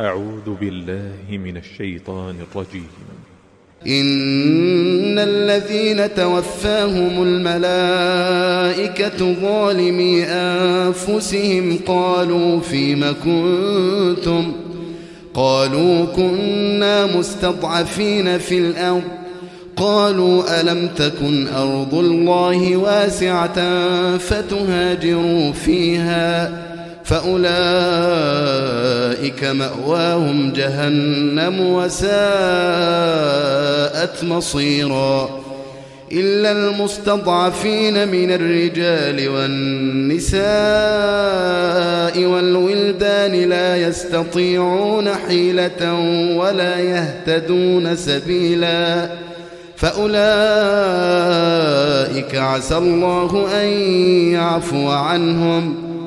أعوذ بالله من الشيطان الرجيم. إن الذين توفاهم الملائكة ظالمي أنفسهم قالوا فيم كنتم؟ قالوا كنا مستضعفين في الأرض. قالوا ألم تكن أرض الله واسعة فتهاجروا فيها؟ فأولئك مأواهم جهنم وساءت مصيرا إلا المستضعفين من الرجال والنساء والولدان لا يستطيعون حيلة ولا يهتدون سبيلا فأولئك عسى الله أن يعفو عنهم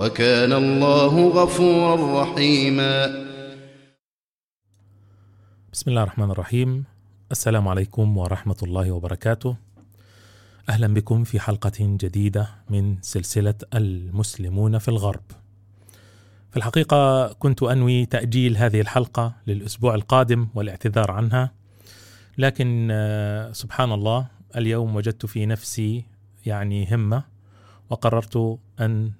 وكان الله غفورا رحيما. بسم الله الرحمن الرحيم. السلام عليكم ورحمة الله وبركاته. أهلا بكم في حلقة جديدة من سلسلة المسلمون في الغرب. في الحقيقة كنت أنوي تأجيل هذه الحلقة للأسبوع القادم والاعتذار عنها لكن سبحان الله اليوم وجدت في نفسي يعني همة وقررت أن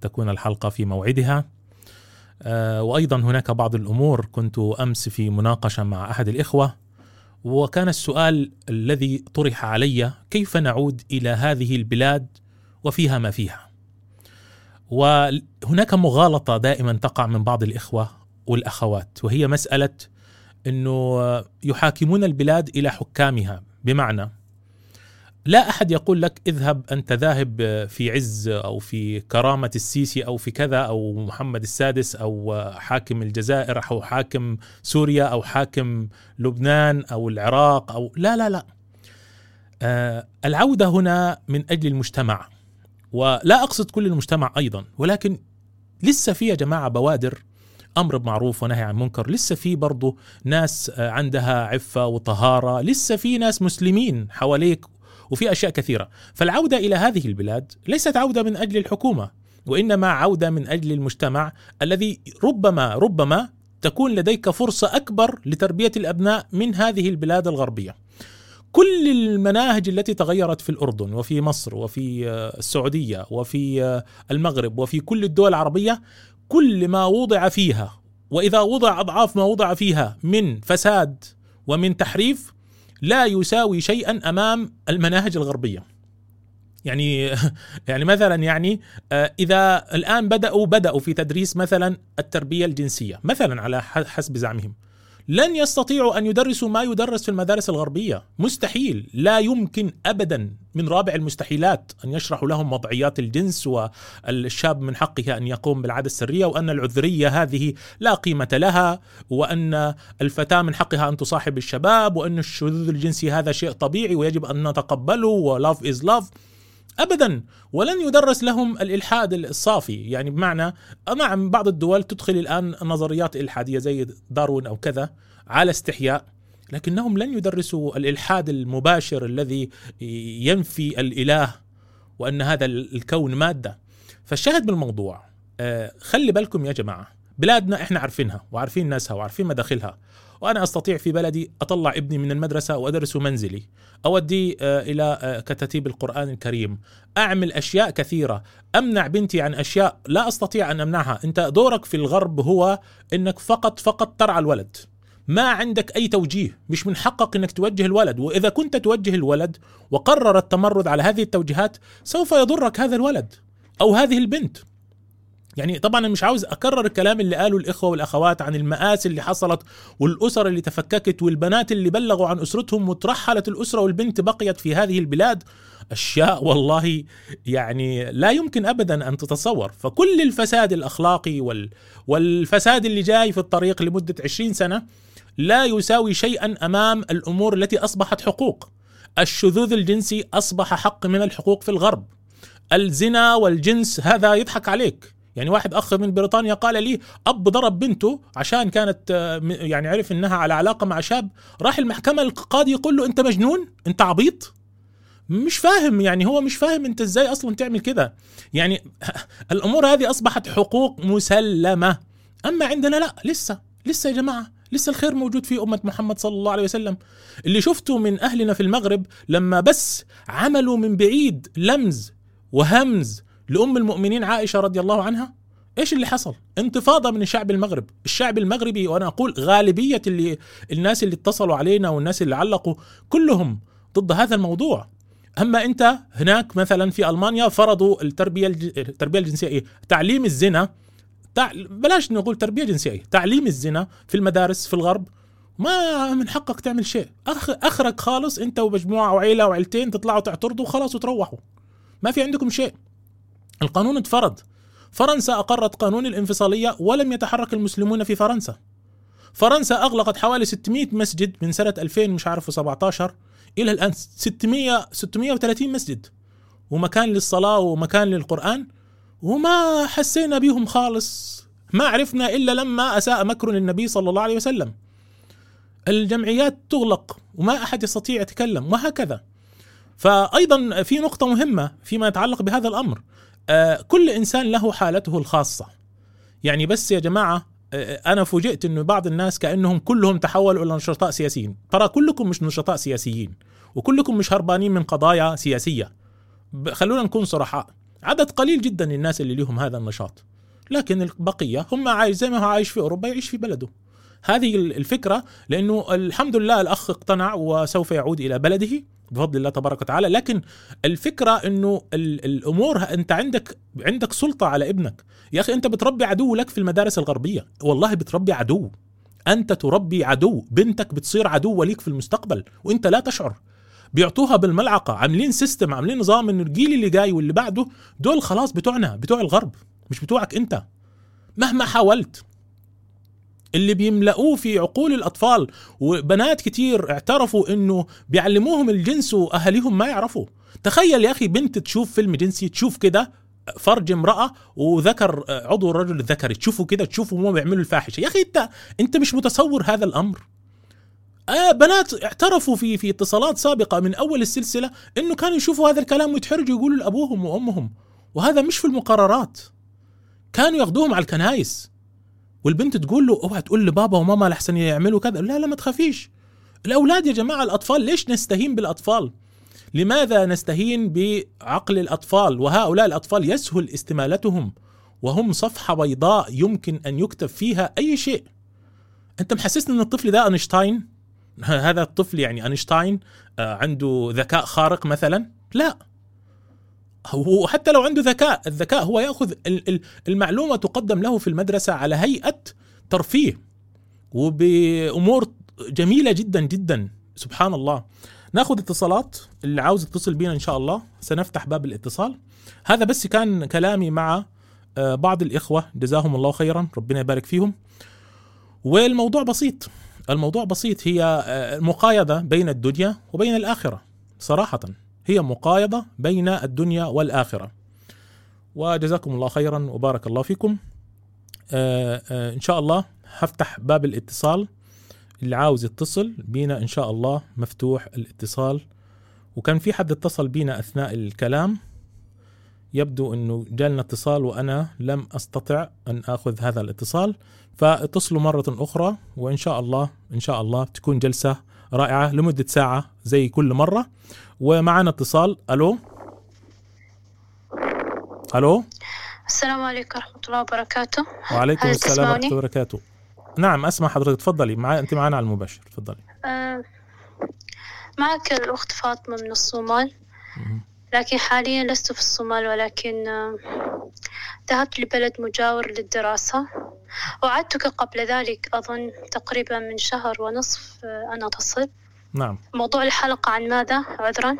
تكون الحلقة في موعدها. وأيضا هناك بعض الأمور كنت أمس في مناقشة مع أحد الإخوة وكان السؤال الذي طرح علي كيف نعود إلى هذه البلاد وفيها ما فيها؟ وهناك مغالطة دائما تقع من بعض الإخوة والأخوات وهي مسألة أنه يحاكمون البلاد إلى حكامها. بمعنى لا أحد يقول لك اذهب أنت ذاهب في عز أو في كرامة السيسي أو في كذا أو محمد السادس أو حاكم الجزائر أو حاكم سوريا أو حاكم لبنان أو العراق أو لا لا لا. آه العودة هنا من أجل المجتمع ولا أقصد كل المجتمع أيضا ولكن لسه في يا جماعة بوادر أمر بمعروف ونهي عن منكر لسه في برضه ناس عندها عفة وطهارة لسه في ناس مسلمين حواليك وفي أشياء كثيرة. فالعودة إلى هذه البلاد ليست عودة من أجل الحكومة وإنما عودة من أجل المجتمع الذي ربما ربما تكون لديك فرصة أكبر لتربية الأبناء من هذه البلاد الغربية. كل المناهج التي تغيرت في الأردن وفي مصر وفي السعودية وفي المغرب وفي كل الدول العربية كل ما وضع فيها وإذا وضع أضعاف ما وضع فيها من فساد ومن تحريف لا يساوي شيئا أمام المناهج الغربية. يعني يعني مثلا يعني إذا الآن بدأوا بدأوا في تدريس مثلا التربية الجنسية مثلا على حسب زعمهم لن يستطيعوا أن يدرسوا ما يدرس في المدارس الغربية، مستحيل، لا يمكن ابدا من رابع المستحيلات أن يشرحوا لهم وضعيات الجنس والشاب من حقه أن يقوم بالعادة السرية وأن العذرية هذه لا قيمة لها وأن الفتاة من حقها أن تصاحب الشباب وأن الشذوذ الجنسي هذا شيء طبيعي ويجب أن نتقبله ولاف از لاف ابدا ولن يدرس لهم الإلحاد الصافي. يعني بمعنى نعم بعض الدول تدخل الآن نظريات إلحادية زي داروين أو كذا على استحياء لكنهم لن يدرسوا الإلحاد المباشر الذي ينفي الإله وأن هذا الكون مادة. فالشاهد بالموضوع خلي بالكم يا جماعة بلادنا إحنا عارفينها وعارفين ناسها وعارفين مداخلها. وأنا أستطيع في بلدي أطلع ابني من المدرسة وادرسه منزلي. اوديه إلى كتاتيب القرآن الكريم. أعمل أشياء كثيرة. أمنع بنتي عن أشياء لا أستطيع أن أمنعها. أنت دورك في الغرب هو إنك فقط فقط ترعى الولد. ما عندك أي توجيه. مش من حقك إنك توجه الولد. وإذا كنت توجه الولد وقرر التمرد على هذه التوجيهات سوف يضرك هذا الولد أو هذه البنت. يعني طبعا أنا مش عاوز أكرر الكلام اللي قاله الإخوة والأخوات عن المآسي اللي حصلت والأسر اللي تفككت والبنات اللي بلغوا عن أسرتهم وترحلت الأسرة والبنت بقيت في هذه البلاد. أشياء والله يعني لا يمكن ابدا أن تتصور. فكل الفساد الأخلاقي وال والفساد اللي جاي في الطريق لمدة 20 سنة لا يساوي شيئا أمام الأمور التي أصبحت حقوق. الشذوذ الجنسي أصبح حق من الحقوق في الغرب. الزنا والجنس هذا يضحك عليك. يعني واحد أخ من بريطانيا قال لي أب ضرب بنته عشان كانت آه، يعني عرف إنها على علاقة مع شاب راح المحكمة القاضي يقول له أنت مجنون؟ أنت عبيط؟ مش فاهم يعني هو مش فاهم أنت إزاي أصلا تعمل كده. يعني الأمور هذه أصبحت حقوق مسلمة. أما عندنا لا لسه لسه يا جماعة لسه الخير موجود في أمة محمد صلى الله عليه وسلم. اللي شفته من أهلنا في المغرب لما بس عملوا من بعيد لمز وهمز لأم المؤمنين عائشة رضي الله عنها إيش اللي حصل؟ انتفاضة من الشعب المغرب، الشعب المغربي وأنا أقول غالبية اللي الناس اللي اتصلوا علينا والناس اللي علقوا كلهم ضد هذا الموضوع. أما أنت هناك مثلا في ألمانيا فرضوا التربية. التربية الجنسية إيه؟ تعليم الزنا تع... بلاش نقول تربية جنسية إيه؟ تعليم الزنا في المدارس في الغرب ما من حقك تعمل شيء أخ... أخرك خالص أنت ومجموعة وعيلة وعيلتين تطلعوا تعترضوا وخلاص وتروحوا ما في عندكم شيء القانون اتفرض. فرنسا أقرت قانون الانفصالية ولم يتحرك المسلمون في فرنسا. فرنسا أغلقت حوالي 600 مسجد من سنة 2000 مش عارف 17 إلى الآن 600 630 مسجد. ومكان للصلاة ومكان للقرآن. وما حسينا بيهم خالص. ما عرفنا إلا لما أساء مكر النبي صلى الله عليه وسلم. الجمعيات تغلق وما أحد يستطيع يتكلم وهكذا. فايضا في نقطة مهمة فيما يتعلق بهذا الأمر. آه، كل إنسان له حالته الخاصة. يعني بس يا جماعة آه، أنا فوجئت إنه بعض الناس كأنهم كلهم تحولوا إلى نشطاء سياسيين. ترى كلكم مش نشطاء سياسيين وكلكم مش هربانين من قضايا سياسية. خلونا نكون صرحاء. عدد قليل جدا الناس اللي لهم هذا النشاط. لكن البقية هم عايش زي ما هو عايش في أوروبا يعيش في بلده. هذه الفكرة لأنه الحمد لله الأخ اقتنع وسوف يعود إلى بلده. بفضل الله تبارك وتعالى لكن الفكرة إنه ال- الأمور أنت عندك عندك سلطة على ابنك. يا أخي أنت بتربي عدو لك في المدارس الغربية. والله بتربي عدو. أنت تربي عدو. بنتك بتصير عدو وليك في المستقبل. وأنت لا تشعر. بيعطوها بالملعقة. عاملين سيستم عاملين نظام إنه الجيل اللي جاي واللي بعده دول خلاص بتوعنا بتوع الغرب مش بتوعك أنت. مهما حاولت. اللي بيملؤوه في عقول الأطفال. وبنات كتير اعترفوا إنه بيعلموهم الجنس وأهاليهم ما يعرفوا. تخيل يا أخي بنت تشوف فيلم جنسي تشوف كده فرج امرأة وذكر عضو الرجل الذكري تشوفوا كده تشوفوا هم بيعملوا الفاحشة. يا أخي أنت أنت مش متصور هذا الأمر. آه بنات اعترفوا في في اتصالات سابقة من أول السلسلة إنه كانوا يشوفوا هذا الكلام ويتحرجوا يقولوا لأبوهم وأمهم. وهذا مش في المقررات. كانوا ياخذوهم على الكنايس. والبنت تقول له أوعى تقول لبابا وماما لحسن يعملوا كذا. لا لا ما تخافيش. الأولاد يا جماعة الأطفال ليش نستهين بالأطفال؟ لماذا نستهين بعقل الأطفال؟ وهؤلاء الأطفال يسهل استمالتهم وهم صفحة بيضاء يمكن أن يكتب فيها أي شيء. أنت محسسني إن الطفل ده أينشتاين؟ هذا الطفل يعني أينشتاين آه، عنده ذكاء خارق مثلا؟ لا. هو حتى لو عنده ذكاء الذكاء هو يأخذ ال- ال- المعلومة تقدم له في المدرسة على هيئة ترفيه وبأمور جميلة جدا جدا. سبحان الله. نأخذ اتصالات اللي عاوز يتصل بينا إن شاء الله سنفتح باب الاتصال. هذا بس كان كلامي مع آه، بعض الإخوة. جزاهم الله خيرا. ربنا يبارك فيهم. والموضوع بسيط. الموضوع بسيط هي آه، مقايضه بين الدنيا وبين الآخرة صراحة. هي مقايضة بين الدنيا والآخرة. وجزاكم الله خيرا وبارك الله فيكم. آه، آه، إن شاء الله هفتح باب الاتصال. اللي عاوز يتصل بينا إن شاء الله مفتوح الاتصال. وكان في حد اتصل بينا أثناء الكلام. يبدو إنه جالنا اتصال وأنا لم أستطع أن آخذ هذا الاتصال. فاتصلوا مرة أخرى وإن شاء الله إن شاء الله تكون جلسة رائعة لمدة ساعة زي كل مرة. ومعنا اتصال. ألو؟ ألو؟ السلام عليكم ورحمة الله وبركاته. وعليكم السلام تسمعني؟ الله وبركاته. نعم أسمع حضرتك. تفضلي. معي أنت معنا على المباشر. تفضلي. آه، معك الأخت فاطمة من الصومال. لكن حاليا لست في الصومال ولكن ذهبت لبلد مجاور للدراسة. وعدتك قبل ذلك أظن تقريبا من شهر ونصف آه، أن أتصل نعم. موضوع الحلقة عن ماذا عذرا؟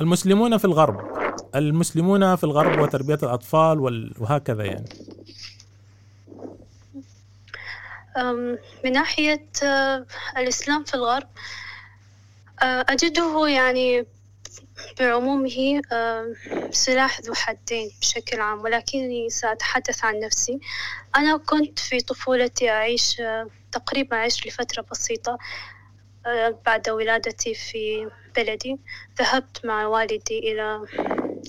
المسلمون في الغرب. المسلمون في الغرب وتربية الأطفال وال- وهكذا يعني. من ناحية آه، الإسلام في الغرب آه، أجده يعني بعمومه آه، سلاح ذو حدين بشكل عام ولكنني سأتحدث عن نفسي. أنا كنت في طفولتي أعيش تقريبا أعيش لفترة بسيطة. بعد ولادتي في بلدي ذهبت مع والدي إلى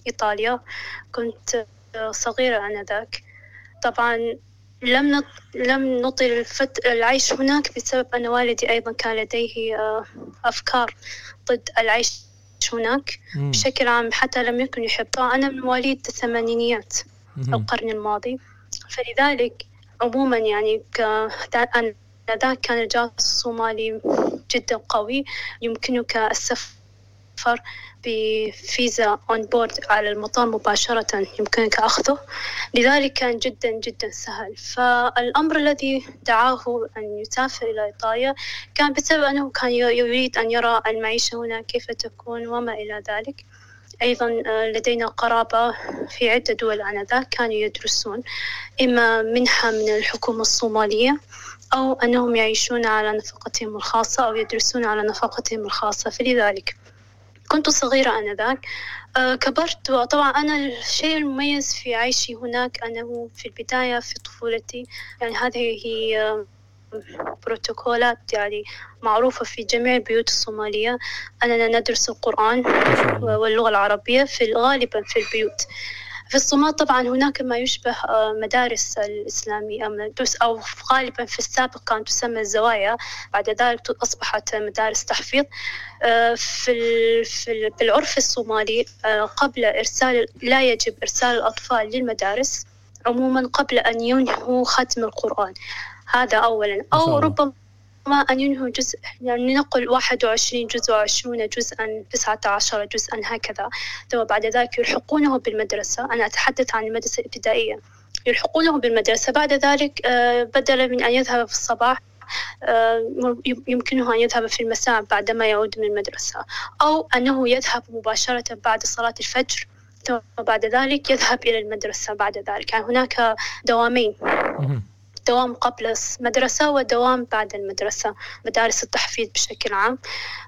إيطاليا. كنت صغيرة آنذاك طبعا لم نط... لم نطل الفت... العيش هناك بسبب أن والدي أيضا كان لديه آه، أفكار ضد العيش هناك. مم. بشكل عام حتى لم يكن يحبها. أنا من مواليد الثمانينيات. القرن الماضي. فلذلك عموما يعني ك... آنذاك كان الجواز الصومالي جدا قوي. يمكنك السفر بفيزا on board على المطار مباشرة يمكنك أخذه. لذلك كان جدا جدا سهل. فالأمر الذي دعاه أن يسافر إلى إيطاليا كان بسبب أنه كان يريد أن يرى المعيشة هنا كيف تكون وما إلى ذلك. أيضا آه، لدينا قرابة في عدة دول آنذاك كانوا يدرسون إما منحة من الحكومة الصومالية أو أنهم يعيشون على نفقتهم الخاصة أو يدرسون على نفقتهم الخاصة. فلذلك كنت صغيرة آنذاك آه، كبرت وطبعا أنا الشيء المميز في عيشي هناك أنه في البداية في طفولتي يعني هذه هي آه، بروتوكولات يعني معروفة في جميع البيوت الصومالية. أننا ندرس القرآن. واللغة العربية في غالبا في البيوت. في الصومال طبعا هناك ما يشبه آه، مدارس الإسلامية أو غالبا في السابق كانت تسمى الزوايا بعد ذلك أصبحت مدارس تحفيظ. آه، في في ال- في العرف الصومالي آه، قبل إرسال لا يجب إرسال الأطفال للمدارس عموما قبل أن ينهوا ختم القرآن. هذا أولا. أو الله. ربما أن ينهوا جزء يعني نقل 21 جزء وعشرون جزءا 19 جزءا هكذا. ثم بعد ذلك يلحقونه بالمدرسة. أنا أتحدث عن المدرسة الابتدائية. يلحقونه بالمدرسة. بعد ذلك آه، بدلا من أن يذهب في الصباح آه، يمكنه أن يذهب في المساء بعدما يعود من المدرسة. أو أنه يذهب مباشرة بعد صلاة الفجر. ثم بعد ذلك يذهب إلى المدرسة بعد ذلك. يعني هناك دوامين. دوام قبل المدرسة ودوام بعد المدرسة مدارس التحفيظ بشكل عام.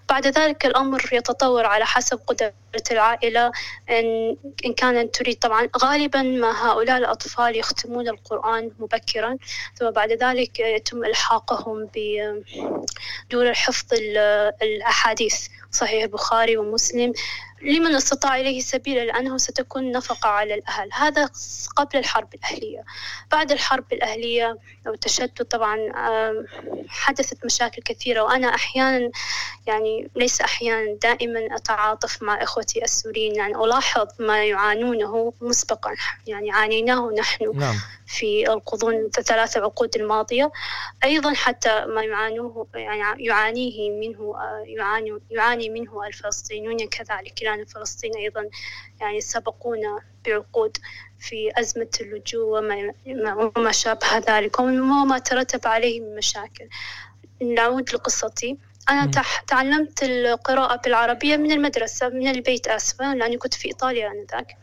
بعد ذلك الأمر يتطور على حسب قدرة العائلة إن, إن كانت تريد. طبعا غالبا ما هؤلاء الأطفال يختمون القرآن مبكرا ثم بعد ذلك يتم إلحاقهم بدور ال- الأحاديث. صحيح البخاري ومسلم. لمن استطاع إليه سبيلا لأنه ستكون نفقة على الأهل. هذا قبل الحرب الأهلية. بعد الحرب الأهلية والتشتت طبعا آم، حدثت مشاكل كثيرة وأنا أحيانا يعني ليس أحيانا دائما أتعاطف مع إخوتي السوريين. يعني ألاحظ ما يعانونه مسبقا يعني عانيناه نحن. نعم. في القرون الثلاث عقود الماضية. أيضا حتى ما يعانوه يعني يعانيه منه يعاني يعاني منه الفلسطينيون كذلك. لأن فلسطين أيضا يعني سبقونا بعقود في أزمة اللجوء وما, وما شابه ذلك وما ترتب عليه من مشاكل. نعود لقصتي. أنا تعلمت القراءة بالعربية من المدرسة من البيت آسفة لأني كنت في إيطاليا آنذاك.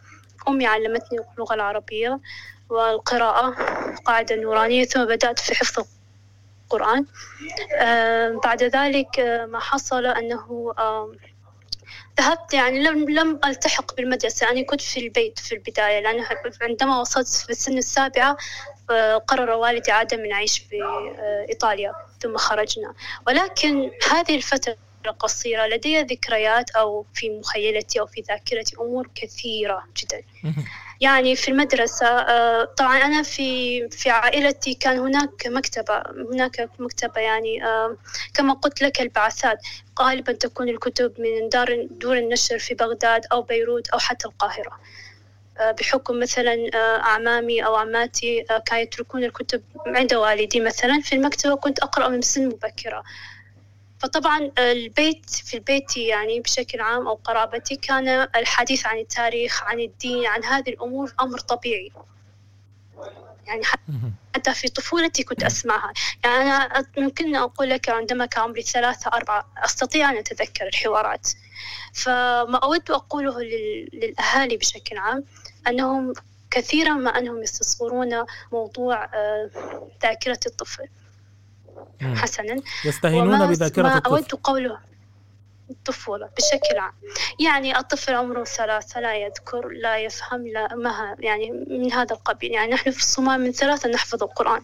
أمي علمتني اللغة العربية. والقراءة قاعدة نورانية ثم بدأت في حفظ القرآن. بعد ذلك ما حصل أنه ذهبت يعني لم لم ألتحق بالمدرسة. يعني كنت في البيت في البداية لأن عندما وصلت في السن السابعة آه، قرر والدي عدم العيش في آه، إيطاليا ثم خرجنا. ولكن هذه الفترة القصيرة لدي ذكريات أو في مخيلتي أو في ذاكرتي أمور كثيرة جدا. يعني في المدرسة آه، طبعا أنا في في عائلتي كان هناك مكتبة هناك مكتبة يعني آه، كما قلت لك البعثات. غالبا تكون الكتب من دار دور النشر في بغداد أو بيروت أو حتى القاهرة. آه، بحكم مثلا أعمامي أو عماتي كانوا يتركون الكتب عند والدي. مثلا في المكتبة كنت أقرأ من سن مبكرة. فطبعا البيت في البيت يعني بشكل عام أو قرابتي كان الحديث عن التاريخ عن الدين عن هذه الأمور أمر طبيعي. يعني حتى في طفولتي كنت أسمعها. يعني أنا ممكن أقول لك عندما كان عمري ثلاثة أربعة أستطيع أن أتذكر الحوارات. فما أود أقوله للأهالي بشكل عام أنهم كثيرا ما أنهم يستصغرون موضوع آه، ذاكرة الطفل. حسنا. يستهينون بذاكرة ما الطفل. أود قوله الطفولة بشكل عام. يعني الطفل عمره ثلاثة لا يذكر لا يفهم لا ما يعني من هذا القبيل. يعني نحن في الصومال من ثلاثة نحفظ القرآن.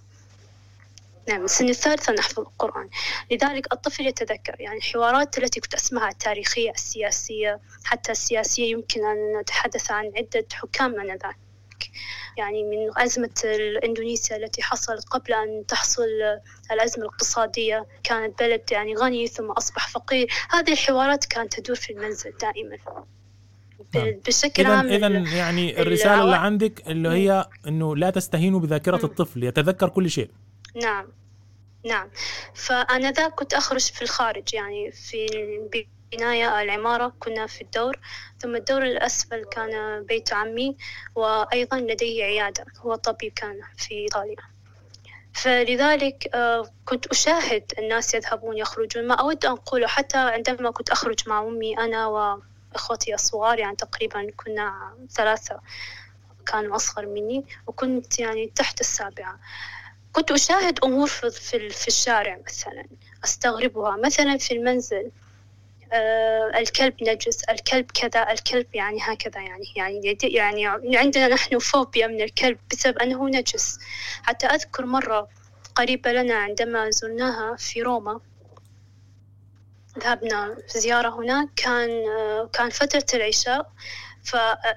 نعم من السنة الثالثة نحفظ القرآن. لذلك الطفل يتذكر. يعني الحوارات التي كنت أسمعها التاريخية السياسية حتى السياسية يمكن أن نتحدث عن عدة حكام آنذاك يعني من أزمة إندونيسيا التي حصلت قبل أن تحصل الأزمة الاقتصادية كانت بلد يعني غني ثم أصبح فقير. هذه الحوارات كانت تدور في المنزل دائما. نعم. بشكل عام إذا يعني الرسالة اللي عندك اللي هي إنه لا تستهينوا بذاكرة الطفل يتذكر كل شيء. نعم. نعم. فأنا ذا كنت أخرج في الخارج يعني في بناية العمارة كنا في الدور ثم الدور الأسفل كان بيت عمي وأيضا لديه عيادة هو طبيب كان في إيطاليا. فلذلك آه، كنت أشاهد الناس يذهبون يخرجون. ما أود أن أقوله حتى عندما كنت أخرج مع أمي أنا وإخوتي الصغار يعني تقريبا كنا ثلاثة كانوا أصغر مني وكنت يعني تحت السابعة. كنت أشاهد أمور في, الشارع مثلا أستغربها. مثلا في المنزل الكلب نجس الكلب كذا الكلب يعني هكذا يعني يعني يعني عندنا نحن فوبيا من الكلب بسبب أنه نجس. حتى أذكر مرة قريبة لنا عندما زرناها في روما ذهبنا زيارة هناك كان آه كان فترة العشاء. ف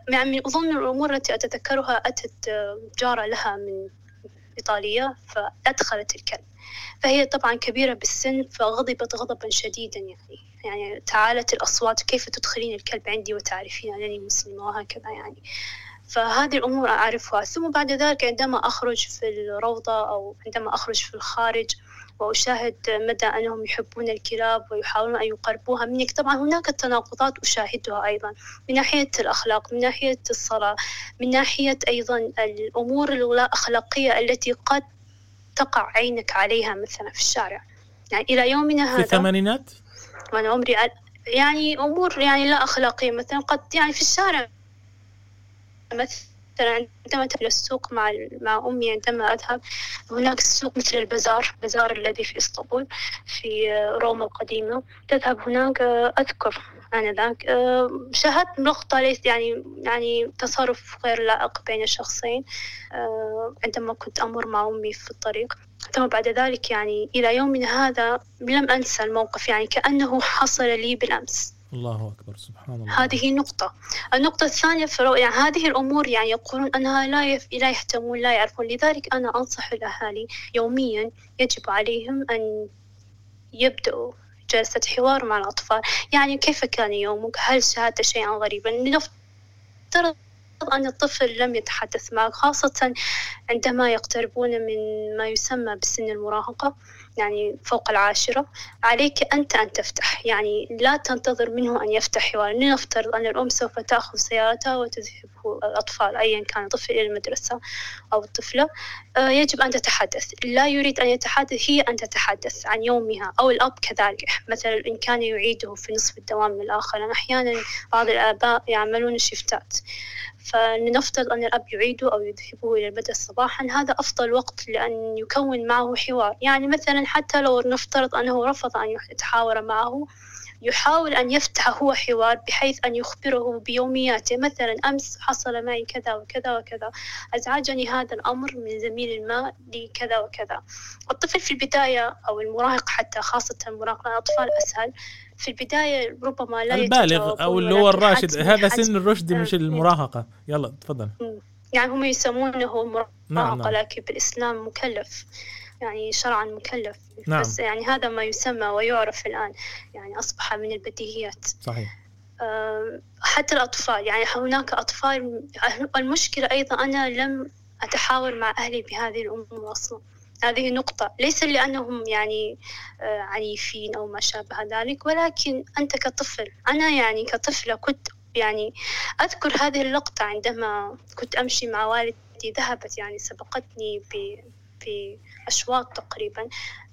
يعني من أظن الأمور التي أتذكرها أتت آه، جارة لها من إيطالية فأدخلت الكلب. فهي طبعا كبيرة بالسن فغضبت غضبا شديدا يعني. يعني تعالت الأصوات كيف تدخلين الكلب عندي وتعرفين أنني مسلمة وهكذا يعني. فهذه الأمور أعرفها. ثم بعد ذلك عندما أخرج في الروضة أو عندما أخرج في الخارج وأشاهد مدى أنهم يحبون الكلاب ويحاولون أن يقربوها منك طبعا هناك تناقضات أشاهدها أيضا. من ناحية الأخلاق من ناحية الصلاة من ناحية أيضا الأمور اللا أخلاقية التي قد تقع عينك عليها مثلا في الشارع. يعني إلى يومنا هذا. في الثمانينات؟ وأنا عمري يعني أمور يعني لا أخلاقية. مثلا قد يعني في الشارع مثلا عندما أذهب إلى السوق مع مع أمي عندما أذهب هناك السوق مثل البزار البزار الذي في إسطنبول في روما القديمة. تذهب هناك أذكر آنذاك. شاهدت نقطة ليس يعني يعني تصرف غير لائق بين الشخصين. عندما كنت أمر مع أمي في الطريق. ثم بعد ذلك يعني إلى يومنا هذا لم أنسى الموقف يعني كأنه حصل لي بالأمس. الله أكبر سبحان الله. هذه نقطة. النقطة الثانية في يعني هذه الأمور يعني يقولون أنها لا يف... لا يهتمون لا يعرفون. لذلك أنا أنصح الأهالي يوميا يجب عليهم أن يبدأوا جلسة حوار مع الأطفال. يعني كيف كان يومك؟ هل شاهدت شيئا غريبا؟ لنفترض أن الطفل لم يتحدث معك خاصة عندما يقتربون من ما يسمى بسن المراهقة يعني فوق العاشرة. عليك أنت أن تفتح يعني لا تنتظر منه أن يفتح حوار. لنفترض أن الأم سوف تأخذ سيارتها وتذهب الأطفال أيا كان الطفل إلى المدرسة أو الطفلة. آه، يجب أن تتحدث. لا يريد أن يتحدث هي أن تتحدث عن يومها أو الأب كذلك. مثلا إن كان يعيده في نصف الدوام الآخر أحيانا بعض الآباء يعملون شيفتات فلنفترض أن الأب يعيده أو يذهبه إلى المدرسة صباحا. هذا أفضل وقت لأن يكون معه حوار. يعني مثلا حتى لو نفترض أنه رفض أن يتحاور معه يحاول أن يفتح هو حوار بحيث أن يخبره بيومياته. مثلا أمس حصل معي كذا وكذا وكذا أزعجني هذا الأمر من زميل ما لكذا وكذا. الطفل في البداية أو المراهق حتى خاصة مراهق الأطفال أسهل. في البداية ربما لا البالغ أو اللي هو الراشد. هذا سن الرشد مش المراهقة. يلا تفضل. يعني هم يسمونه مراهقة نعم. نعم. لكن بالإسلام مكلف. يعني شرعا مكلف. نعم. بس يعني هذا ما يسمى ويعرف الآن. يعني أصبح من البديهيات. صحيح. حتى الأطفال. يعني هناك أطفال. المشكلة أيضا أنا لم أتحاور مع أهلي بهذه الأمور أصلا. هذه نقطة. ليس لأنهم يعني آه، عنيفين أو ما شابه ذلك ولكن أنت كطفل أنا يعني كطفلة كنت يعني أذكر هذه اللقطة عندما كنت أمشي مع والد ذهبت يعني سبقتني بأشواط تقريبا.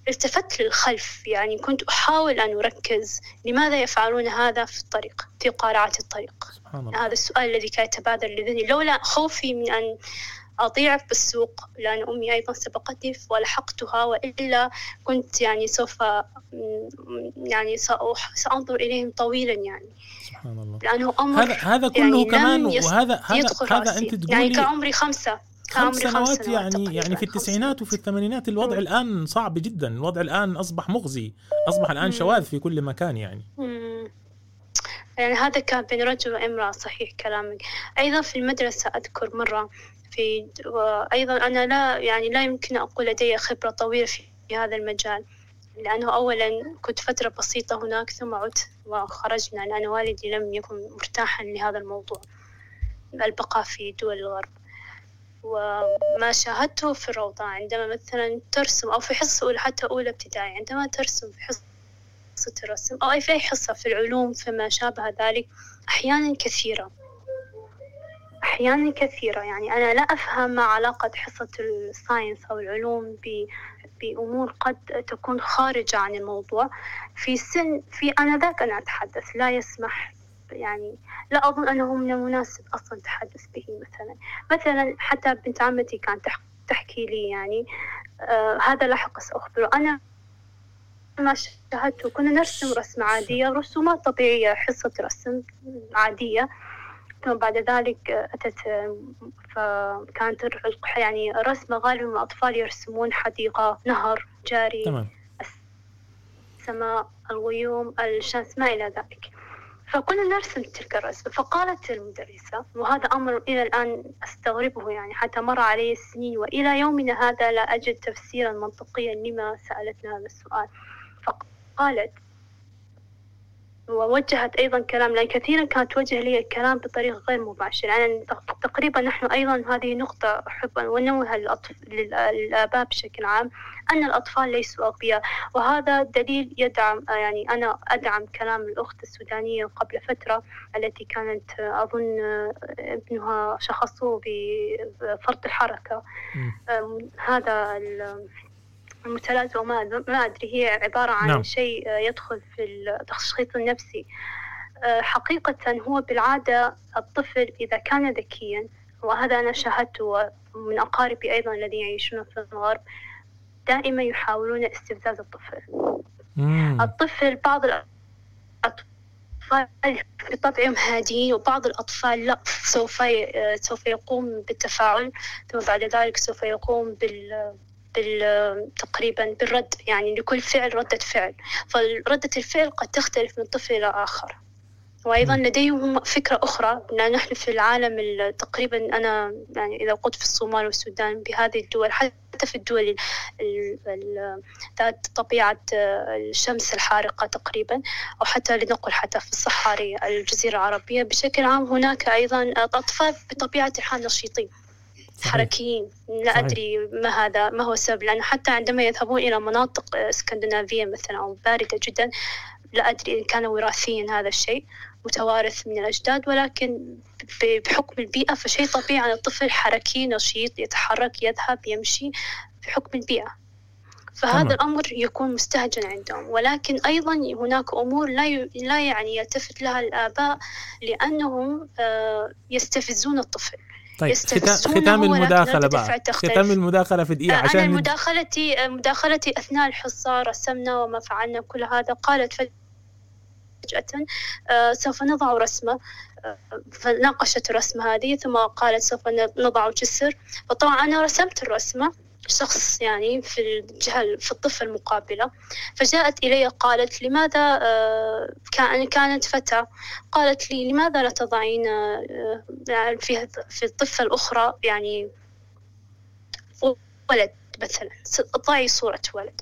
التفت للخلف يعني كنت أحاول أن أركز لماذا يفعلون هذا في الطريق في قارعة الطريق. سبحان الله. هذا السؤال الذي كان يتبادر لذهني. لولا خوفي من أن أضيع في السوق لأن أمي أيضا سبقتني ولحقتها وإلا كنت يعني سوف يعني سأنظر إليهم طويلا يعني. سبحان الله. لأنه أمر هذا هذا كله يعني كمان وهذا هذا هذا رأسي. انت يعني تقولي كعمري خمسة خمس سنوات يعني تقريباً، يعني في التسعينات وفي الثمانينات الوضع الآن صعب جدا الوضع الآن أصبح مغزي أصبح الآن شواذ في كل مكان يعني. مم. يعني هذا كان بين رجل وامرأة صحيح كلامك. أيضا في المدرسة أذكر مرة في وأيضا أنا لا يعني لا يمكن أقول لدي خبرة طويلة في هذا المجال لأنه أولا كنت فترة بسيطة هناك ثم عدت وخرجنا لأن والدي لم يكن مرتاحا لهذا الموضوع. البقاء في دول الغرب. وما شاهدته في الروضة عندما مثلا ترسم أو في حصة أولى حتى أولى ابتدائي عندما ترسم في حصة حصة الرسم. أو أي في أي حصة في العلوم فيما شابه ذلك. أحيانا كثيرة. أحيانا كثيرة. يعني أنا لا أفهم ما علاقة حصة الساينس أو العلوم ب بأمور قد تكون خارجة عن الموضوع. في سن في آنذاك أنا أتحدث. لا يسمح يعني لا أظن أنه من المناسب أصلا التحدث به مثلا. مثلا حتى بنت عمتي كانت تح- تحكي لي يعني آه هذا لاحقا سأخبره. أنا ما شاهدته كنا نرسم رسمة عادية رسومات طبيعية حصة رسم عادية. ثم بعد ذلك أتت فكانت يعني رسمة غالبا الأطفال يرسمون حديقة نهر جاري تمام. السماء الغيوم الشمس ما إلى ذلك. فكنا نرسم تلك الرسمة فقالت المدرسة وهذا أمر إلى الآن أستغربه يعني حتى مر علي السنين وإلى يومنا هذا لا أجد تفسيرا منطقيا لما سألتنا هذا السؤال. فقالت ووجهت أيضا كلام لأن كثيرا كانت توجه لي الكلام بطريقة غير مباشرة. يعني تق- تقريبا نحن أيضا هذه نقطة أحب أن أنوه للآباء بشكل عام أن الأطفال ليسوا أغبياء. وهذا دليل يدعم يعني أنا أدعم كلام الأخت السودانية قبل فترة التي كانت أظن ابنها شخصوه بفرط الحركة. هذا المتلازمة ما ما أدري هي عبارة عن نعم. شيء يدخل في التشخيص النفسي أه، حقيقة هو بالعادة الطفل إذا كان ذكيا وهذا أنا شاهدته من أقاربي أيضا الذين يعيشون في الغرب دائما يحاولون استفزاز الطفل مم. الطفل بعض الأطفال بطبعهم هاديين وبعض الأطفال لا سوف ي- سوف يقوم بالتفاعل ثم بعد ذلك سوف يقوم بال تقريبا بالرد يعني لكل فعل ردة فعل. فردة الفعل قد تختلف من طفل إلى آخر. وأيضا لديهم هم فكرة أخرى أن نحن في العالم ال- تقريبا أنا يعني إذا قلت في الصومال والسودان بهذه الدول حتى في الدول ال- ال- ال- ذات طبيعة الشمس الحارقة تقريبا أو حتى لنقل حتى في الصحاري الجزيرة العربية بشكل عام هناك أيضا أطفال بطبيعة الحال نشيطين. حركيين. لا صحيح. أدري ما هذا ما هو السبب. لأنه حتى عندما يذهبون إلى مناطق إسكندنافية مثلا أو باردة جدا لا أدري إن كان وراثيا هذا الشيء متوارث من الأجداد ولكن بحكم البيئة فشيء طبيعي أن الطفل حركي نشيط يتحرك يذهب يمشي بحكم البيئة. فهذا تمام. الأمر يكون مستهجن عندهم. ولكن أيضا هناك أمور لا ي... لا يعني يلتفت لها الآباء لأنهم آه، يستفزون الطفل. طيب ختام ردة بقى. ختام المداخلة في دقيقة آه، عشان ند- مداخلتي آه، مداخلتي أثناء الحصة رسمنا وما فعلنا كل هذا. قالت فجأة آه، سوف نضع رسمة. آه، فناقشت الرسمة هذه ثم قالت سوف نضع جسر. فطبعا أنا رسمت الرسمة. شخص يعني في الجهة في الضفة المقابلة. فجاءت إلي قالت لماذا آه، كان كانت فتاة قالت لي لماذا لا تضعين آه، يعني في في الضفة الأخرى يعني ولد مثلا ضعي صورة ولد.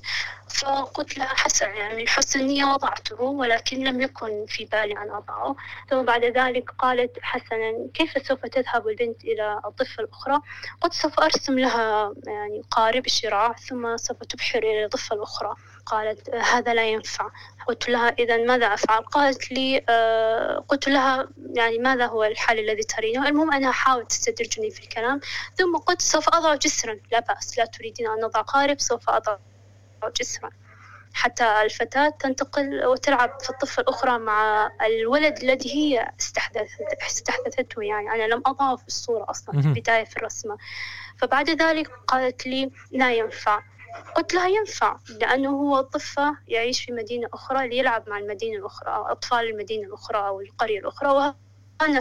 فقلت لها حسن يعني حسن النية وضعته ولكن لم يكن في بالي أن أضعه. ثم بعد ذلك قالت حسنا كيف سوف تذهب البنت إلى الضفة الأخرى؟ قلت سوف أرسم لها يعني قارب شراع ثم سوف تبحر إلى الضفة الأخرى. قالت هذا لا ينفع. قلت لها إذا ماذا أفعل؟ قالت لي آه قلت لها يعني ماذا هو الحل الذي ترينه؟ المهم أنها حاولت تستدرجني في الكلام ثم قلت سوف أضع جسرا. لا بأس لا تريدين أن نضع قارب سوف أضع جسرا حتى الفتاة تنتقل وتلعب في الطفة الأخرى مع الولد الذي هي استحدثت استحدثته. يعني أنا لم أضعه في الصورة أصلا في البداية في الرسمة. فبعد ذلك قالت لي لا ينفع. قلت لها ينفع لأنه هو الطفة يعيش في مدينة أخرى ليلعب مع المدينة الأخرى أو أطفال المدينة الأخرى أو القرية الأخرى وأنا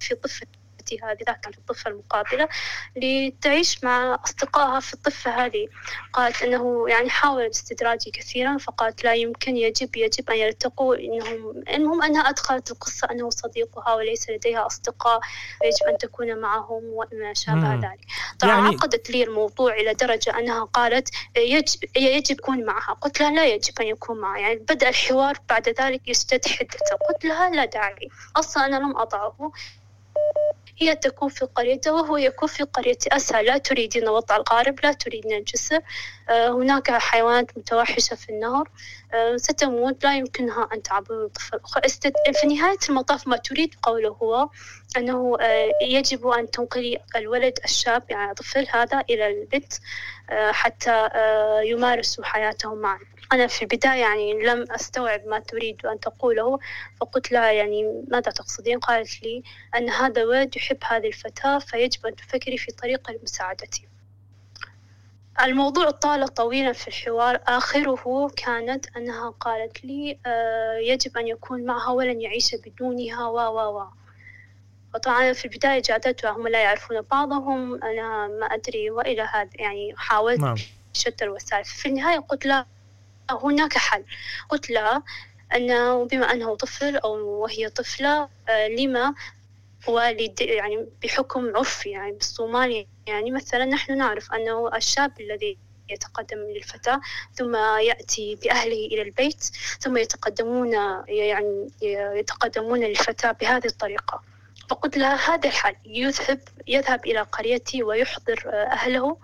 في طفة هذه ذاك كانت الطفة المقابلة لتعيش مع أصدقائها في الطفة هذه. قالت أنه يعني حاولت استدراجي كثيرا فقالت لا يمكن يجب يجب أن يلتقوا إنهم المهم أنها أدخلت القصة أنه صديقها وليس لديها أصدقاء ويجب أن تكون معهم وما شابه ذلك. طبعا يعني... عقدت لي الموضوع إلى درجة أنها قالت يجب يجب يكون معها. قلت لها لا يجب أن يكون معها. يعني بدأ الحوار بعد ذلك يشتد حدته قلت لها لا داعي. أصلا أنا لم أضعه. هي تكون في قريته وهو يكون في قريتي أسهل. لا تريدين وضع القارب لا تريدين الجسر. آه، هناك حيوانات متوحشة في النهر. آه، ستموت. لا يمكنها أن تعبر الطفل الأخرى في نهاية المطاف ما تريد قوله هو أنه آه، يجب أن تنقلي الولد الشاب يعني الطفل هذا إلى البيت حتى يمارسوا حياتهم معا. أنا في البداية يعني لم أستوعب ما تريد أن تقوله فقلت لها يعني ماذا تقصدين؟ قالت لي أن هذا الولد يحب هذه الفتاة فيجب أن تفكري في طريقة لمساعدته الموضوع طال طويلا في الحوار. آخره كانت أنها قالت لي آه يجب أن يكون معها ولن يعيش بدونها و و و. وطبعا في البداية جادتها هم لا يعرفون بعضهم. أنا ما أدري وإلى هذا يعني حاولت نعم. شتى الوسائل في النهاية قلت لها هناك حل. قلت لا أنه بما أنه طفل أو وهي طفلة آه، لما والد يعني بحكم عرفي يعني بالصومال يعني مثلا نحن نعرف أنه الشاب الذي يتقدم للفتاة ثم يأتي بأهله إلى البيت ثم يتقدمون يعني يتقدمون للفتاة بهذه الطريقة. فقلت لها هذا الحل. يذهب يذهب إلى قريتي ويحضر آه، أهله.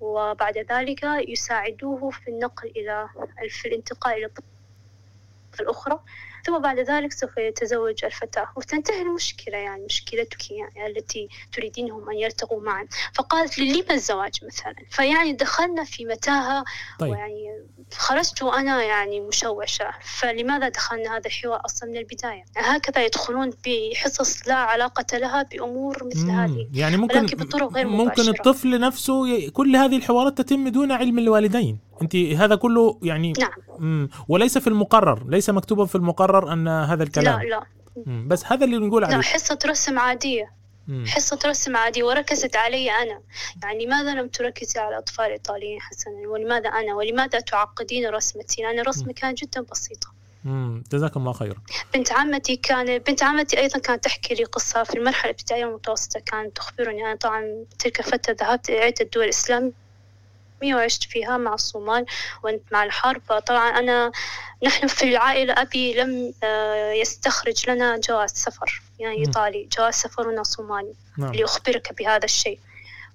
وبعد ذلك يساعدوه في النقل إلى في الانتقال إلى الأخرى. ثم بعد ذلك سوف يتزوج الفتاة. وتنتهي المشكلة يعني مشكلتك يعني التي تريدينهم أن يلتقوا معا. فقالت لي لما الزواج مثلا؟ فيعني دخلنا في متاهة طيب. ويعني خرجت وأنا يعني مشوشة. فلماذا دخلنا هذا الحوار أصلا من البداية؟ هكذا يدخلون بحصص لا علاقة لها بأمور مثل هذه. يعني ممكن ولكن بطرق غير ممكن مباشرة. الطفل نفسه ي... كل هذه الحوارات تتم دون علم الوالدين. انت هذا كله يعني نعم. وليس في المقرر ليس مكتوبا في المقرر أن هذا الكلام. لا. لا. بس هذا اللي نقول عليه. لا حصة رسم عادية. مم. حصة رسم عادية وركزت علي أنا. يعني لماذا لم تركزي على أطفال إيطاليين حسنا؟ ولماذا أنا؟ ولماذا تعقدين رسمتي؟ أنا رسمي كانت جدا بسيطة امم جزاكم الله خير بنت عمتي كان بنت عمتي أيضا كانت تحكي لي قصة في المرحلة الابتدائية والمتوسطة. كانت تخبرني أنا طبعا تلك الفترة ذهبت إلى عدة دول إسلامية. وعشت فيها مع الصومال وأنت مع الحرب طبعا أنا نحن في العائلة أبي لم آه، يستخرج لنا جواز سفر يعني إيطالي. جواز سفرنا صومالي. نعم. لأخبرك بهذا الشيء.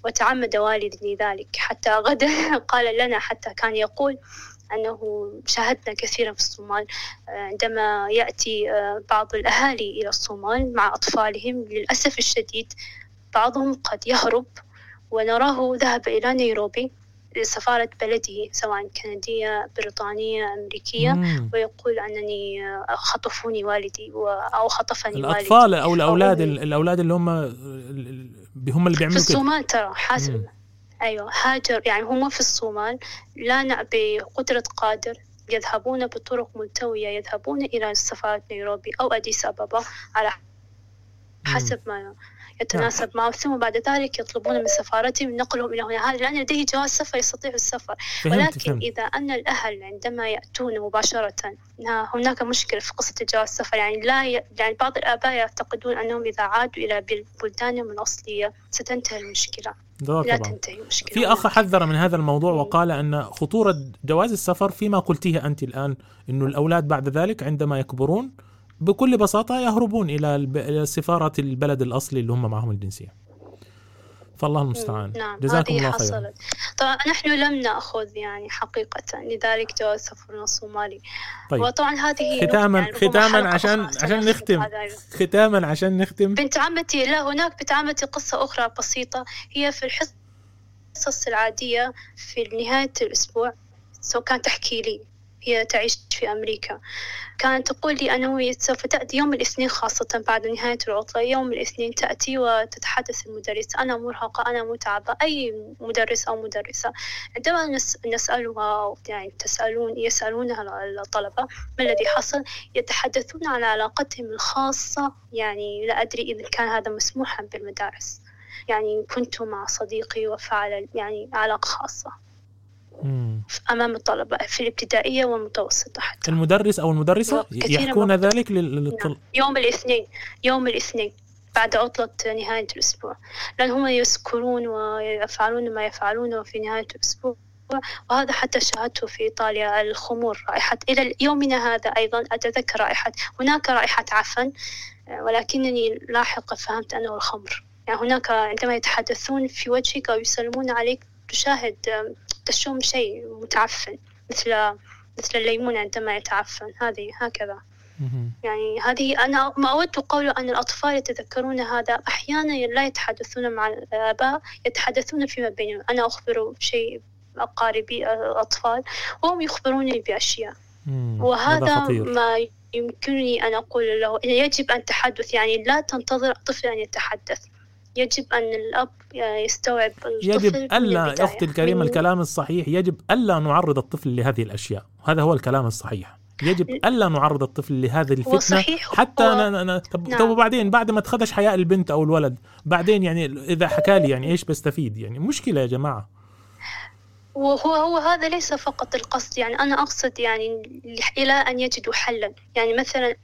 وتعمد والدي لذلك. حتى غدا قال لنا حتى كان يقول أنه شاهدنا كثيرا في الصومال. آه، عندما يأتي آه، بعض الأهالي إلى الصومال مع أطفالهم للأسف الشديد بعضهم قد يهرب ونراه ذهب إلى نيروبي. لسفارة بلده سواء كندية بريطانية أمريكية مم. ويقول أنني خطفوني والدي أو خطفني الأطفال والدي أو الأولاد أو الأولاد اللي هم هم اللي بيعملوا في الصومال ترى حاسب. أيوة هاجر يعني هم في الصومال لا بقدرة قادر يذهبون بطرق ملتوية يذهبون إلى سفارة نيروبي أو أديس أبابا على حسب ما يتناسب معه ثم بعد ذلك يطلبون من سفارتهم نقلهم إلى هنا هذا لأن لديه جواز سفر يستطيع السفر. فهمت ولكن فهمت. إذا أن الأهل عندما يأتون مباشرة هناك مشكلة في قصة جواز السفر يعني لا ي... يعني بعض الآباء يعتقدون أنهم إذا عادوا إلى بل- بلدانهم الأصلية ستنتهي المشكلة. لا طبعا تنتهي المشكلة. في اخ حذر من هذا الموضوع. وقال أن خطورة جواز السفر فيما قلتيه أنت الآن إنه الأولاد بعد ذلك عندما يكبرون بكل بساطة يهربون إلى سفارة البلد الأصلي اللي هم معهم الجنسية. فالله المستعان. نعم جزاكم الله خيرا. حصلت. طبعا نحن لم نأخذ يعني حقيقة. لذلك جواز سفرنا الصومالي طيب. وطبعا هذه ختاما يعني ختاما عشان عشان نختم. ختاما عشان نختم. بنت عمتي لا هناك بنت عمتي قصة أخرى بسيطة. هي في الحصص العادية في نهاية الأسبوع سو كانت تحكي لي. هي تعيش في أمريكا. كانت تقول لي أنه سوف تأتي يوم الاثنين خاصة بعد نهاية العطلة. يوم الاثنين تأتي وتتحدث المدرسة أنا مرهقة أنا متعبة. أي مدرس أو مدرسة. عندما نس- نسألها يعني تسألون يسألونها الطلبة ما الذي حصل يتحدثون عن علاقتهم الخاصة. يعني لا أدري إذا كان هذا مسموحا بالمدارس. يعني كنت مع صديقي وفعل يعني علاقة خاصة. مم. أمام الطلبة في الابتدائية والمتوسطة حتى. المدرس أو المدرسة يحكون ذلك. نعم. يوم الاثنين يوم الاثنين بعد عطلة نهاية الأسبوع. لأن هم يذكرون ويفعلون ما يفعلونه في نهاية الأسبوع. وهذا حتى شاهدته في إيطاليا الخمور رائحة. إلى يومنا هذا أيضا أتذكر رائحة. هناك رائحة عفن ولكنني لاحقا فهمت أنه الخمر. يعني هناك عندما يتحدثون في وجهك أو يسلمون عليك تشاهد تشم شيء متعفن مثل مثل الليمون عندما يتعفن هذه هكذا. يعني هذه أنا ما أود قول أن الأطفال يتذكرون هذا. أحيانا لا يتحدثون مع الآباء يتحدثون فيما بينهم. أنا أخبر شيء أقاربي أطفال وهم يخبروني بأشياء. وهذا ما يمكنني أن أقول له. يجب أن تحدث يعني لا تنتظر الطفل أن يتحدث. يجب أن الأب يستوعب الطفل يجب البداية. أختي الكريمه من- الكلام الصحيح يجب ألا نعرض الطفل لهذه الأشياء هذا هو الكلام الصحيح. يجب ألا نعرض الطفل لهذه الفتنة صحيح، حتى هو- أنا أنا طب, نعم. طب وبعدين؟ بعد ما تخدش حياء البنت أو الولد بعدين يعني إذا حكى لي يعني إيش بستفيد؟ يعني مشكلة يا جماعة. وهو هو هذا ليس فقط القصد يعني أنا أقصد يعني إلى أن يجدوا حلا. يعني مثلا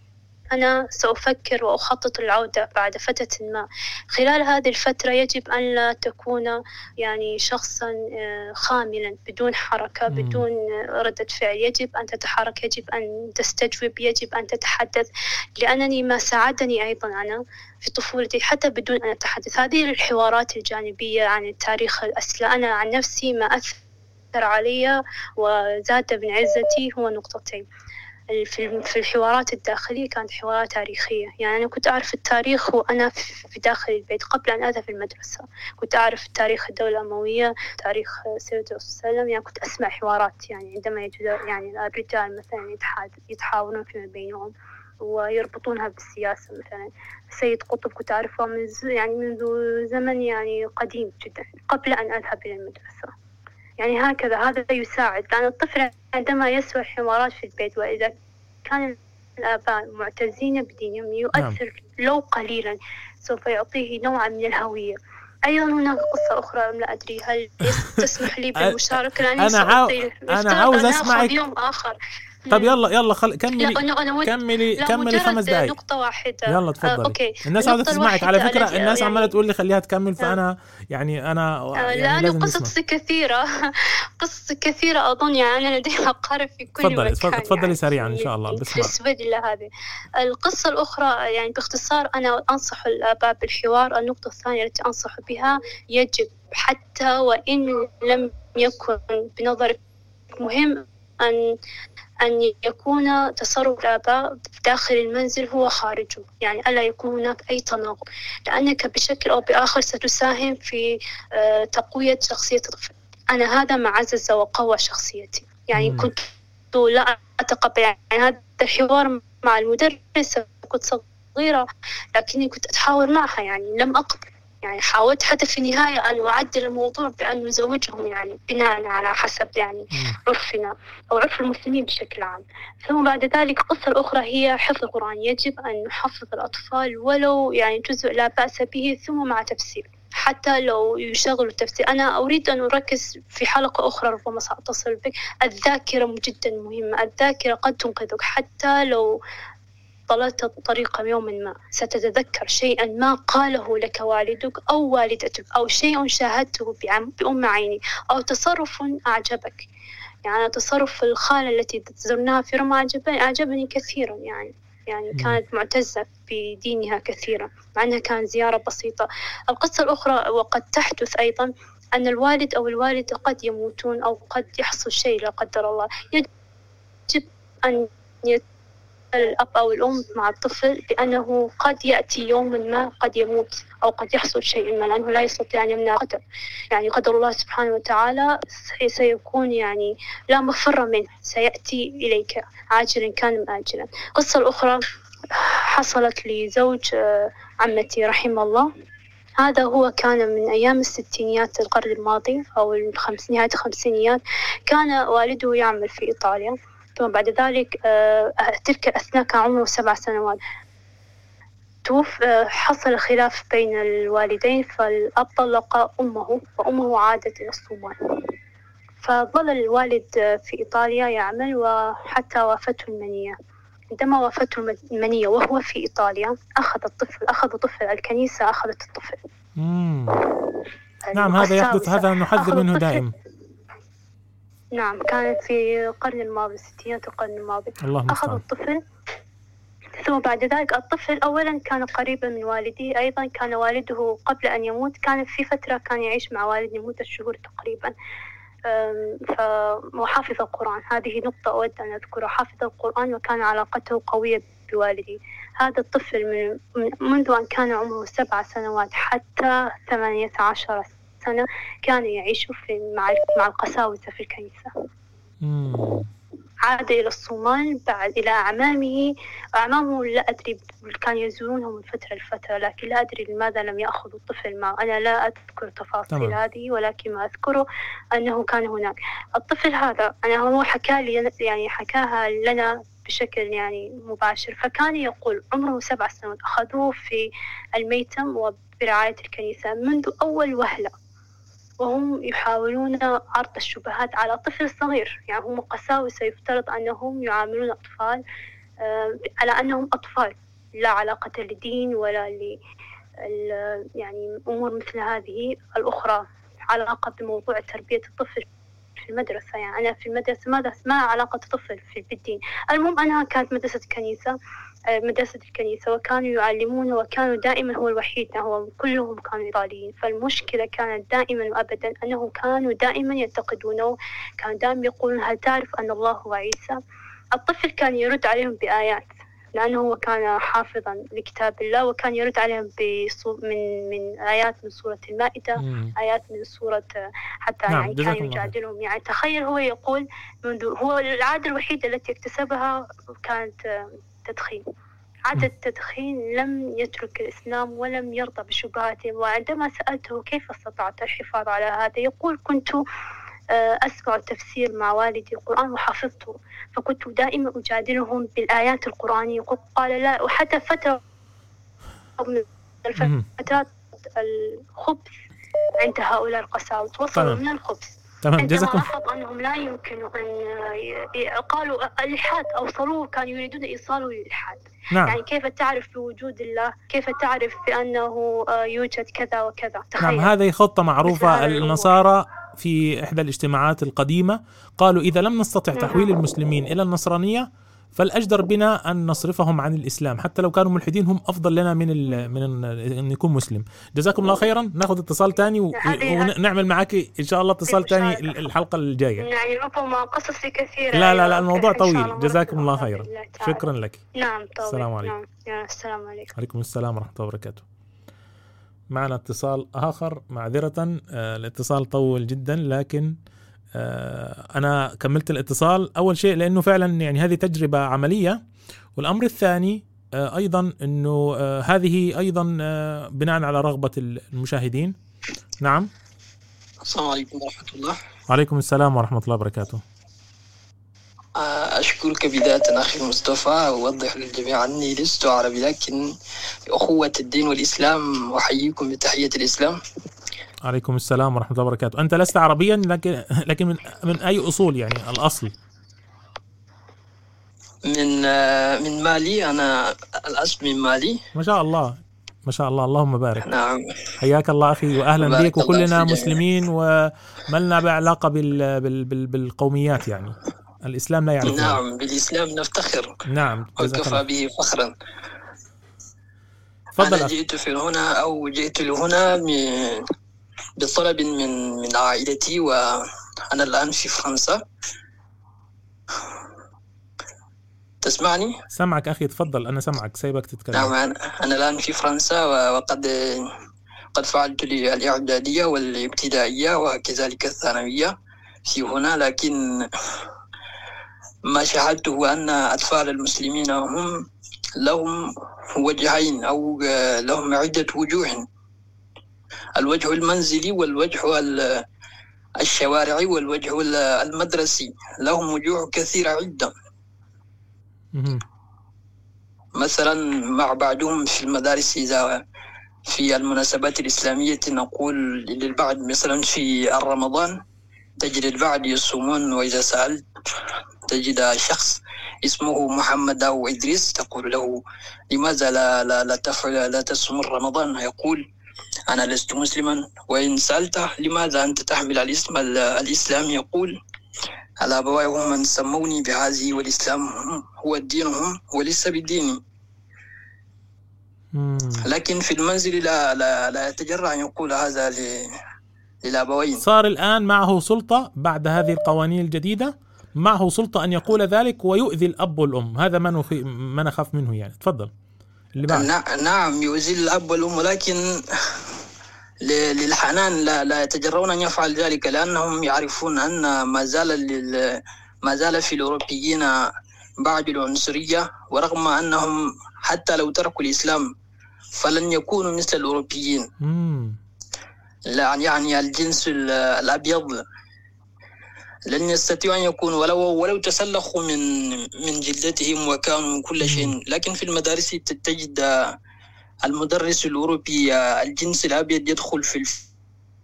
أنا سأفكر وأخطط للعودة بعد فترة ما. خلال هذه الفترة يجب أن لا تكون يعني شخصا آه، خاملا بدون حركة. بدون ردة فعل. يجب أن تتحرك يجب أن تستجوب يجب أن تتحدث لأنني ما ساعدني أيضا أنا في طفولتي حتى بدون أن أتحدث. هذه الحوارات الجانبية عن التاريخ الأسلى. أنا عن نفسي ما أثر علي وزاد من عزتي هو نقطتين. في الحوارات الداخلية كانت حوارات تاريخية. يعني أنا كنت أعرف التاريخ وأنا في داخل البيت قبل أن أذهب المدرسة. كنت أعرف تاريخ الدولة الأموية تاريخ سيرة الرسول وسلم. يعني كنت أسمع حوارات يعني عندما يعني الرجال مثلا يتحاورون فيما بينهم ويربطونها بالسياسة مثلا. سيد قطب كنت أعرفه من يعني منذ زمن يعني قديم جدا قبل أن أذهب إلى المدرسة. يعني هكذا هذا يساعد لأن الطفل عندما يسمع حوارات في البيت وإذا كان الآباء معتزين بدينهم يؤثر لو قليلا سوف يعطيه نوعا من الهوية. أيضا هناك قصة أخرى لا أدري هل تسمح لي بالمشاركة؟ لأني أنا عاو- أنا عاوز أسمعك. يوم آخر. طب يلا يلا خل... لا كملي أنا أنا ود كملي لا كملي خمس دقائق نقطة واحدة. يلا آه، تفضلي أوكي. الناس عاوزة النقطة تسمعك. على التي- الناس يعني- تقول لي خليها تكمل نعم. فأنا يعني أنا آه، يعني نسمع. قصص كثيرة. قصص كثيرة أظن يعني أنا لدي أقارب في كل تفضلي، مكان تفضلي- تفضلي يعني سريعاً إن شاء الله، بسمع. السبيل هذه. القصة الأخرى يعني باختصار أنا أنصح الآباء بالحوار. النقطة الثانية التي أنصح بها يجب حتى وإن لم يكن بنظرك مهم أن أن يكون تصرف الآباء داخل المنزل هو خارجه يعني ألا يكون هناك أي تناقض. لأنك بشكل أو بآخر ستساهم في آه، تقوية شخصية الطفل. أنا هذا ما عزز وقوى شخصيتي. يعني مم. كنت لا أتقبل يعني هذا الحوار مع المدرسة. كنت صغيرة لكني كنت أتحاور معها. يعني لم أقبل. يعني حاولت حتى في النهاية أن أعدل الموضوع بأن نزوجهم يعني بناء على حسب يعني عرفنا أو عرف المسلمين بشكل عام. ثم بعد ذلك القصة الأخرى هي حفظ القرآن. يجب أن نحفظ الأطفال ولو يعني جزء لا بأس به ثم مع تفسير. حتى لو يشغلوا التفسير. أنا أريد أن أركز في حلقة أخرى ربما سأتصل بك. الذاكرة جدا مهمة. الذاكرة قد تنقذك. حتى لو ضللت طريقا يوما ما. ستتذكر شيئا ما قاله لك والدك أو والدتك أو شيء شاهدته بأم عيني أو تصرف أعجبك. يعني تصرف الخالة التي زرناها في روما أعجبني, أعجبني كثيرا يعني. يعني كانت معتزة بدينها كثيرا. مع أنها كانت زيارة بسيطة. القصة الأخرى وقد تحدث أيضا أن الوالد أو الوالدة قد يموتون أو قد يحصل شيء لا قدر الله. يجب أن يت الأب أو الأم مع الطفل بأنه قد يأتي يوم ما قد يموت أو قد يحصل شيء ما لأنه لا يستطيع أن يمنع قدر. يعني قدر الله سبحانه وتعالى سيكون يعني لا مفر منه سيأتي إليك عاجلا كان مآجلا. القصة الأخرى حصلت لزوج آه، عمتي رحمه الله. هذا هو كان من أيام الستينيات القرن الماضي أو الخمس نهاية الخمسينيات. كان والده يعمل في إيطاليا. ثم بعد ذلك آه، تلك الأثناء كان عمره سبع سنوات. توف آه، حصل خلاف بين الوالدين فالأب طلق أمه وأمه عادت إلى الصومال. فظل الوالد آه، في إيطاليا يعمل وحتى وافته المنية. عندما وافته المنية وهو في إيطاليا أخذ الطفل أخذ طفل الكنيسة أخذت الطفل. مم. نعم هذا يحدث هذا نحذر منه دائما نعم كانت في القرن الماضي ستينات القرن الماضي. الله أخذ الطفل ثم بعد ذلك الطفل أولا كان قريبا من والديه أيضا كان والده قبل أن يموت كان في فترة كان يعيش مع والده لمدة شهور تقريبا. وحافظ القرآن. هذه نقطة أود أن أذكرها. حافظ القرآن وكان علاقته قوية بوالدي. هذا الطفل من منذ أن كان عمره سبع سنوات حتى ثمانية عشر سنة كان يعيش في مع مع القساوسة في الكنيسة. عاد إلى الصومال بعد إلى أعمامه أعمامه لا أدري كان يزورونه من فترة لفترة لكن لا أدري لماذا لم يأخذوا الطفل معه أنا لا أذكر تفاصيل هذه ولكن ما أذكره أنه كان هناك. الطفل هذا أنا هو حكى لي يعني حكاها لنا بشكل يعني مباشر. فكان يقول عمره سبع سنوات. أخذوه في الميتم وبرعاية الكنيسة منذ أول وهلة. وهم يحاولون عرض الشبهات على طفل صغير. يعني هم قساوسة يفترض أنهم يعاملون الأطفال آه، على أنهم أطفال لا علاقة لدين ولا ل يعني أمور مثل هذه الأخرى. علاقة بموضوع تربية الطفل في المدرسة. يعني أنا في المدرسة ماذا ما علاقة طفل في الدين المهم أنها كانت مدرسة كنيسة. مدرسة الكنيسة وكانوا يعلمونه وكانوا دائما هو الوحيد هو كلهم كانوا إيطاليين فالمشكلة كانت دائما وأبدا أنه كانوا دائما ينتقدونه كانوا دائما يقولون هل تعرف أن الله هو عيسى؟ الطفل كان يرد عليهم بآيات لأنه هو كان حافظا لكتاب الله وكان يرد عليهم من من آيات من سورة المائدة مم. آيات من سورة حتى نعم يعني كان يجادلهم. يعني تخيل هو يقول منذ هو العادة الوحيدة التي اكتسبها كانت التدخين. عادة التدخين لم يترك الإسلام ولم يرضى بشبهاتهم وعندما سألته كيف استطعت الحفاظ على هذا يقول كنت آه، أسمع التفسير مع والدي القرآن وحفظته فكنت دائما أجادلهم بالآيات القرآنية. قال لا وحتى فترة من الفترات الخبث عند هؤلاء القساوسة وصلوا من الخبث. تمام جزاكم لاحظ أنهم لا يمكن أن قالوا الالحاد اوصلوه كانوا يريدون ايصاله للالحاد نعم. يعني كيف تعرف بوجود الله كيف تعرف بأنه آه، يوجد كذا وكذا نعم، تخيل. نعم هذه خطة معروفة النصارى في إحدى الاجتماعات القديمة قالوا إذا لم نستطع نعم. تحويل المسلمين إلى النصرانية فالأجدر بنا أن نصرفهم عن الإسلام. حتى لو كانوا ملحدين هم أفضل لنا من من أن يكون مسلم. جزاكم الله خيرا. ناخذ اتصال ثاني ونعمل معك إن شاء الله اتصال ثاني الحلقة الجاية. يعني ربما قصصي كثيرة. لا لا لا الموضوع طويل. جزاكم الله خيرا. شكرا لك. نعم طبعا السلام عليكم. نعم. السلام عليكم. وعليكم السلام ورحمة الله وبركاته. معنا اتصال آخر معذرة. آه، الاتصال طول جدا لكن أنا كملت الاتصال. أول شيء لأنه فعلا يعني هذه تجربة عملية. والأمر الثاني آه، أيضا إنه آه، هذه أيضا آه، بناء على رغبة المشاهدين. نعم. السلام عليكم ورحمة الله. وعليكم السلام ورحمة الله وبركاته. آه، أشكرك بداية أخي مصطفى. أوضح للجميع أني لست عربي لكن أخوة الدين والإسلام أحييكم بتحية الإسلام. عليكم السلام ورحمة الله وبركاته. أنت لست عربيا لكن لكن من من أي أصول يعني الأصل؟ من آه، من مالي. أنا الأصل من مالي. ما شاء الله. ما شاء الله. اللهم بارك. نعم. حياك الله أخي واهلا بارك بك وكلنا. مسلمين وما لنا بعلاقة بال بال بال بالقوميات يعني. الإسلام لا يعرف. نعم. بالإسلام نفتخر. نعم. وكفى به فخرا. تفضل أنا أخي. جئت في هنا أو جئت لهنا م- بطلب من من عائلتي وأنا الآن في فرنسا. تسمعني؟ سمعك أخي تفضل أنا سمعك سايبك تتكلم. نعم أنا أنا الآن في فرنسا وقد قد فعلت لي الإعدادية والإبتدائية وكذلك الثانوية في هنا لكن ما شاهدته أن أطفال المسلمين هم لهم وجهين أو لهم عدة وجوه. الوجه المنزلي والوجه ال- الشوارعي والوجه ال- المدرسي لهم وجوه كثيرة عدة. مثلا مع بعضهم في المدارس إذا في المناسبات الإسلامية نقول للبعض مثلا في رمضان تجد البعض يصومون وإذا سألت تجد شخص اسمه محمد أو إدريس تقول له لماذا لا, لا, لا تفعل لا تصوم رمضان يقول أنا لست مسلما. وإن سألته لماذا أنت تحمل الإسم ال- الإسلام؟ يقول الآباء هم من سموني بهذه والإسلام هم- هو دينهم وليس بديني. لكن في المنزل لا لا, لا يتجرأ أن يقول هذا للأبوين صار الآن معه سلطة بعد هذه القوانين الجديدة. معه سلطة أن يقول ذلك ويؤذي الأب والأم. هذا ما نخاف منه يعني. تفضل. اللي بعد نع- نعم يؤذي الأب والأم لكن للحنان لا, لا يتجرؤون أن يفعل ذلك لأنهم يعرفون أن ما زال لل- ما زال في الأوروبيين بعض العنصرية ورغم أنهم حتى لو تركوا الإسلام فلن يكونوا مثل الأوروبيين. لا يعني الجنس ال- الأبيض لن يستطيعوا أن يكونوا ولو ولو تسلخوا من من جلدتهم وكانوا كل شيء. لكن في المدارس تجد المدرس الأوروبي الجنس الأبيض يدخل في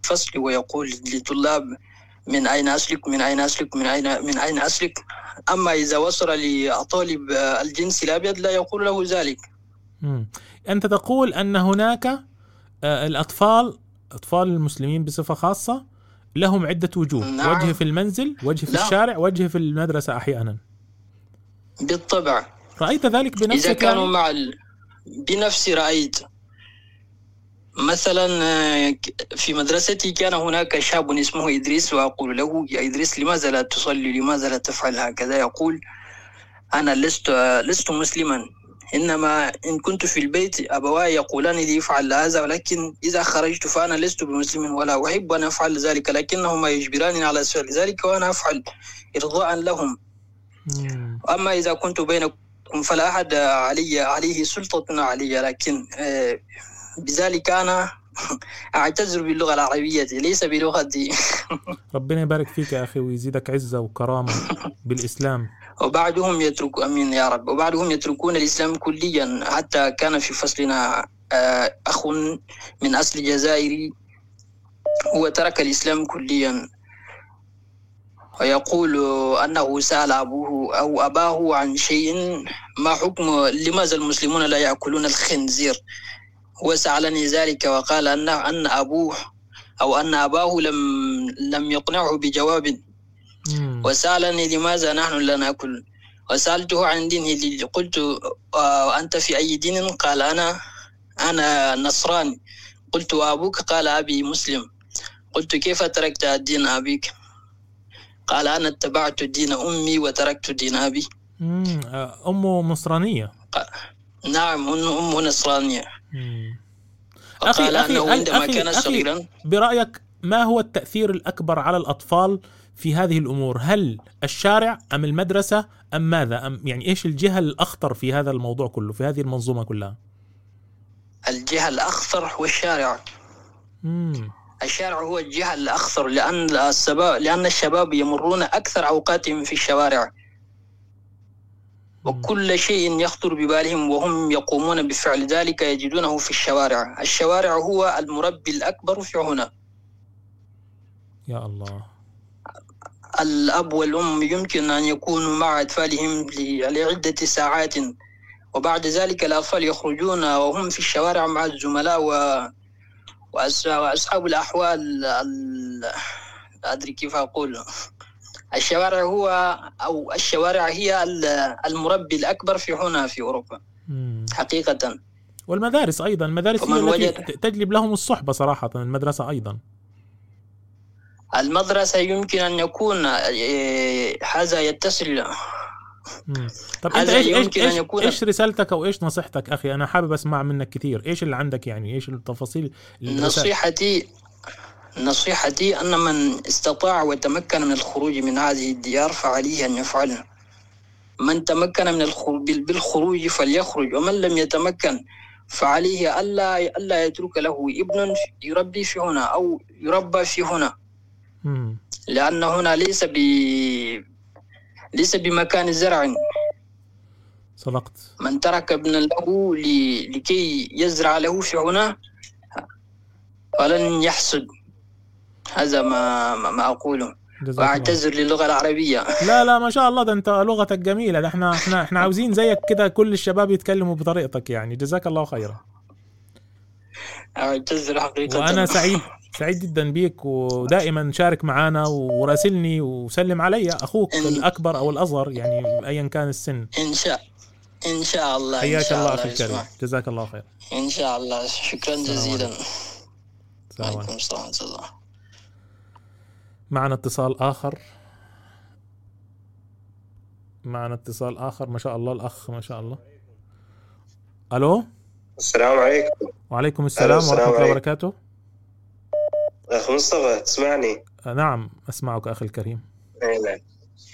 الفصل ويقول للطلاب من أين أسلك من أين أسلك من أين من أين أسلك؟ أما إذا وصل لطالب الجنس الأبيض لا يقول له ذلك. مم. أنت تقول أن هناك آه، الاطفال أطفال المسلمين بصفة خاصة لهم عدة وجوه. نعم. وجه في المنزل وجه في نعم. الشارع وجه في المدرسة أحيانا. بالطبع. رأيت ذلك بنفسك إذا كانوا يعني؟ مع ال... بنفسي رأيت. مثلا آه، في مدرستي كان هناك شاب اسمه إدريس وأقول له يا إدريس لماذا لا تصلي؟ لماذا لا تفعل هكذا؟ يقول أنا لست آه، لست مسلما. إنما إن كنت في البيت أبواي يقولان لي افعل هذا ولكن إذا خرجت فأنا لست بمسلم ولا أحب أن أفعل ذلك لكنهما يجبراني على فعل ذلك وأنا أفعل إرضاء لهم. مم. أما إذا كنت بينكم فلا أحد علي عليه سلطة علي لكن آه، بذلك أنا أعتذر باللغة العربية ليس بلغتي. ربنا يبارك فيك يا أخي ويزيدك عزة وكرامة بالإسلام. وبعضهم يترك أمين يا رب وبعضهم يتركون الإسلام كليا حتى كان في فصلنا آه، أخ من أصل جزائري هو ترك الإسلام كليا ويقول أنه سأل أبوه أو أباه عن شيء ما حكم لماذا المسلمون لا يأكلون الخنزير هو سألني ذلك وقال أن أن أبوه أو أن أباه لم لم يقنعه بجواب. وسألني لماذا نحن لا نأكل؟ وسألته عن دينه قلت آه، أنت في أي دين؟ قال أنا أنا نصراني. قلت وأبوك؟ قال أبي مسلم. قلت كيف تركت دين أبيك؟ قال أنا اتبعت دين أمي وتركت دين أبي. آه، امه نصرانية. نعم أم- أمه نصرانية. أخي- أخي، أنه عندما أخي- كان أخي، صغيرا برأيك ما هو التأثير الأكبر على الأطفال في هذه الأمور؟ هل الشارع أم المدرسة أم ماذا؟ أم يعني إيش الجهة الأخطر في هذا الموضوع كله في هذه المنظومة كلها؟ الجهة الأخطر هو الشارع. امم الشارع هو الجهة الأخطر لأن الشباب لأن الشباب يمرون أكثر أوقاتهم في الشوارع. وكل شيء يخطر ببالهم وهم يقومون بفعل ذلك يجدونه في الشوارع. الشوارع هو المربي الأكبر في هنا يا الله. الأب والأم يمكن أن يكونوا مع أطفالهم لعدة ساعات وبعد ذلك الأطفال يخرجون وهم في الشوارع مع الزملاء و... وأصحاب الأحوال ال... لا أدري كيف أقول. الشوارع هو أو الشوارع هي ال- المربي الأكبر في هنا في أوروبا. حقيقة. والمدارس أيضا المدارس هي التي تجلب لهم الصحبة صراحة المدرسة أيضا. المدرسة يمكن أن يكون إيه، هذا يتصل. مم. طب أنت إيش إيش إيش, يكون- إيش رسالتك أو إيش نصيحتك أخي؟ أنا حابب أسمع منك كثير. إيش اللي عندك يعني؟ إيش التفاصيل؟ نصيحتي نصيحتي أن من استطاع وتمكن من الخروج من هذه الديار فعليه أن يفعله من تمكن من الخروج بالخروج فليخرج. ومن لم يتمكن فعليه ألا ألا يترك له ابن يربي في هنا أو يربى في هنا. لأن هنا ليس ب ليس بمكان زرع. صدقت. من ترك ابنا له لكي يزرع له في هنا فلن يحصد. هذا ما ما أقوله. وأعتذر للغة العربية. لا لا ما شاء الله ده أنت لغتك جميلة. ده إحنا إحنا إحنا عاوزين زيك كده كل الشباب يتكلموا بطريقتك يعني. جزاك الله خيرا. أعتذر حقيقة. وأنا سعيد. سعيد جدا بيك ودائما شارك معانا وراسلني وسلم علي أخوك إن- الأكبر أو الأصغر يعني ايا كان السن. إن شاء إن شاء الله حياك الله أخي الكريم. جزاك الله خير. إن شاء الله. شكرا جزيلا. السلام عليكم. ورحمة الله. معنا اتصال آخر. معنا اتصال آخر. ما شاء الله الأخ ما شاء الله. ألو؟ السلام عليكم. وعليكم السلام السلام ورحمة الله. وبركاته. أخ مصطفى تسمعني؟ نعم أسمعك أخي الكريم. نعم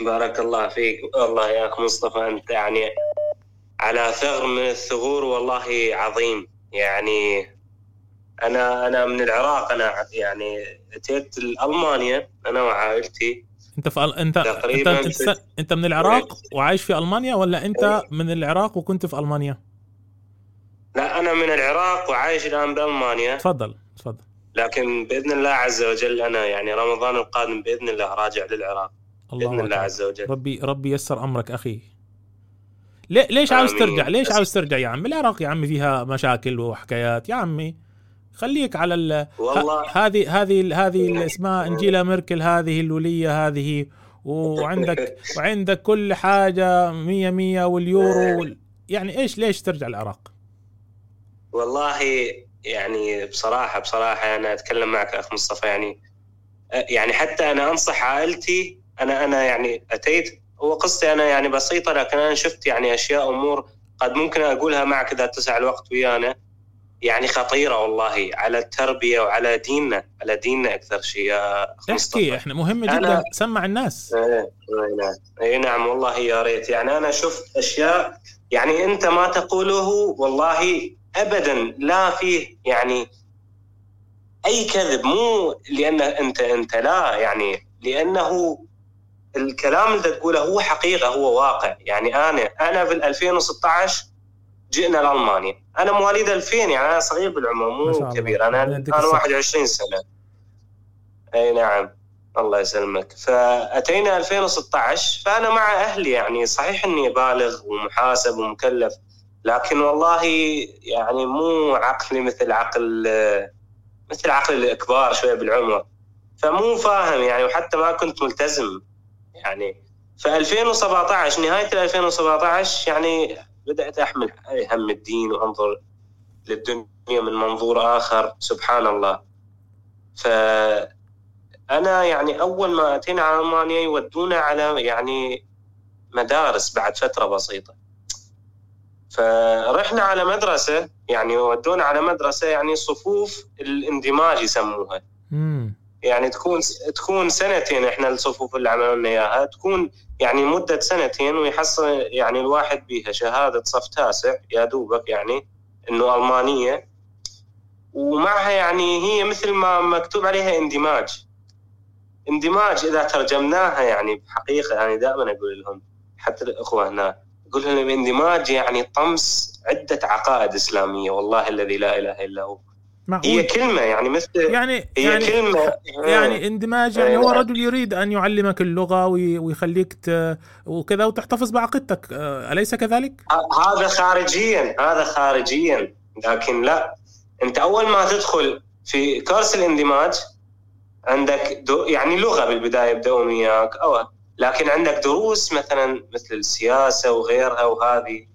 بارك الله فيك. والله يا أخ مصطفى أنت يعني على ثغر من الثغور والله عظيم. يعني أنا أنا من العراق أنا يعني أتيت لألمانيا أنا وعائلتي أنت في أل... أنت أنت انت, أنت من العراق وعايش في ألمانيا ولا أنت من العراق وكنت في ألمانيا؟ لا أنا من العراق وعايش الآن بألمانيا. تفضل تفضل. لكن بإذن الله عز وجل أنا يعني رمضان القادم بإذن الله راجع للعراق. الله الله أكبر. عز وجل. ربي ربي يسر أمرك أخي. ليش عاوز. ترجع؟ ليش عاوز ترجع يا عمي؟ العراق يا عمي فيها مشاكل وحكايات. يا عمي خليك على ال هذه هذه هذه اسمها إنجيلا ميركل هذه الولية هذه. وعندك وعندك كل حاجة مية مية واليورو وال... يعني إيش ليش ترجع العراق؟ والله يعني بصراحة بصراحة أنا أتكلم معك أخ مصطفى يعني يعني حتى أنا أنصح عائلتي أنا أنا يعني أتيت هو قصتي أنا يعني بسيطة لكن أنا شفت يعني أشياء أمور قد ممكن أقولها معك إذا اتسع الوقت ويانا. يعني خطيرة والله على التربية وعلى ديننا على ديننا أكثر شيء يا أخ احكي إحنا مهم أنا- جدا سمع الناس. إيه، أي نعم نعم والله يا ريت. يعني أنا شفت أشياء يعني أنت ما تقوله والله ابدا لا فيه يعني أي كذب مو لأن أنت أنت لا يعني لأنه الكلام اللي تقوله هو حقيقة هو واقع. يعني أنا أنا بال 2016 جئنا لألمانيا. أنا مواليد 2000 يعني أنا صغير بالعمر مو. كبير. أنا يديك أنا الصحة. 21 سنة. أي نعم. الله يسلمك. فأتينا 2016 فأنا مع أهلي يعني صحيح إني بالغ ومحاسب ومكلف. لكن والله يعني مو عقلي مثل عقل مثل عقل الكبار شوية بالعمر. فمو فاهم يعني وحتى ما كنت ملتزم يعني. ف 2017 نهاية 2017 يعني بدأت أحمل هم الدين وأنظر للدنيا من منظور آخر سبحان الله. ف أنا يعني أول ما أتينا على ألمانيا يودونا على يعني مدارس بعد فترة بسيطة. فرحنا على مدرسة يعني ودونا على مدرسة يعني صفوف الاندماج يسموها. يعني تكون تكون سنتين إحنا الصفوف اللي عملوا لنا إياها تكون يعني مدة سنتين ويحصل يعني الواحد بيها شهادة صف تاسع يا دوبك يعني إنه ألمانية. ومعها يعني هي مثل ما مكتوب عليها اندماج. اندماج إذا ترجمناها يعني بحقيقة يعني دائما أقول لهم حتى الأخوة هنا أقول لهم الاندماج يعني طمس عدة عقائد إسلامية والله الذي لا إله إلا هو. معقول هي كلمة يعني مثل يعني هي يعني كلمه يعني اندماج يعني إيه. هو رجل يريد أن يعلمك اللغة وي- ويخليك ت... وكذا وتحتفظ بعقيدتك. آه، أليس كذلك؟ هذا خارجيا هذا خارجيا. لكن لا. أنت أول ما تدخل في كورس الاندماج عندك دو يعني لغة بالبداية يبداون وياك أو لكن عندك دروس مثلا مثل السياسة وغيرها وهذه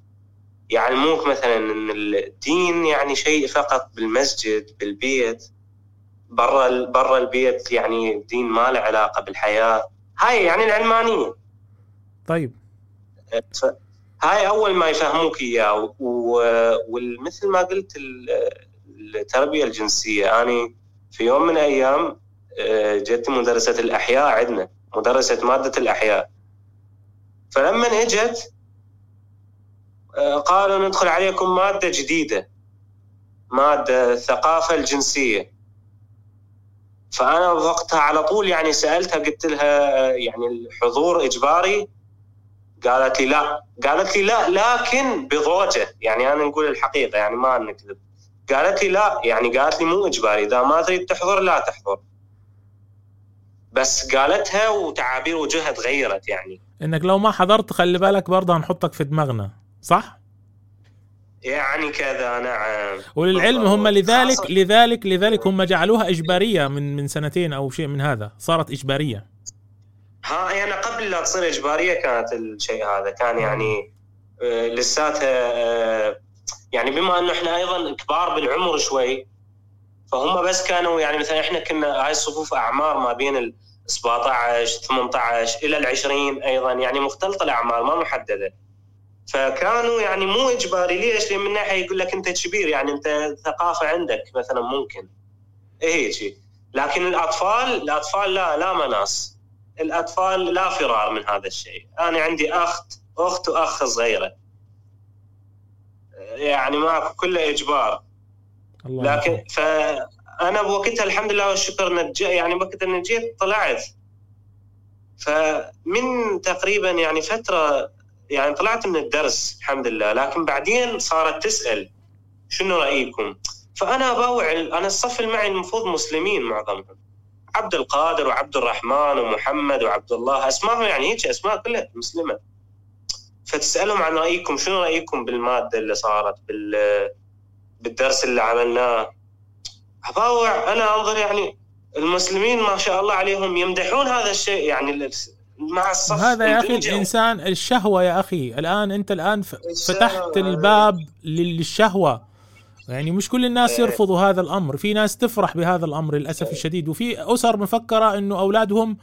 يعلموك مثلا إن الدين يعني شيء فقط بالمسجد بالبيت. برا برا البيت يعني الدين ما له علاقة بالحياة. هاي يعني العلمانية. طيب. هاي أول ما يفهموك إياه. ومثل ما قلت ال- التربية الجنسية. أنا في يوم من الأيام آه، جت مدرسة الأحياء عندنا. مدرسه مادة الأحياء. فلما اجت آه، قالوا ندخل عليكم مادة جديدة مادة الثقافه الجنسية. فأنا وقتها على طول يعني سألتها قلت لها آه، يعني الحضور إجباري؟ قالت لي لا. قالت لي لا لكن بضوجة. يعني أنا نقول الحقيقة يعني ما نكذب. قالت لي لا يعني قالت لي مو إجباري. إذا ما تريد تحضر لا تحضر. بس قالتها وتعابير وجهها تغيرت يعني. إنك لو ما حضرت خلي بالك برضه هنحطك في دماغنا صح؟ يعني كذا نعم وللعلم هم لذلك خاصة- لذلك لذلك هم جعلوها إجبارية من من سنتين أو شيء من هذا صارت إجبارية. ها أنا قبل لا تصير إجبارية كانت الشيء هذا كان يعني آه، لساتها آه، يعني بما انه إحنا أيضا كبار بالعمر شوي فهم بس كانوا يعني مثلا إحنا كنا هاي الصفوف أعمار ما بين ال 17 18 إلى ال 20 أيضا يعني مختلطة الاعمار ما محددة. فكانوا يعني مو إجباري ليش؟ لأن من ناحية يقول لك أنت كبير يعني أنت ثقافة عندك مثلا ممكن. إيه هيك لكن الأطفال الأطفال لا لا مناص. الأطفال لا فرار من هذا الشيء. أنا عندي أخت أخت وأخ صغيرة. يعني ماكو كله إجبار. الله لكن يرحمه. فانا بوقتها الحمد لله والشكر نج... يعني وقت اني جيت طلعت. فمن تقريبا يعني فتره يعني طلعت من الدرس الحمد لله لكن بعدين صارت تسأل شنو رأيكم؟ فأنا باوع أنا الصف اللي معي المفروض مسلمين معظمهم. عبد القادر وعبد الرحمن ومحمد وعبد الله اسمائهم يعني هيك أسماء كلها مسلمة. فتسألهم عن رأيكم شنو رأيكم بالمادة اللي صارت بال بالدرس اللي عملناه؟ باوع أنا أنظر يعني المسلمين ما شاء الله عليهم يمدحون هذا الشيء يعني مع الصف هذا يا أخي. الإنسان الشهوة يا أخي. الآن أنت الآن. فتحت الباب لل- للشهوة. يعني مش كل الناس إيه. يرفضوا هذا الأمر. في ناس تفرح بهذا الأمر للأسف الشديد. وفي أسر مفكرة إنه أولادهم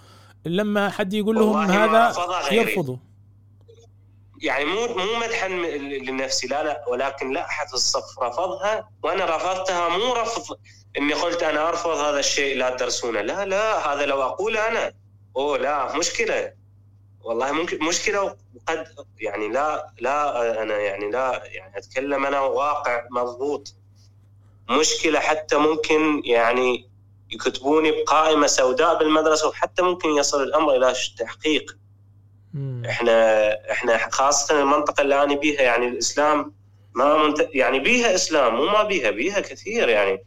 لما حد يقول لهم هذا غيري. يرفضوا يعني. مو مو مدحا لنفسي. لا لا. ولكن لا أحد في الصف رفضها. وأنا رفضتها مو رفض إني قلت أنا أرفض هذا الشيء لا تدرسونه. لا لا هذا لو اقوله أنا. أوه لا مشكلة. والله ممكن مشكلة وقد يعني لا لا أنا يعني لا يعني أتكلم أنا واقع مضبوط. مشكلة حتى ممكن يعني يكتبوني بقائمة سوداء بالمدرسة وحتى ممكن يصل الأمر إلى تحقيق. إحنا إحنا خاصة المنطقة اللي أنا بيها يعني الإسلام ما منت... يعني بيها إسلام مو ما بيها بيها كثير يعني.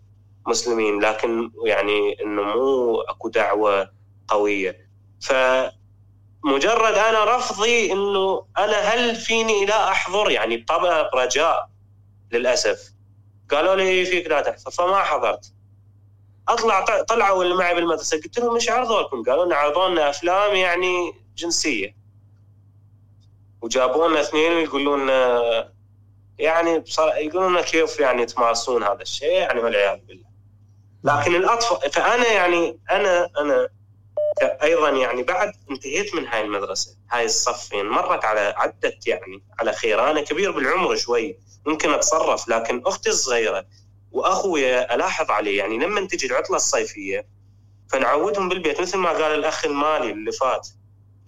مسلمين لكن يعني إنه مو أكو دعوة قوية. فمجرد أنا رفضي إنه أنا هل فيني لا أحضر؟ يعني طبعا رجاء للأسف. قالوا لي فيك لا تحضر فما حضرت. أطلع طلعوا اللي معي بالمدرسة قلت لهم إيش عرضوا لكم؟ قالوا لنا عرضوا لنا أفلام يعني جنسية. وجابوا لنا اثنين ويقولون يعني يقولون كيف يعني تمارسون هذا الشيء؟ يعني والعياذ بالله. لكن الاطفال فأنا يعني أنا أنا أيضا يعني بعد انتهيت من هاي المدرسة هاي الصفين مرت على عدة يعني على خير. أنا كبير بالعمر شوي ممكن أتصرف لكن أختي الصغيرة وأخويا ألاحظ عليه يعني لما تجي العطلة الصيفية فنعودهم بالبيت. مثل ما قال الأخ المالي اللي فات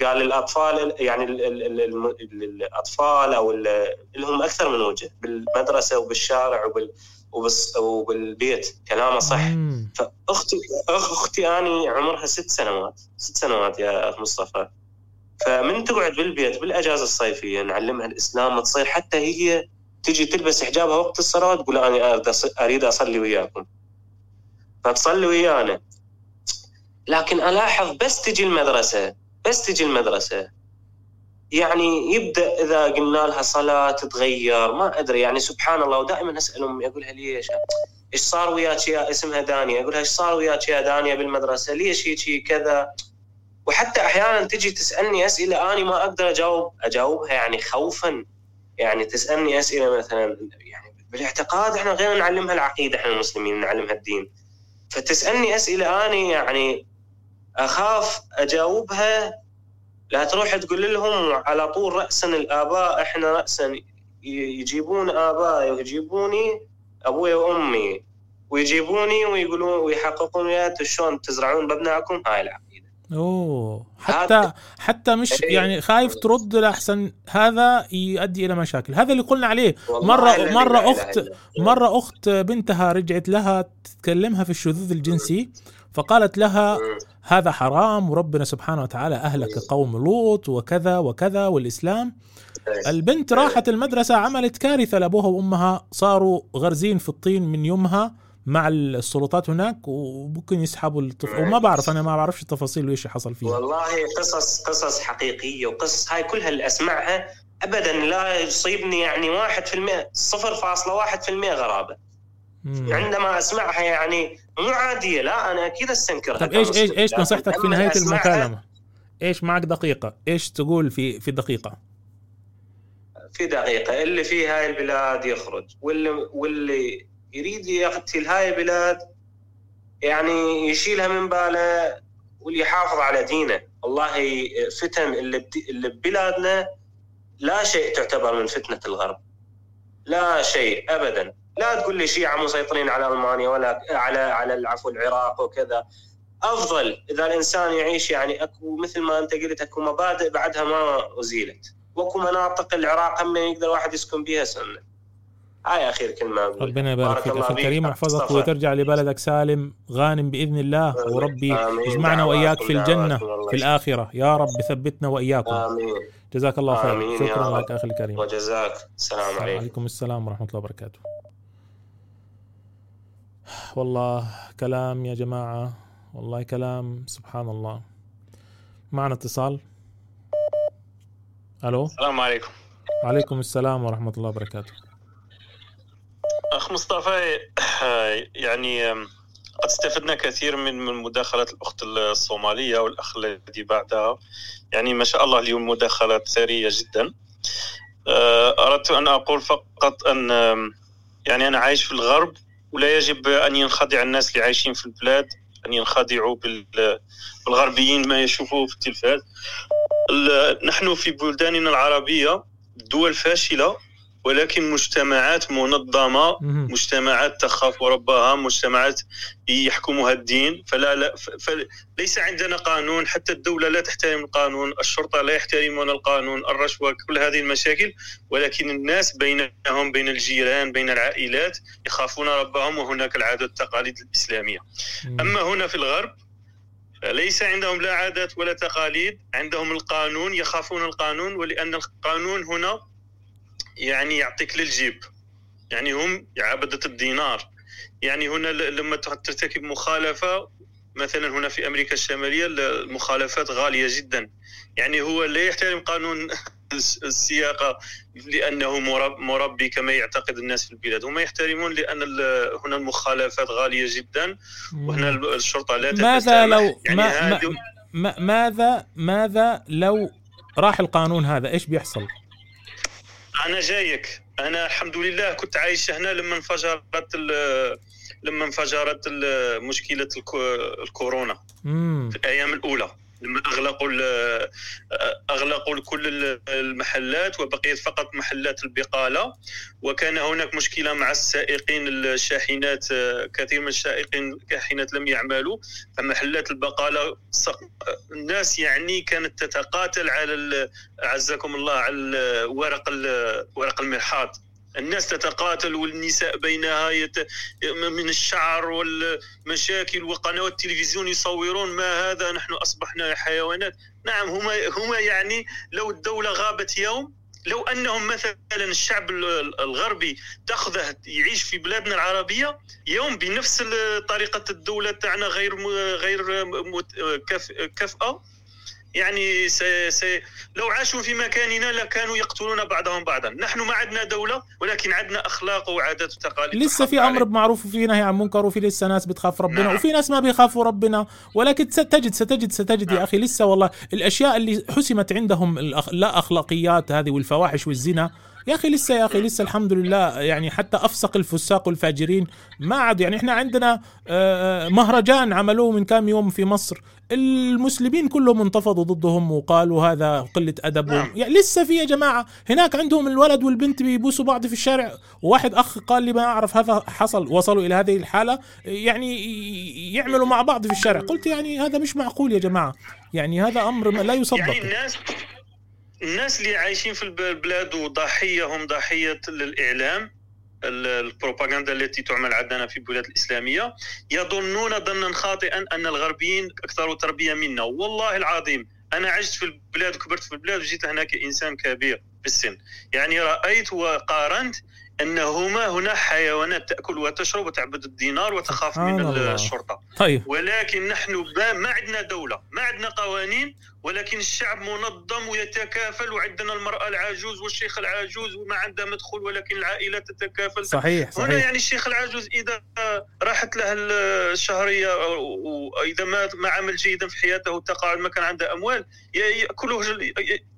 قال الأطفال يعني ال ال ال ال ال الأطفال أو ال- اللي هم أكثر من وجه بالمدرسة وبالشارع وبال وبس وبالبيت. كلامه صح. مم. فأختي أختي أني عمرها ست سنوات. ست سنوات يا أخ مصطفى. فمن تقعد بالبيت بالأجازة الصيفية نعلمها الإسلام تصير حتى هي تجي تلبس حجابها وقت الصلاة تقول أنا أريد أصلي وياكم. فتصلي ويانا. لكن ألاحظ بس تجي المدرسة بس تجي المدرسة. يعني يبدأ إذا قلنا لها صلاة تتغير ما أدري يعني سبحان الله ودائما اسال امي اقولها ليش إيش صار وياك يا اسمها دانيا اقولها إيش صار وياك يا دانيا بالمدرسة؟ ليش هيك كذا؟ وحتى أحيانا تجي تسألني أسئلة اني ما أقدر أجاوب أجاوبها يعني خوفا. يعني تسألني أسئلة مثلا يعني بالاعتقاد إحنا غير نعلمها العقيدة إحنا المسلمين نعلمها الدين. فتسألني أسئلة اني يعني أخاف أجاوبها لا تروح تقول لهم على طول راسا الآباء إحنا راسا ي- يجيبون ابائي ويجيبوني أبوي وأمي ويجيبوني ويقولون ويحققون وياي شلون تزرعون بابنائكم هاي العقيدة. أوه. حتى حتى مش إيه. يعني خايف ترد لأحسن هذا يؤدي إلى مشاكل. هذا اللي قلنا عليه. لا أخت- إلا هو. مرة أخت بنتها رجعت لها تكلمها في الشذوذ الجنسي. فقالت لها مم. هذا حرام وربنا سبحانه وتعالى أهلك قوم لوط وكذا وكذا والإسلام. البنت راحت المدرسة عملت كارثة لأبوها وأمها صاروا غرزين في الطين من يومها مع السلطات هناك وممكن يسحبوا الطفل وما بعرف أنا ما بعرفش التفاصيل وإيش حصل فيها. والله قصص قصص حقيقية وقصص هاي كلها اللي أسمعها ابدا لا يصيبني يعني 1% 0.1% غرابة. مم. عندما أسمعها يعني مو عادية لا أنا أكيد أستنكرها طيب إيش إيش. إيش نصيحتك في نهاية المكالمة؟ إيش معك دقيقة؟ إيش تقول في في دقيقة؟ في دقيقة اللي في هاي البلاد يخرج واللي واللي يريد يقتل هاي البلاد يعني يشيلها من باله واللي يحافظ على دينه والله فتن اللي اللي ببلادنا لا شيء تعتبر من فتنة الغرب لا شيء ابدا لا تقول لي شيعة مسيطرين على ألمانيا ولا على على العفو العراق وكذا. أفضل إذا الإنسان يعيش يعني أكو مثل ما أنت قلت أكو مبادئ بعدها ما أزيلت. وأكو مناطق العراق هم يقدر واحد يسكن بها سنة. هاي أخير كلمة أقول ربنا يبارك بارك فيك. بيك. الكريم يحفظك مصطفى. وترجع لبلدك سالم غانم بإذن الله. وربي آمين. يجمعنا وإياك في الله في الآخرة. يا رب ثبتنا وإياكم. آمين. جزاك الله خير. آمين شكرا. لك أخي الكريم. وجزاك. السلام عليكم. السلام ورحمة الله وبركاته. والله كلام يا جماعة والله كلام سبحان الله معنا اتصال؟ ألو؟ السلام عليكم. عليكم السلام ورحمة الله وبركاته. أخ مصطفى يعني قد استفدنا كثير من من مداخله الأخت الصومالية والأخ الذي بعدها. يعني ما شاء الله اليوم مداخلات ثرية جدا. أردت أن أقول فقط أن أم، يعني أنا عايش في الغرب ولا يجب أن ينخدع الناس اللي عايشين في البلاد أن ينخدعوا بال- بالغربيين ما يشوفوه في التلفاز. ال- نحن في بلداننا العربية دول فاشلة ولكن مجتمعات منظمة. مجتمعات تخاف ربها مجتمعات يحكمها الدين فلا لا فليس عندنا قانون حتى الدولة لا تحترم القانون الشرطة لا يحترمون القانون الرشوة كل هذه المشاكل ولكن الناس بينهم بين الجيران بين العائلات يخافون ربهم وهناك العادات والتقاليد الإسلامية مم. أما هنا في الغرب ليس عندهم لا عادات ولا تقاليد عندهم القانون يخافون القانون ولأن القانون هنا يعني يعطيك للجيب. يعني هم عبدة الدينار يعني هنا لما ترتكب مخالفة مثلا هنا في أمريكا الشمالية المخالفات غالية جدا. يعني هو لا يحترم قانون الس- السياقة لأنه مرب- مربي كما يعتقد الناس في البلاد. هم يحترمون لأن هنا المخالفات غالية جدا وهنا ال- الشرطة لا ماذا تتسامح. لو يعني ما ما ماذا ماذا لو راح القانون هذا؟ إيش بيحصل؟ أنا جايك. أنا الحمد لله كنت عايش هنا لما انفجرت ال- لما انفجرت مشكلة الكو- الكورونا. في الأيام الأولى. اغلقوا ال- اغلقوا كل المحلات وبقيت فقط محلات البقالة. وكان هناك مشكلة مع السائقين الشاحنات كثير من السائقين الشاحنات لم يعملوا. فمحلات البقالة الناس يعني كانت تتقاتل على أعزكم الله على ورق ورق المرحاض. الناس تتقاتل والنساء بينها يت... من الشعر والمشاكل وقنوات التلفزيون يصورون ما هذا نحن أصبحنا حيوانات. نعم هما هما يعني لو الدولة غابت يوم لو أنهم مثلا الشعب ال- الغربي تاخذه يعيش في بلادنا العربية يوم بنفس طريقة الدولة تاعنا غير غير كفأه يعني سي سي لو عاشوا في مكاننا لكانوا يقتلون بعضهم بعضا نحن ما عندنا دولة ولكن عندنا أخلاق وعادات وتقاليد لسه في عليها. بمعروف وفي نهي عن منكر وفي لسه ناس بتخاف ربنا نعم. وفي ناس ما بيخافوا ربنا ولكن ستجد ستجد ستجد يا نعم. أخي لسه والله الأشياء اللي حسمت عندهم الأخ... لا اخلاقيات هذه والفواحش والزنا يا أخي لسه يا أخي لسه الحمد لله يعني حتى أفسق الفساق والفاجرين ما عاد يعني إحنا عندنا آه، مهرجان عملوه من كام يوم في مصر. المسلمين كلهم انتفضوا ضدهم وقالوا هذا قلة أدب. نعم. يعني لسه في يا جماعة هناك عندهم الولد والبنت بيبوسوا بعض في الشارع. وواحد أخ قال لي ما أعرف هذا حصل وصلوا إلى هذه الحالة يعني يعملوا مع بعض في الشارع. قلت يعني هذا مش معقول يا جماعة يعني هذا أمر ما- لا يصدق يعني الناس الناس اللي عايشين في الب- البلاد وضحية هم ضحية للإعلام ال- البروباغندا التي تعمل عندنا في البلاد الإسلامية يظنون ظنا خاطئا أن الغربيين أكثر تربية منا. والله العظيم أنا عشت في البلاد وكبرت في البلاد وجيت هنا كإنسان كبير في السن يعني رأيت وقارنت أنهما هنا حيوانات تأكل وتشرب وتعبد الدينار وتخاف من الله. الشرطة. طيب. ولكن نحن ما عندنا دولة ما عندنا قوانين ولكن الشعب منظم ويتكافل وعندنا المرأة العجوز والشيخ العجوز وما عندها مدخول ولكن العائلة تتكافل. صحيح هنا صحيح. يعني الشيخ العجوز إذا راحت له الشهرية وإذا ما ما عمل جيدا في حياته وتقاعد ما كان عنده أموال ي- يأكله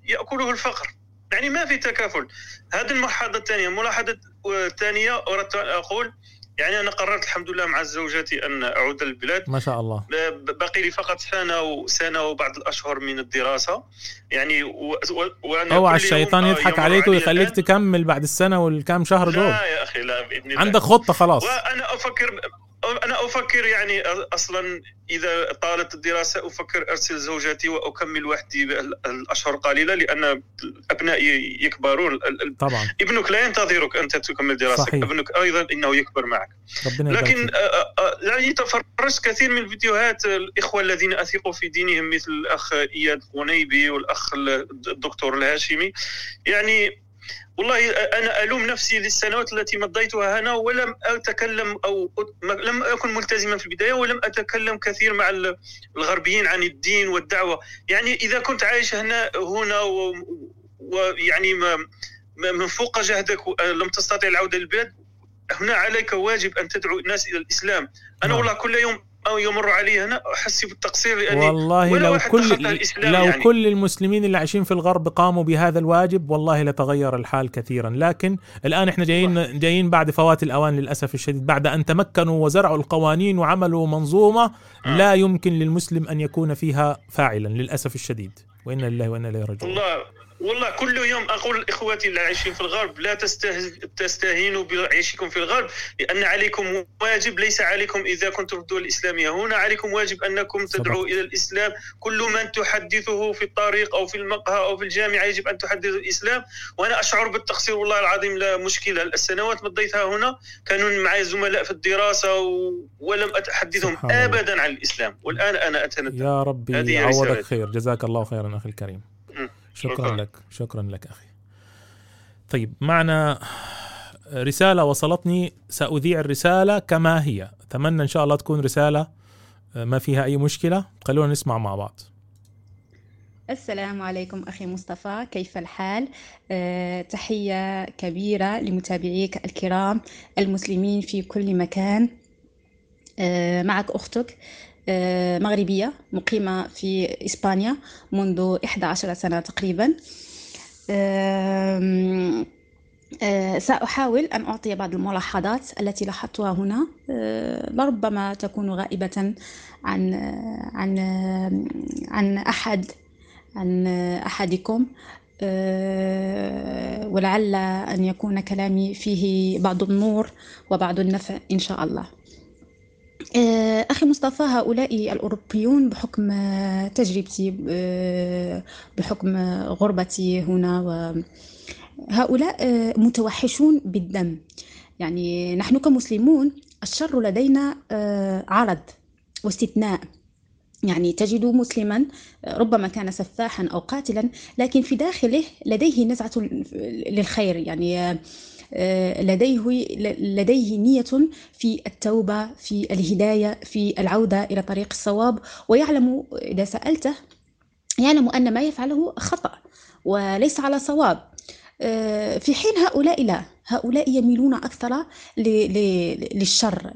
يأكله الفقر. يعني ما في تكافل. هذه الملاحظة الثانية. الملاحظة الثانية أردت أن أقول يعني أنا قررت الحمد لله مع زوجتي أن أعود للبلاد. ما شاء الله. باقي لي فقط سنة وسنه وبعض الأشهر من الدراسة. يعني و... وأنا أوعى الشيطان يضحك يمر عليك علي ويخليك. تكمل بعد السنة والكام شهر دول. لا يا أخي لا بإذن الله. عندك خطة خلاص. وأنا أفكر أنا أفكر يعني أصلا إذا طالت الدراسة أفكر أرسل زوجتي وأكمل وحدي الأشهر قليلة لأن ابنائي يكبرون. طبعا. ابنك لا ينتظرك أنت تكمل دراستك صحيح. ابنك أيضا إنه يكبر معك. لكن يعني تفرجت كثير من الفيديوهات الإخوة الذين أثقوا في دينهم مثل الأخ إياد غنيبي والأخ الدكتور الهاشمي. يعني والله أنا ألوم نفسي للسنوات التي مضيتها هنا ولم أتكلم أو ما- لم أكن ملتزما في البداية ولم أتكلم كثير مع ال- الغربيين عن الدين والدعوة يعني إذا كنت عايش هنا هنا ويعني من فوق جهدك لم تستطع العودة للبلاد هنا عليك واجب أن تدعو الناس إلى الإسلام أنا نعم. والله كل يوم أو يمر علي هنا أحس بالتقصير لأني والله لو كل لو يعني. كل المسلمين اللي عايشين في الغرب قاموا بهذا الواجب والله لتغير الحال كثيرا. لكن الآن إحنا جايين جايين بعد فوات الأوان للأسف الشديد. بعد أن تمكنوا وزرعوا القوانين وعملوا منظومة لا يمكن للمسلم أن يكون فيها فاعلا للأسف الشديد. وإنا لله وإنا إليه راجعون. والله والله كل يوم أقول لاخواتي اللي عايشين في الغرب لا تسته... تستهينوا بعيشكم في الغرب لأن عليكم واجب ليس عليكم إذا كنتم في الدول الإسلامية هنا عليكم واجب أنكم تدعوا. إلى الإسلام كل من تحدثه في الطريق أو في المقهى أو في الجامعة يجب أن تحدث الإسلام وأنا أشعر بالتقصير والله العظيم لا مشكلة السنوات مضيتها هنا كانوا معي زملاء في الدراسة. ولم أتحدثهم. ابدا عن الإسلام والآن أنا أتندم يا ربي يعوضك. خير جزاك الله خيرا أخي الكريم. شكرا شكراً. لك. شكرا لك أخي. طيب معنا رسالة وصلتني. سأذيع الرسالة كما هي. أتمنى إن شاء الله تكون رسالة ما فيها أي مشكلة. خلونا نسمع مع بعض. السلام عليكم أخي مصطفى. كيف الحال؟ أه، تحية كبيرة لمتابعيك الكرام المسلمين في كل مكان. أه، معك أختك أه، مغربية مقيمة في إسبانيا منذ 11 سنة تقريبا. آه، سأحاول أن أعطي بعض الملاحظات التي لاحظتها هنا. آه، لربما تكون غائبة عن عن عن أحد عن أحدكم. آه، ولعل أن يكون كلامي فيه بعض النور وبعض النفع إن شاء الله. أخي مصطفى هؤلاء الأوروبيون بحكم تجربتي بحكم غربتي هنا و هؤلاء آه، متوحشون بالدم. يعني نحن كمسلمون الشر لدينا آه، عرض واستثناء. يعني تجد مسلما آه، ربما كان سفاحا أو قاتلا لكن في داخله لديه نزعة للخير. يعني لديه لديه نية في التوبة في الهداية في العودة إلى طريق الصواب. ويعلم إذا سألته يعلم أن ما يفعله خطأ وليس على صواب. آه، في حين هؤلاء لا هؤلاء يميلون أكثر للشر.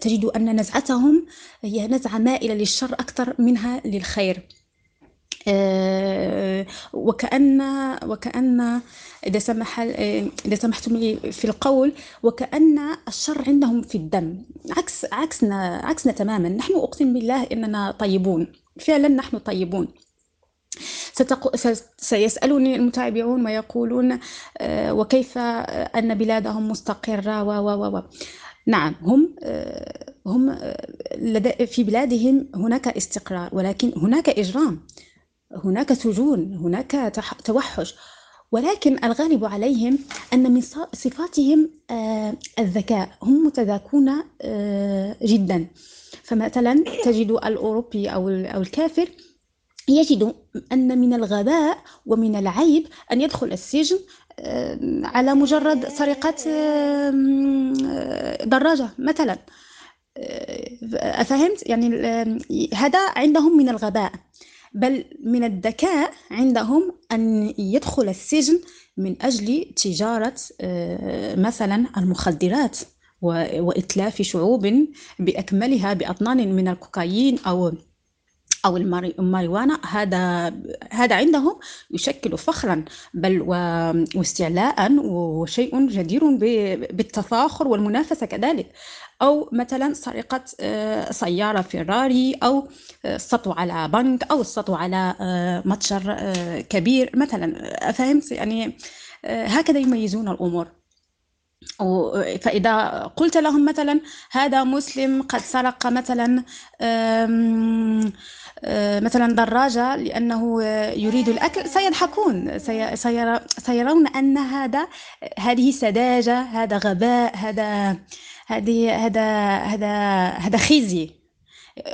تجد أن نزعتهم هي نزعة مائلة للشر أكثر منها للخير. آه، وكأن وكأن إذا سمح إذا سمحتم لي في القول وكأن الشر عندهم في الدم. عكس عكسنا عكسنا تماما. نحن أقسم بالله إننا طيبون. فعلا نحن طيبون. ستقو... سيسألني المتابعون ويقولون آه، وكيف أن بلادهم مستقرة؟ و و و نعم هم آه، هم آه، في بلادهم هناك استقرار ولكن هناك إجرام. هناك سجون هناك توحش. ولكن الغالب عليهم أن من صفاتهم الذكاء. هم متذاكون جدا. فمثلا تجد الأوروبي أو الكافر يجد أن من الغباء ومن العيب أن يدخل السجن آه، على مجرد سرقة آه، دراجة مثلا. آه، أفهمت؟ يعني هذا عندهم من الغباء. بل من الذكاء عندهم أن يدخل السجن من أجل تجارة مثلا المخدرات وإتلاف شعوب بأكملها بأطنان من الكوكايين أو أو الماريوانا. هذا هذا عندهم يشكل فخرا بل واستعلاء وشيء جدير بالتفاخر والمنافسة كذلك. أو مثلا سرقة آه، سيارة فيراري أو السطو على بنك أو السطو على آه، متجر آه، كبير مثلا. فهمت يعني هكذا يميزون الأمور. فإذا قلت لهم مثلا هذا مسلم قد سرق مثلا آه، مثلا دراجة لأنه يريد الأكل سيضحكون. سيرون أن هذا هذه سذاجة هذا غباء هذا هذه هذا هذا هذا خزي.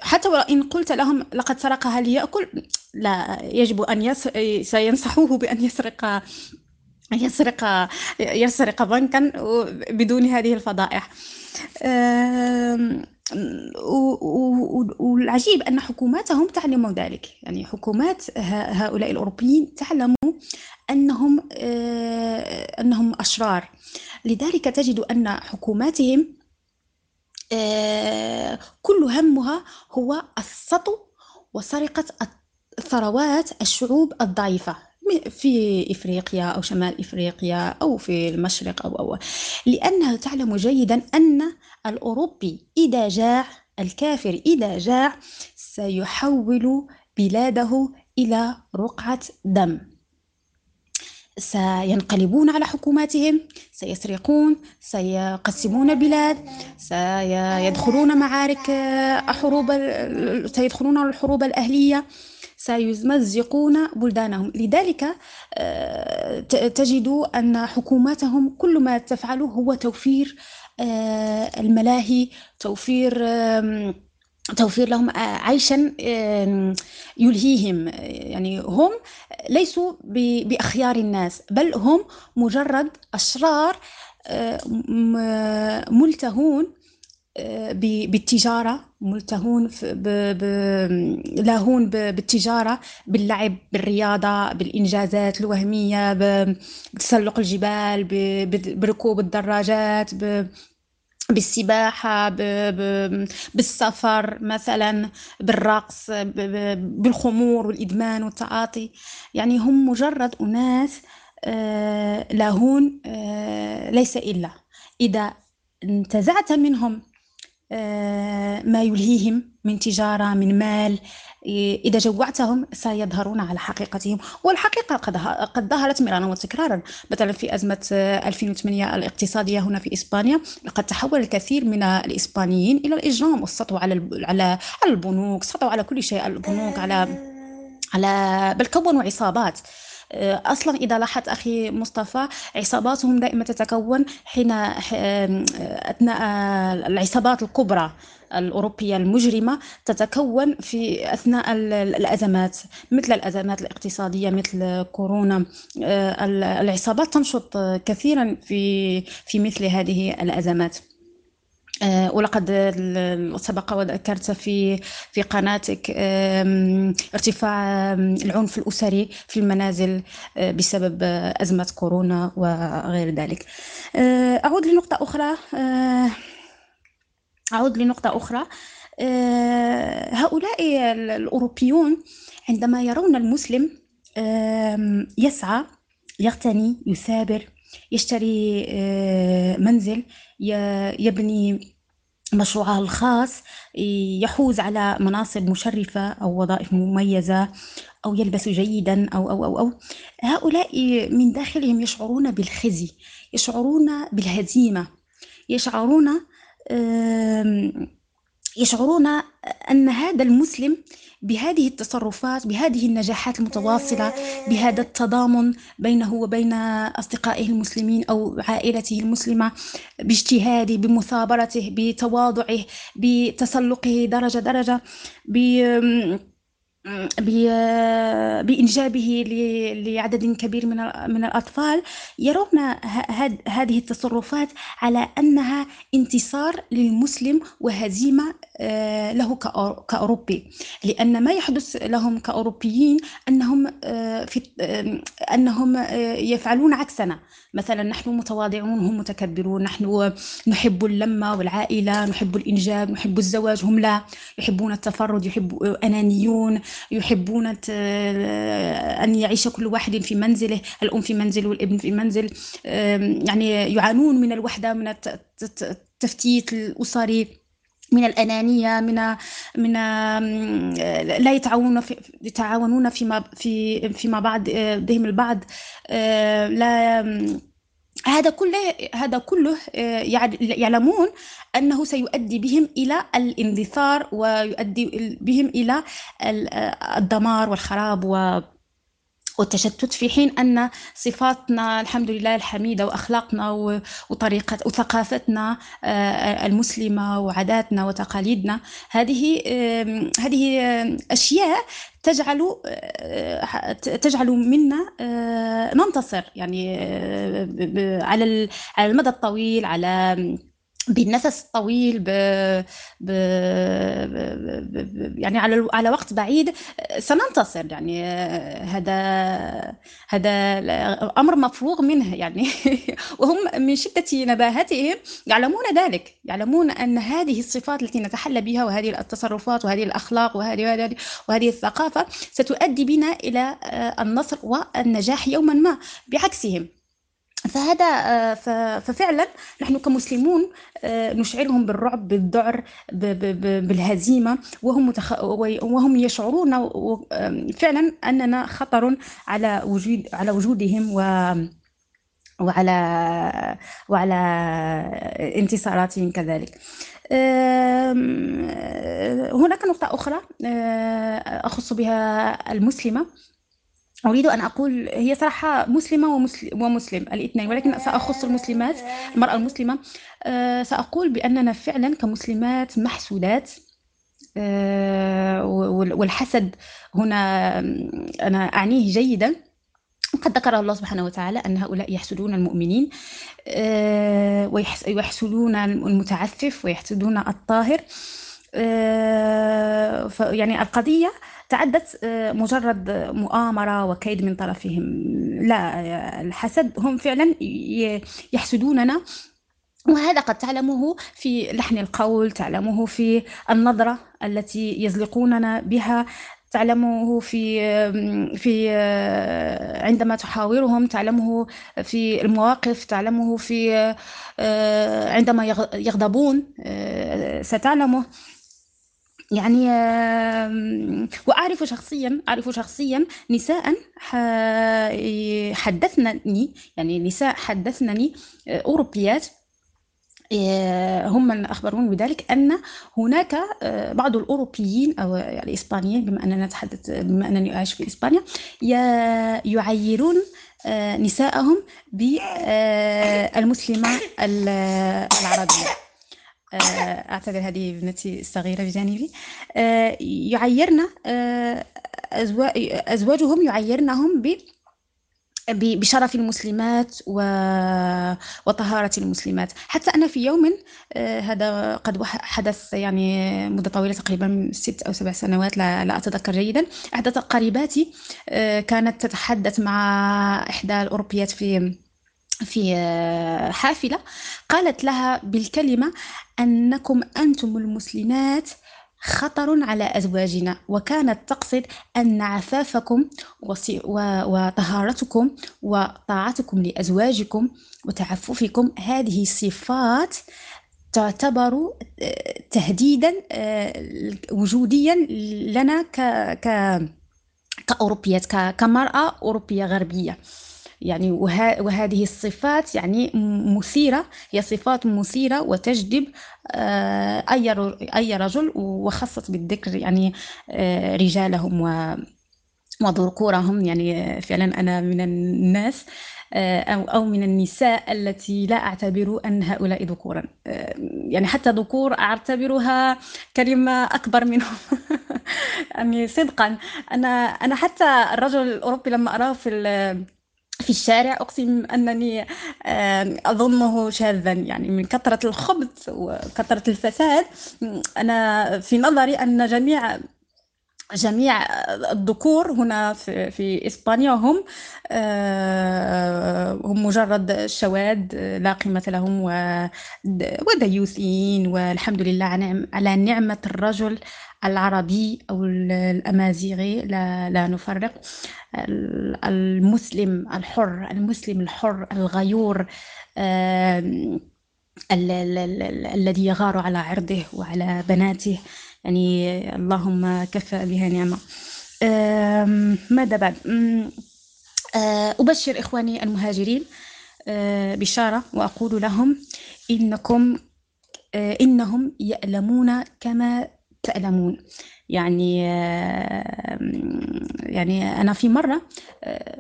حتى وإن قلت لهم لقد سرق هل يأكل؟ لا يجب أن يس... سينصحوه بأن يسرق يسرق يسرق بنكا بدون هذه الفضائح. والعجيب أن حكوماتهم تعلم ذلك. يعني حكومات هؤلاء الأوروبيين تعلم أنهم أنهم أشرار. لذلك تجد أن حكوماتهم كل همها هو السطو وسرقة ثروات الشعوب الضعيفة في إفريقيا أو شمال إفريقيا أو في المشرق أو أو. لأنها تعلم جيدا أن الأوروبي إذا جاع الكافر إذا جاع سيحول بلاده إلى رقعة دم. سينقلبون على حكوماتهم سيسرقون سيقسمون البلاد سيدخلون معارك حروب سيدخلون الحروب الأهلية سيمزقون بلدانهم. لذلك آه، تجد أن حكوماتهم كل ما تفعله هو توفير آه، الملاهي توفير توفير لهم عيشا يلهيهم. يعني هم ليسوا بأخيار الناس بل هم مجرد أشرار آه، ملتهون بالتجارة ملتهون لاهون بالتجارة باللعب بالرياضة بالإنجازات الوهمية بتسلق الجبال بركوب الدراجات بالسباحة بالسفر مثلا بالرقص بالخمور والإدمان والتعاطي. يعني هم مجرد أناس لاهون ليس إلا. إذا انتزعت منهم ما يلهيهم من تجارة من مال إذا جوعتهم سيظهرون على حقيقتهم. والحقيقة قد قد ظهرت مرارا وتكرارا مثلا في أزمة 2008 الاقتصادية هنا في إسبانيا قد تحول الكثير من الإسبانيين إلى الإجرام. والسطو على على البنوك سطوا على كل شيء. البنوك على على بل كونوا عصابات. أصلا إذا لاحظت أخي مصطفى عصاباتهم دائما تتكون حين أثناء العصابات الكبرى الأوروبية المجرمة تتكون في أثناء الأزمات مثل الأزمات الاقتصادية مثل كورونا. العصابات تنشط كثيرا في في مثل هذه الأزمات. آه، ولقد سبق وذكرت في في قناتك ارتفاع العنف الأسري في المنازل آه، بسبب أزمة كورونا وغير ذلك. آه، أعود لنقطة أخرى أعود لنقطة أخرى. هؤلاء الأوروبيون عندما يرون المسلم يسعى يغتني يثابر يشتري منزل يبني مشروعه الخاص يحوز على مناصب مشرفة أو وظائف مميزة أو يلبس جيدا أو أو أو, أو. هؤلاء من داخلهم يشعرون بالخزي يشعرون بالهزيمة يشعرون يشعرون أن هذا المسلم بهذه التصرفات بهذه النجاحات المتواصلة بهذا التضامن بينه وبين أصدقائه المسلمين أو عائلته المسلمة باجتهاده بمثابرته بتواضعه بتسلقه درجة درجة بإنجابه لعدد كبير من من الأطفال. يرون هذه التصرفات على أنها انتصار للمسلم وهزيمة آه، له كأوروبي. لأن ما يحدث لهم كأوروبيين أنهم آه، في أنهم آه، يفعلون عكسنا. مثلا نحن متواضعون هم متكبرون نحن نحب اللمة والعائلة نحب الإنجاب نحب الزواج هم لا. يحبون التفرد يحب أنانيون يحبون أن يعيش كل واحد في منزله الأم في منزل والابن في منزل. يعني يعانون من الوحدة من التفتيت الأسري. من الأنانية من من لا يتعاونون في يتعاونون فيما في فيما بعد بهم البعض. لا هذا كله هذا كله يعلمون أنه سيؤدي بهم إلى الاندثار ويؤدي بهم إلى الدمار والخراب و والتشتت في حين أن صفاتنا الحمد لله الحميدة وأخلاقنا وطريقة وثقافتنا آه، المسلمة وعاداتنا وتقاليدنا هذه هذه أشياء تجعل آه، تجعل منا آه، ننتصر يعني على المدى الطويل على بالنفس الطويل ب... ب... ب... يعني على على وقت بعيد سننتصر يعني هذا هذا أمر مفروغ منه يعني. وهم من شدة نباهتهم يعلمون ذلك يعلمون أن هذه الصفات التي نتحلى بها وهذه التصرفات وهذه الأخلاق وهذه وهذه, وهذه الثقافة ستؤدي بنا إلى النصر والنجاح يوما ما بعكسهم. فهذا آه، ففعلا نحن كمسلمون آه، نشعرهم بالرعب بالذعر بالهزيمة وهم متخ... وهم يشعرون فعلا أننا خطر على وجود على وجودهم و وعلى وعلى انتصاراتهم كذلك. هناك نقطة أخرى آه، أخص بها المسلمة. أريد أن أقول هي صراحة مسلمة ومسلم, ومسلم الاثنين ولكن سأخص المسلمات المرأة المسلمة. أه سأقول بأننا فعلا كمسلمات محسودات. أه والحسد هنا أنا أعنيه جيدا. قد ذكر الله سبحانه وتعالى أن هؤلاء يحسدون المؤمنين. أه ويحسدون المتعفف ويحسدون الطاهر. يعني القضية تعدت آه، مجرد مؤامرة وكيد من طرفهم. لا الحسد هم فعلا يحسدوننا. وهذا قد تعلمه في لحن القول تعلمه في النظرة التي يزلقوننا بها تعلمه في في عندما تحاورهم تعلمه في المواقف تعلمه في عندما يغضبون ستعلمه. يعني وأعرف شخصيا أعرف شخصيا نساء حدثنني يعني نساء حدثنني أوروبيات هم من أخبروني بذلك أن هناك بعض الأوروبيين أو الإسبانيين بما أننا نتحدث بما أنني أعيش في إسبانيا يعيرون نساءهم بالمسلمة العربية. أعتذر هذه ابنتي الصغيرة بجانبي. يعيرن أزواجهم يعيرنهم ب بشرف المسلمات وطهارة المسلمات. حتى أنا في يوم هذا قد حدث يعني مدة طويلة تقريبا ست أو سبع سنوات لا, لا أتذكر جيدا. إحدى قريباتي كانت تتحدث مع إحدى الأوروبيات في في حافلة قالت لها بالكلمة أنكم أنتم المسلمات خطر على أزواجنا وكانت تقصد أن عفافكم وطهارتكم وطاعتكم لأزواجكم وتعففكم هذه صفات تعتبر تهديدا وجوديا لنا ك كأوروبيات كمرأة أوروبية غربية. يعني وه... وهذه الصفات يعني مثيرة هي صفات مثيرة وتجذب أي أي رجل وخصت بالذكر يعني رجالهم و وذكورهم. يعني فعلا أنا من الناس أو أو من النساء التي لا أعتبر أن هؤلاء ذكورا. يعني حتى ذكور أعتبرها كلمة أكبر منهم. يعني صدقا أنا أنا حتى الرجل الأوروبي لما أراه في في الشارع أقسم أنني أظنه شاذا. يعني من كثرة الخبث وكثرة الفساد أنا في نظري أن جميع جميع الذكور هنا في, إسبانيا هم هم مجرد شواذ لا قيمة لهم وديوثين والحمد لله على نعمة الرجل. العربي أو الأمازيغي لا, لا نفرق. المسلم الحر المسلم الحر الغيور الذي يغار على عرضه وعلى بناته. يعني اللهم كفى بها نعمة. ماذا بعد؟ أبشر إخواني المهاجرين بشارة وأقول لهم إنكم إنهم يألمون كما تألمون. يعني يعني أنا في مرة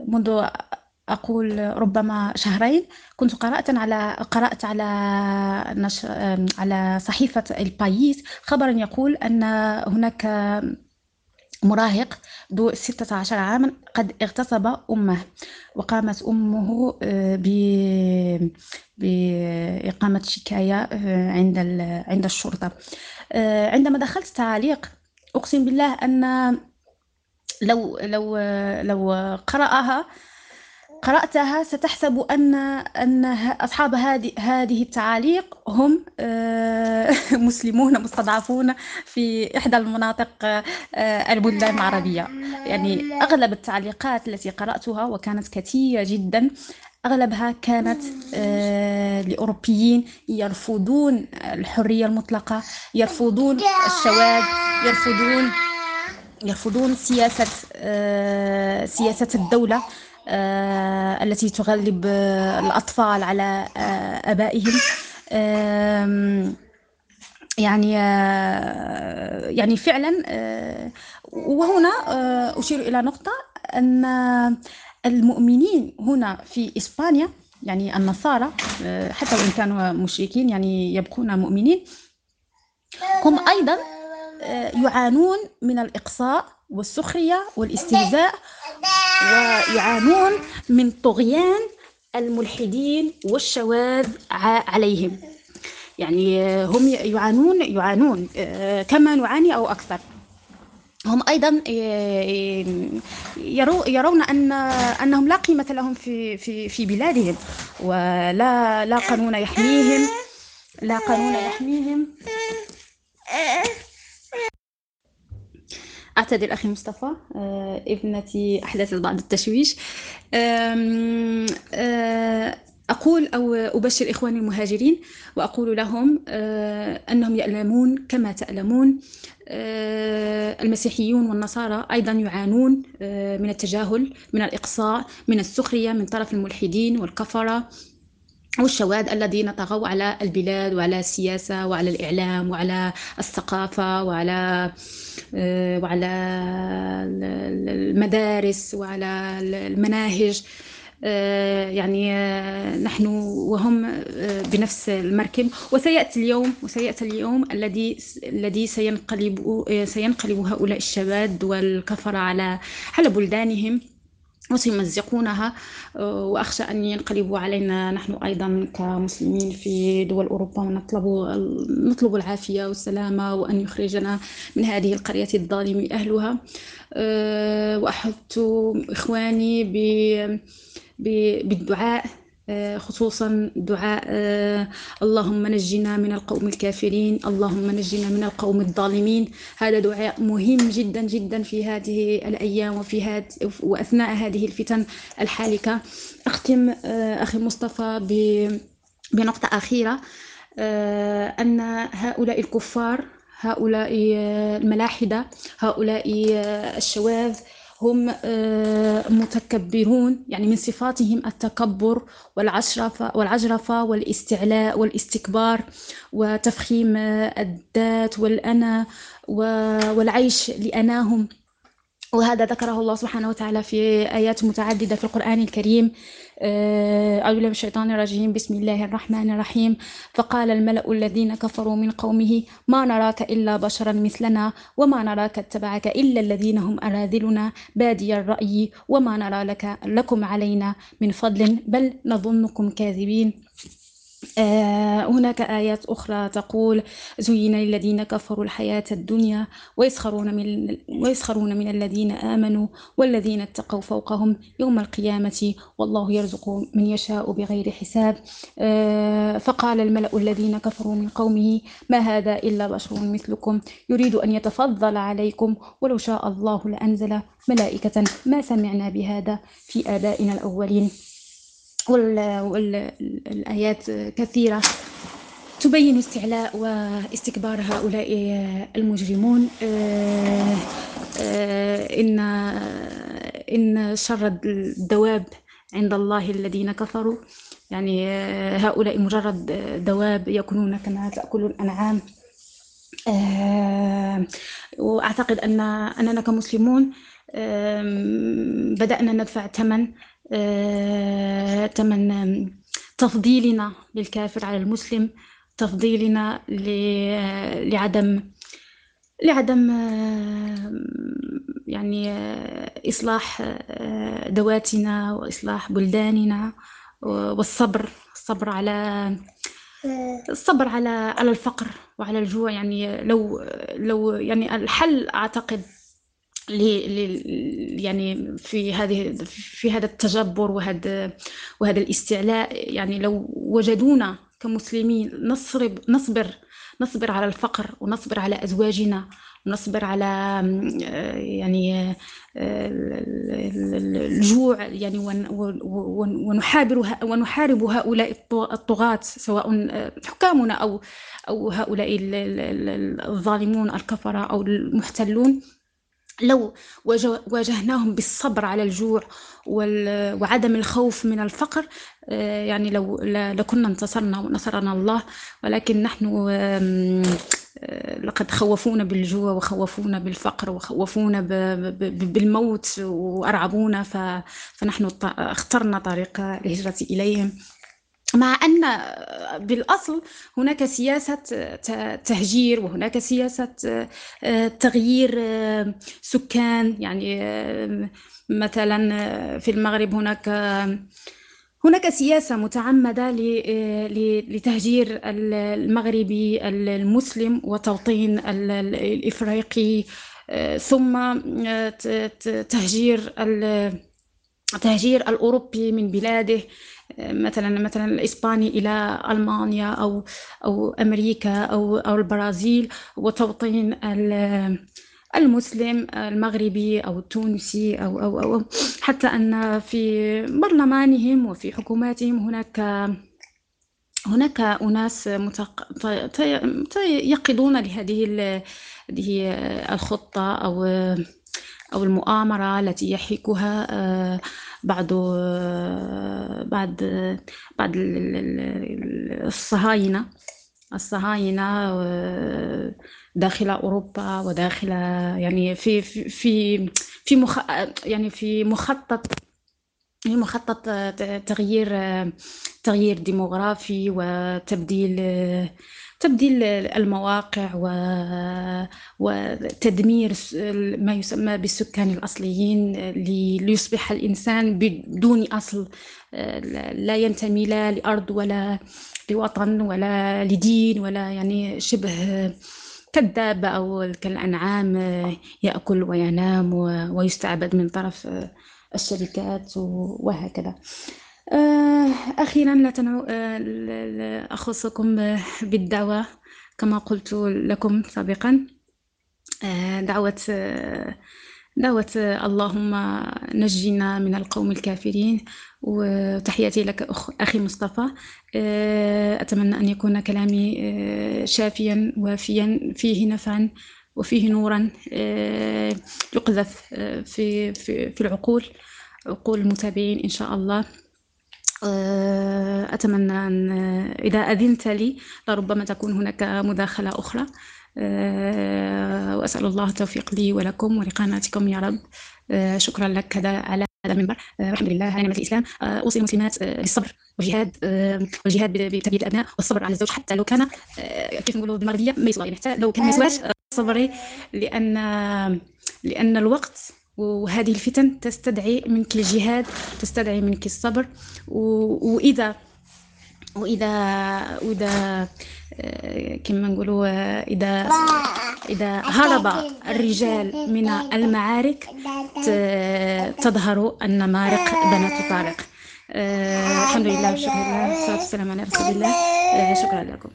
منذ أقول ربما شهرين كنت قرأت على قرأت على نش على صحيفة البايس خبرا يقول أن هناك مراهق ذو 16 عاما قد اغتصب أمه وقامت أمه ب بإقامة شكاية عند عند الشرطة. عندما دخلت تعليق أقسم بالله أن لو لو لو قرأها قرأتها ستحسب أن أن أصحاب هذه هذه التعاليق هم مسلمون مستضعفون في إحدى المناطق البلدان العربية. يعني أغلب التعليقات التي قرأتها وكانت كثيرة جدا أغلبها كانت لأوروبيين يرفضون الحرية المطلقة يرفضون الشواذ يرفضون يرفضون سياسة سياسة الدولة التي تغلب الأطفال على آبائهم. يعني يعني فعلا وهنا أشير إلى نقطة أن المؤمنين هنا في إسبانيا يعني النصارى حتى وإن كانوا مشركين يعني يبقون مؤمنين. هم أيضا يعانون من الإقصاء والسخرية والاستهزاء ويعانون من طغيان الملحدين والشواذ عليهم. يعني هم يعانون يعانون كما نعاني أو أكثر. هم أيضا يرون أن أنهم لا قيمة لهم في في في بلادهم ولا لا قانون يحميهم لا قانون يحميهم. أعتذر أخي مصطفى آه، ابنتي أحدثت بعض التشويش. آه، أقول أو أبشر إخواني المهاجرين وأقول لهم آه، أنهم يألمون كما تألمون. آه، المسيحيون والنصارى أيضا يعانون آه، من التجاهل من الإقصاء من السخرية من طرف الملحدين والكفرة والشواذ الذين طغوا على البلاد وعلى السياسة وعلى الإعلام وعلى الثقافة وعلى وعلى المدارس وعلى المناهج. يعني آه، نحن وهم آه، بنفس المركب. وسيأتي اليوم وسيأتي اليوم الذي الذي سينقلب سينقلب هؤلاء الشواذ والكفرة على على بلدانهم وسيمزقونها. آه، وأخشى أن ينقلبوا علينا. نحن أيضا كمسلمين في دول أوروبا ونطلب نطلب العافية والسلامة وأن يخرجنا من هذه القرية الظالم أهلها. آه، وأحث إخواني ب- ب- بالدعاء آه، خصوصا دعاء آه، اللهم نجنا من القوم الكافرين اللهم نجنا من القوم الظالمين. هذا دعاء مهم جدا جدا في هذه الأيام وفي هذه وأثناء هذه الفتن الحالكة. أختم آه، أخي مصطفى بنقطة أخيرة أن هؤلاء الكفار هؤلاء الملاحدة هؤلاء الشواذ هم آه، متكبرون يعني من صفاتهم التكبر والعشرفة والعجرفة والاستعلاء والاستكبار وتفخيم آه، الذات والأنا والعيش لأناهم. وهذا ذكره الله سبحانه وتعالى في آيات متعددة في القرآن الكريم. أعوذ بالله من الشيطان الرجيم. بسم الله الرحمن الرحيم. فقال الملأ الذين كفروا من قومه ما نراك إلا بشرا مثلنا وما نراك اتبعك إلا الذين هم أراذلنا بادي الرأي وما نرى لك لكم علينا من فضل بل نظنكم كاذبين. آه، هناك آيات أخرى تقول زين للذين كفروا الحياة الدنيا ويسخرون من ويسخرون من الذين آمنوا والذين اتقوا فوقهم يوم القيامة والله يرزق من يشاء بغير حساب. آه، فقال الملأ الذين كفروا من قومه ما هذا إلا بشر مثلكم يريد أن يتفضل عليكم ولو شاء الله لأنزل ملائكة ما سمعنا بهذا في آبائنا الأولين. والآيات كثيرة تبين استعلاء واستكبار هؤلاء المجرمون. آه، آه، إن إن شر الدواب عند الله الذين كفروا. يعني آه، هؤلاء مجرد دواب يكونون كما تأكل الأنعام. وأعتقد أن أننا كمسلمون بدأنا ندفع ثمن آه، آم، تفضيلنا للكافر على المسلم تفضيلنا لعدم لعدم آه، يعني آه، إصلاح ذواتنا وإصلاح بلداننا والصبر الصبر على الصبر على على الفقر وعلى الجوع. يعني لو لو يعني الحل أعتقد يعني في هذه في هذا التجبر وهذا وهذا الاستعلاء. يعني لو وجدونا كمسلمين نصرب نصبر نصبر على الفقر ونصبر على أزواجنا ونصبر على آه، يعني آه، ال- ال- الجوع يعني ون- ون- ون- ونحابر ونحارب هؤلاء الط- الطغاة سواء آه، حكامنا أو أو هؤلاء ال- ال- ال- الظالمون الكفرة أو المحتلون. لو واجه- واجهناهم بالصبر على الجوع وعدم الخوف من الفقر آه، يعني لو لكنا انتصرنا ونصرنا الله ولكن نحن آه، لقد خوفونا بالجوع وخوفونا بالفقر وخوفونا بالموت وأرعبونا فنحن اخترنا طريق الهجرة إليهم. مع أن بالأصل هناك سياسة تهجير وهناك سياسة آه، تغيير آه، سكان. يعني آه، مثلا في المغرب هناك هناك سياسة متعمدة لتهجير ال- المغربي المسلم وتوطين ال- ال- الإفريقي ثم تهجير تهجير الأوروبي من بلاده. مثلا مثلا الإسباني إلى ألمانيا أو أو أمريكا أو أو البرازيل وتوطين ال- المسلم المغربي أو التونسي أو, أو, أو حتى أن في برلمانهم وفي حكوماتهم هناك هناك أناس يقضون لهذه هذه الخطة أو أو المؤامرة التي يحيكها آه، بعض آه، بعض الصهاينة. الصهاينة آه، داخل أوروبا وداخل يعني في في في مخ يعني في مخطط في مخطط تغيير تغيير ديموغرافي وتبديل تبديل المواقع وتدمير ما يسمى بالسكان الأصليين ليصبح الإنسان بدون أصل لا ينتمي لا لأرض ولا لوطن ولا لدين ولا يعني شبه كالدابة أو كالأنعام يأكل وينام ويستعبد من طرف الشركات وهكذا. آه، أخيرا لا تنو... آه، أخصكم بالدعوة كما قلت لكم سابقا. آه، دعوة دعوة اللهم نجينا من القوم الكافرين. وتحياتي لك أخي مصطفى. أتمنى أن يكون كلامي شافيا وافيا فيه نفعا وفيه نورا يقذف في, في, في العقول عقول المتابعين إن شاء الله. أتمنى أن إذا أذنت لي لربما تكون هناك مداخلة أخرى. آه، وأسأل الله التوفيق لي ولكم ولقناتكم يا رب. آه، شكرا لك هذا على هذا المنبر. والحمد لله على نعمة الإسلام. أوصي المسلمات بالصبر والجهاد والجهاد بتربية الأبناء والصبر على الزوج حتى لو كان كيف نقولوا بالمغربية ما يسوى يعني. حتى لو كان ما يسواش صبري لأن لأن الوقت وهذه الفتن تستدعي منك الجهاد تستدعي منك الصبر. وإذا وإذا وإذا آه، كما نقولوا إذا إذا هرب الرجال من المعارك تظهر أن مارق بنات طارق. آه، الحمد لله والشكر لله والصلاة والسلام على رسول الله. آه، شكرا لكم.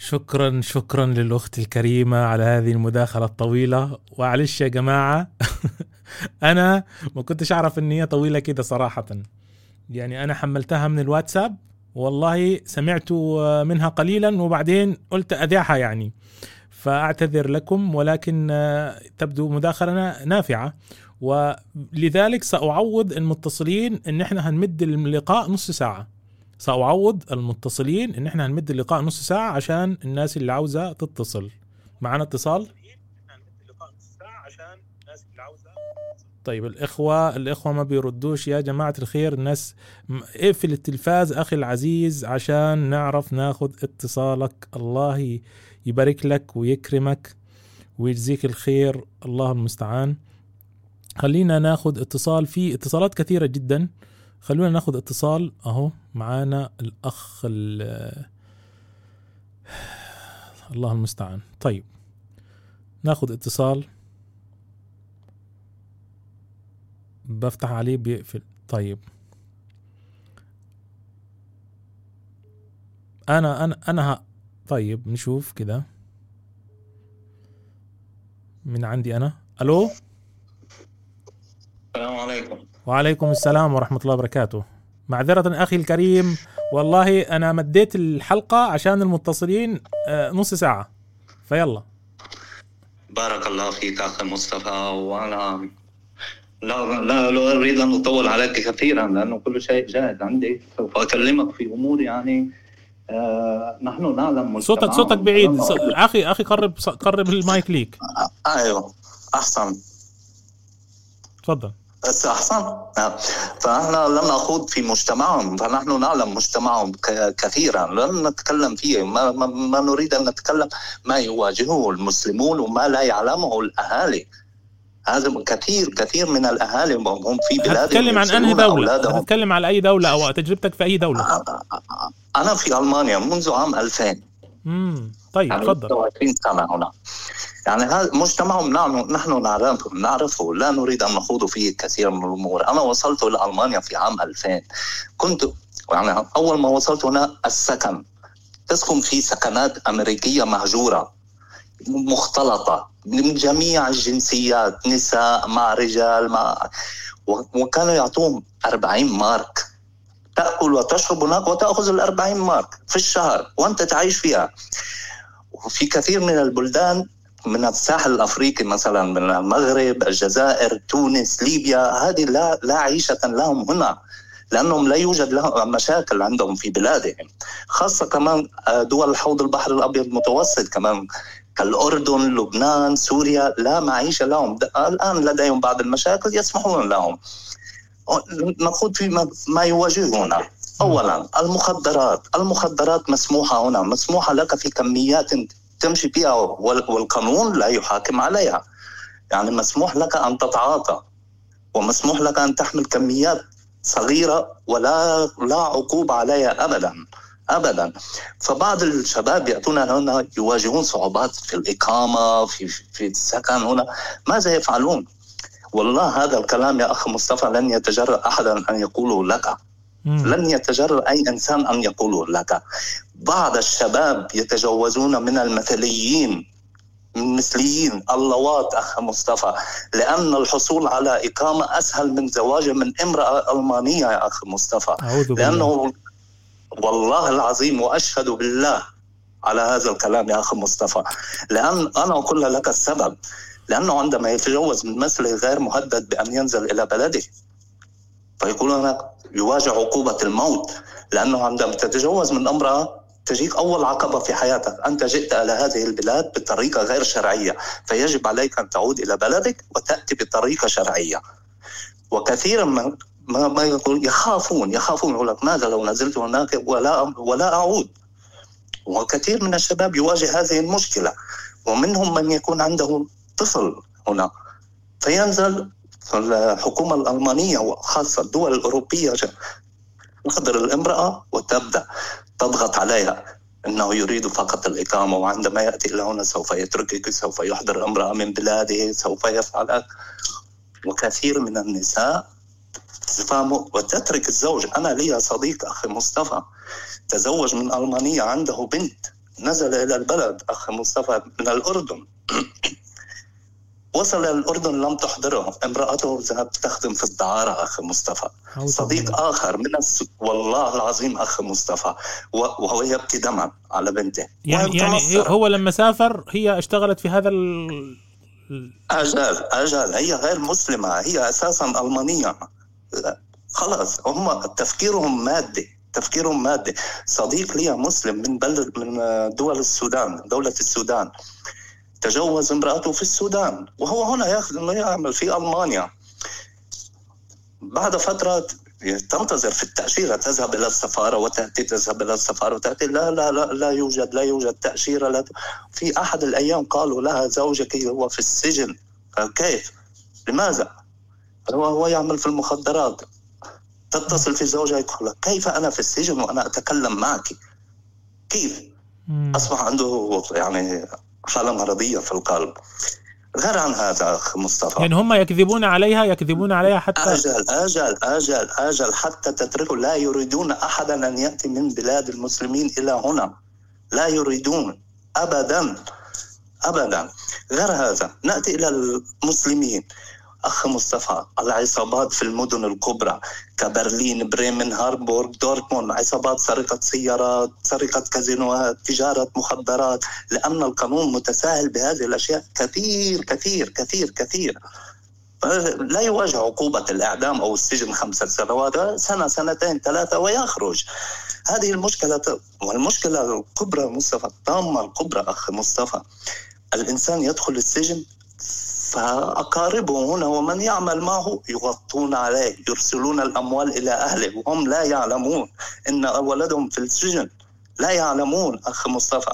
شكرا شكرا للأخت الكريمة على هذه المداخلة الطويلة. وعلش يا جماعة أنا ما كنتش أعرف إن هي طويلة كده صراحة. يعني أنا حملتها من الواتساب والله سمعت منها قليلا وبعدين قلت أذيعها يعني. فأعتذر لكم ولكن تبدو مداخلة نافعة. ولذلك سأعوض المتصلين إن إحنا هنمد اللقاء نص ساعة. سأعوض المتصلين إن إحنا هنمد اللقاء نص ساعة عشان الناس اللي عاوزة تتصل. معنا اتصال؟ طيب الإخوة الإخوة ما بيردوش. يا جماعة الخير الناس اقفل التلفاز أخي العزيز عشان نعرف ناخد اتصالك. الله يبارك لك ويكرمك ويجزيك الخير. الله المستعان. خلينا ناخد اتصال. في اتصالات كثيرة جدا. خلونا ناخد اتصال اهو معانا الأخ الله المستعان. طيب ناخد اتصال. بفتح عليه بيقفل. طيب. أنا أنا أنا ها طيب نشوف كده. من عندي أنا. ألو؟ السلام عليكم. وعليكم السلام ورحمة الله وبركاته. معذرة أخي الكريم والله أنا مديت الحلقة عشان المتصلين آه، نص ساعة. فيلا. بارك الله فيك أخي مصطفى وأنا لا لا لا أريد أن أطول عليك كثيرا لأنه كل شيء جاهز عندي سوف أكلمك في أمور يعني آه نحن نعلم صوتك صوتك بعيد. أخي أخي قرب قرب المايك ليك. أيوه أحسن. تفضل. أحسن. نعم. فنحن لم نخوض في مجتمعهم فنحن نعلم مجتمعهم كثيرا. لن نتكلم فيه. ما, ما, ما نريد أن نتكلم ما يواجهه المسلمون وما لا يعلمه الأهالي. هذا كثير كثير من الأهالي هم في بلادهم تتكلم عن أنهي دولة؟ تتكلم على أي دولة أو تجربتك في أي دولة؟ أنا في ألمانيا منذ عام 2000 امم طيب تفضل. 20 سنه هنا؟ يعني هذا مجتمعهم نحن نعرفه نعرفه لا نريد أن نخوض فيه كثير من الأمور. أنا وصلت إلى ألمانيا في عام 2000 كنت يعني أول ما وصلت هنا السكن. تسكن في سكنات أمريكية مهجورة مختلطة من جميع الجنسيات نساء مع رجال مع وكانوا يعطوهم 40 مارك. تأكل وتشرب هناك وتأخذ ال 40 مارك في الشهر وأنت تعيش فيها. وفي كثير من البلدان من الساحل الأفريقي مثلا من المغرب، الجزائر، تونس، ليبيا هذه لا لا عيشة لهم هنا لأنهم لا يوجد لهم مشاكل عندهم في بلادهم. خاصة كمان آه، دول حوض البحر الأبيض المتوسط كمان كالأردن، لبنان، سوريا لا معيشة لهم. الآن لديهم بعض المشاكل يسمحون لهم. نخوض في ما يواجهنا اولا المخدرات. المخدرات مسموحة هنا. مسموحة لك في كميات تمشي فيها والقانون لا يحاكم عليها. يعني مسموح لك أن تتعاطى ومسموح لك أن تحمل كميات صغيرة ولا لا عقوبة عليها ابدا ابدا. فبعض الشباب يأتون هنا يواجهون صعوبات في الإقامة في في السكن هنا. ماذا يفعلون؟ والله هذا الكلام يا اخ مصطفى لن يتجرأ احدا أن يقوله لك. لن يتجرأ أي إنسان أن يقوله لك. بعض الشباب يتجوزون من المثليين مثليين اللواط أخ مصطفى لأن الحصول على إقامة أسهل من زواج من امرأة ألمانية يا أخ مصطفى. لأنه والله العظيم وأشهد بالله على هذا الكلام يا أخ مصطفى. لأن أنا أقول لك السبب. لأنه عندما يتجوز من مثله غير مهدد بأن ينزل إلى بلده فيكون هناك يواجه عقوبة الموت لأنه عندما تتجوز من امرأة تجيك أول عقبة في حياتك. أنت جئت إلى هذه البلاد بطريقة غير شرعية فيجب عليك أن تعود إلى بلدك وتأتي بطريقة شرعية. وكثيرا ما ما, يقول يخافون يخافون يقول لك ماذا لو نزلت هناك ولا ولا أعود؟ وكثير من الشباب يواجه هذه المشكلة ومنهم من يكون عنده طفل هنا. فينزل الحكومة الألمانية وخاصة الدول الأوروبية تحضر الامرأة وتبدأ تضغط عليها. إنه يريد فقط الإقامة وعندما يأتي إلى هنا سوف يتركك سوف يحضر امرأة من بلاده سوف يفعل. وكثير من النساء وتترك الزوج. أنا لي صديق أخي مصطفى تزوج من ألمانية عنده بنت نزل إلى البلد أخي مصطفى من الأردن. وصل إلى الأردن لم تحضره. امرأته ذهبت تخدم في الدعارة أخي مصطفى. صديق آخر من الس... والله العظيم أخي مصطفى. وهو يبكي دمعا على بنته. يعني يعني هو لما سافر هي اشتغلت في هذا ال... أجل أجل. هي غير مسلمة. هي أساسا ألمانية. خلاص هم تفكيرهم مادي. تفكيرهم مادي. صديق لي مسلم من بلد من دول السودان دولة السودان. تجوز امرأته في السودان وهو هنا يخدم يعمل في ألمانيا. بعد فترة تنتظر في التأشيرة تذهب إلى السفارة وتأتي تذهب إلى السفارة وتأتي. لا لا لا لا يوجد لا يوجد تأشيرة لا في أحد الأيام قالوا لها زوجك هو في السجن. كيف؟ لماذا؟ هو هو يعمل في المخدرات. تتصل في زوجها يقول كيف أنا في السجن وأنا أتكلم معك؟ كيف؟ أصبح عنده يعني حالة مرضية في القلب. غير عن هذا أخ مصطفى. يعني هم يكذبون عليها يكذبون عليها حتى أجل أجل أجل أجل حتى تتركوا لا يريدون أحدا أن يأتي من بلاد المسلمين إلى هنا. لا يريدون. أبدا. أبدا. غير هذا نأتي إلى المسلمين. أخ مصطفى العصابات في المدن الكبرى كبرلين بريمن هاربورغ دورتموند عصابات سرقة سيارات سرقة كازينوات تجارة مخدرات لأن القانون متساهل بهذه الأشياء كثير كثير كثير كثير. لا يواجه عقوبة الإعدام أو السجن خمسة سنوات سنة سنتين ثلاثة ويخرج. هذه المشكلة والمشكلة الكبرى مصطفى الطامة الكبرى أخ مصطفى. الإنسان يدخل السجن فأقاربه هنا ومن يعمل معه يغطون عليه يرسلون الأموال إلى أهله. وهم لا يعلمون. إن ولدهم في السجن لا يعلمون. أخ مصطفى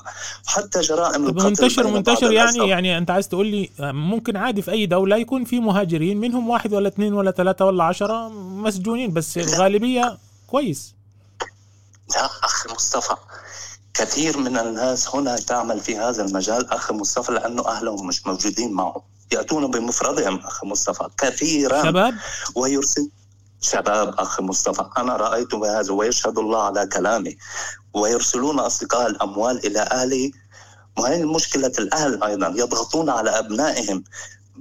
حتى جرائم القتل منتشر منتشر يعني يعني أنت عايز تقول لي ممكن عادي في أي دولة يكون في مهاجرين منهم واحد ولا اثنين ولا ثلاثة ولا عشرة مسجونين بس الغالبية كويس. لا أخ مصطفى. كثير من الناس هنا تعمل في هذا المجال أخ مصطفى لأنه أهلهم مش موجودين معهم. يأتون بمفردهم أخ مصطفى؟ كثيرا. شباب؟ ويرسل شباب أخ مصطفى أنا رأيت بهذا ويشهد الله على كلامي. ويرسلون أصدقاء الأموال إلى أهلي وهي مشكلة الأهل أيضا؟ يضغطون على أبنائهم.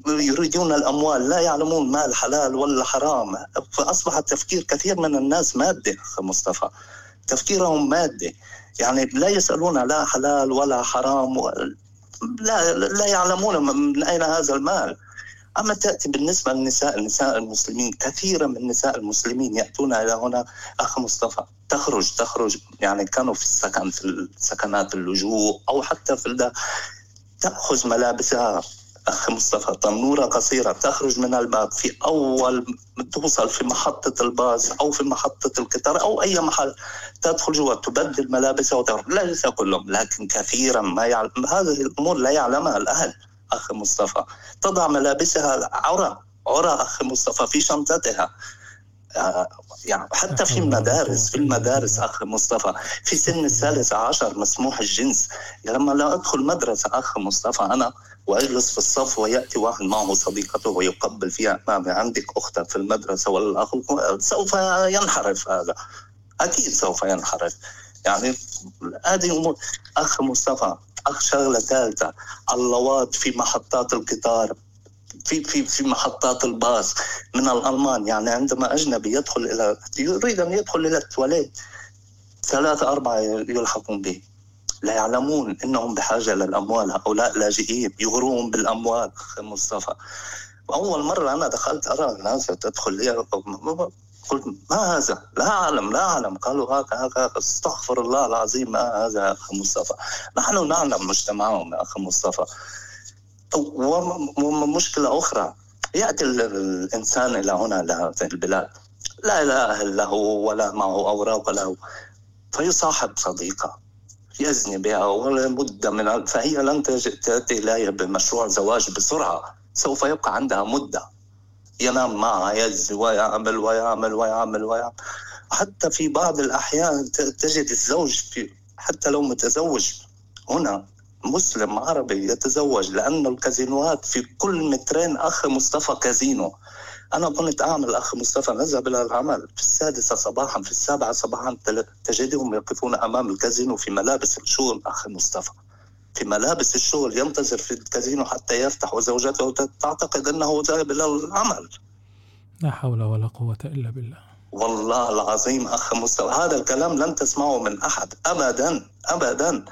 يريدون الأموال لا يعلمون ما الحلال ولا حرام فأصبح تفكير كثير من الناس مادي أخ مصطفى. تفكيرهم مادي يعني لا يسألون لا حلال ولا حرام. لا لا يعلمون من أين هذا المال. أما تأتي بالنسبة للنساء النساء المسلمين كثيرا من النساء المسلمين يأتون إلى هنا. أخ مصطفى تخرج تخرج. يعني كانوا في السكن في سكنات اللجوء أو حتى في تأخذ ملابسها. أخ مصطفى تنورة قصيرة تخرج من الباب في أول توصل في محطة الباص أو في محطة القطار أو أي محل تدخل جوا تبدل ملابسها وتخرج ليس كلهم لكن كثيرا ما يعلم هذه الأمور لا يعلمها الأهل أخ مصطفى. تضع ملابسها عرى عرى أخ مصطفى في شنطتها. يعني حتى في المدارس في المدارس أخ مصطفى في سن الثالث عشر مسموح الجنس. لما لا أدخل مدرسة أخ مصطفى أنا وأجلس في الصف ويأتي واحد معه صديقته ويقبل فيها أمامي. عندك أختك في المدرسة ولا الأخ؟ سوف ينحرف هذا. أكيد سوف ينحرف. يعني هذه أمور. أخ مصطفى أخ شغلة ثالثة اللواط في محطات القطار. في في في محطات الباص من الألمان يعني عندما أجنبي يدخل إلى يريد أن يدخل إلى التواليت ثلاثة أربعة يلحقون به. لا يعلمون إنهم بحاجة للاموال هؤلاء لاجئين يغروهم بالأموال. أخي مصطفى اول مرة أنا دخلت أرى الناس تدخل قلت ما هذا؟ لا أعلم لا أعلم. قالوا هكا هكا استغفر الله العظيم ما هذا يا أخي مصطفى؟ نحن نعلم مجتمعهم يا أخي مصطفى. ومشكله أخرى. يأتي الإنسان إلى هنا لهذه البلاد. لا إله إلا هو ولا معه أوراق له. فيصاحب صديقة يزني بها ولا مده من فهي لن تأتي إليه بمشروع زواج بسرعة. سوف يبقى عندها مدة. ينام معها يزني ويعمل ويعمل ويعمل ويعمل. حتى في بعض الأحيان تجد الزوج في حتى لو متزوج هنا مسلم عربي يتزوج لأن الكازينوات في كل مترين أخ مصطفى كازينو. أنا كنت أعمل أخ مصطفى نذهب إلى العمل في السادسة صباحا في السابعة صباحا. تجدهم يقفون أمام الكازينو في ملابس الشغل أخ مصطفى. في ملابس الشغل ينتظر في الكازينو حتى يفتح وزوجته تعتقد أنه ذاهب إلى العمل. لا حول ولا قوة إلا بالله. والله العظيم أخ مصطفى هذا الكلام لن تسمعه من أحد أبدا أبدا.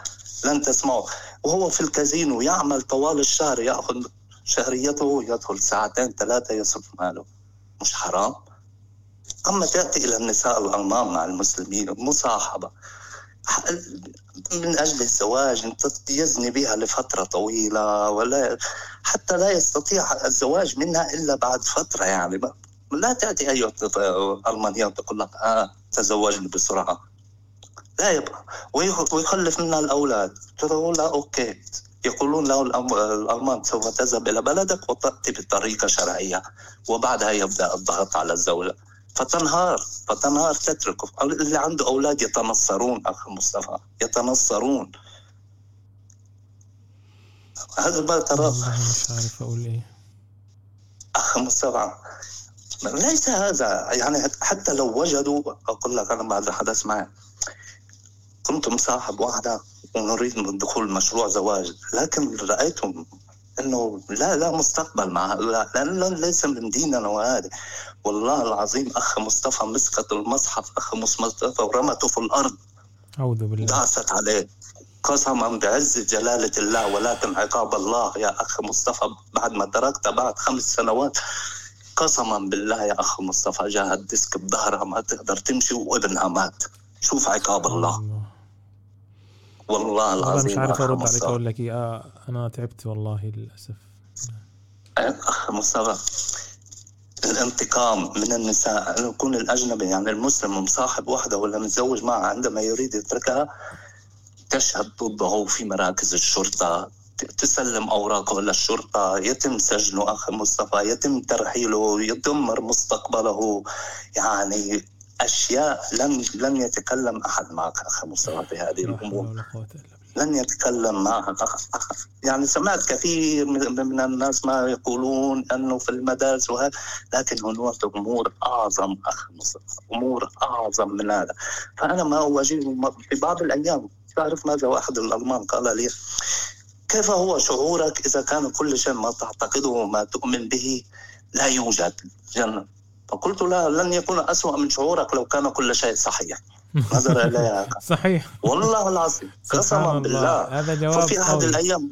لن تسمعه. وهو في الكازينو يعمل طوال الشهر يأخذ شهريته يدخل ساعتين ثلاثة يصرف ماله. مش حرام؟ أما تأتي إلى النساء الألمان مع المسلمين مصاحبة. من أجل الزواج يزني بها لفترة طويلة ولا حتى لا يستطيع الزواج منها إلا بعد فترة يعني. لا تأتي اي المانيه تقول لك آه تزوجني بسرعة. لا يبقى. ويخلف منها الأولاد. تقول لا أوكي. يقولون له الألمان سوف تذهب إلى بلدك وتأتي بطريقة شرعية وبعدها يبدأ الضغط على الزوجة فتنهار فتنهار تتركه. اللي عنده أولاد يتنصرون أخ مصطفى يتنصرون. هذا ما ترى مش عارف أقول إيه. أخ مصطفى ليس هذا. يعني حتى لو وجدوا أقول لك أنا بعد حدث معي. كنت مصاحب واحدة ونريد من دخول مشروع زواج لكن رأيتم إنه لا لا مستقبل مع لا لأن ليس من ديننا وهذا. والله العظيم أخ مصطفى مسكت المصحف أخ مصطفى ورمته في الأرض. أعوذ بالله. داست عليه. قسما بعز جلالة الله ولكن عقاب الله يا أخ مصطفى بعد ما تركت بعد خمس سنوات. قسما بالله يا أخ مصطفى جاء الديسك بظهرها ما تقدر تمشي وابنها مات. شوف عقاب الله. والله العظيم مش عارف أرد عليك أقول لك إيه. آه أنا تعبت والله للأسف. اخ مصطفى الانتقام من النساء انه يكون الأجنبي يعني المسلم مصاحب واحدة ولا متزوج معها عندما يريد يتركها تشهد ضده في مراكز الشرطة تسلم أوراقه للشرطة يتم سجنه أخ مصطفى يتم ترحيله يدمر مستقبله يعني أشياء لم لم يتكلم أحد معك أخي مصطفى في هذه الأمور. لن يتكلم معك يعني سمعت كثير من الناس ما يقولون أنه في المدارس وهذا لكن هناك أمور أعظم اخ مصطفى أمور أعظم من هذا. فأنا ما أواجهه في بعض الأيام. تعرف ماذا أحد الألمان قال لي؟ كيف هو شعورك إذا كان كل شيء ما تعتقده وما تؤمن به لا يوجد جنة؟ فقلت لا لن يكون أسوأ من شعورك لو كان كل شيء صحيح. نظر إليها صحيح. والله العظيم. قسما بالله. هذا جواب ففي أحد الأيام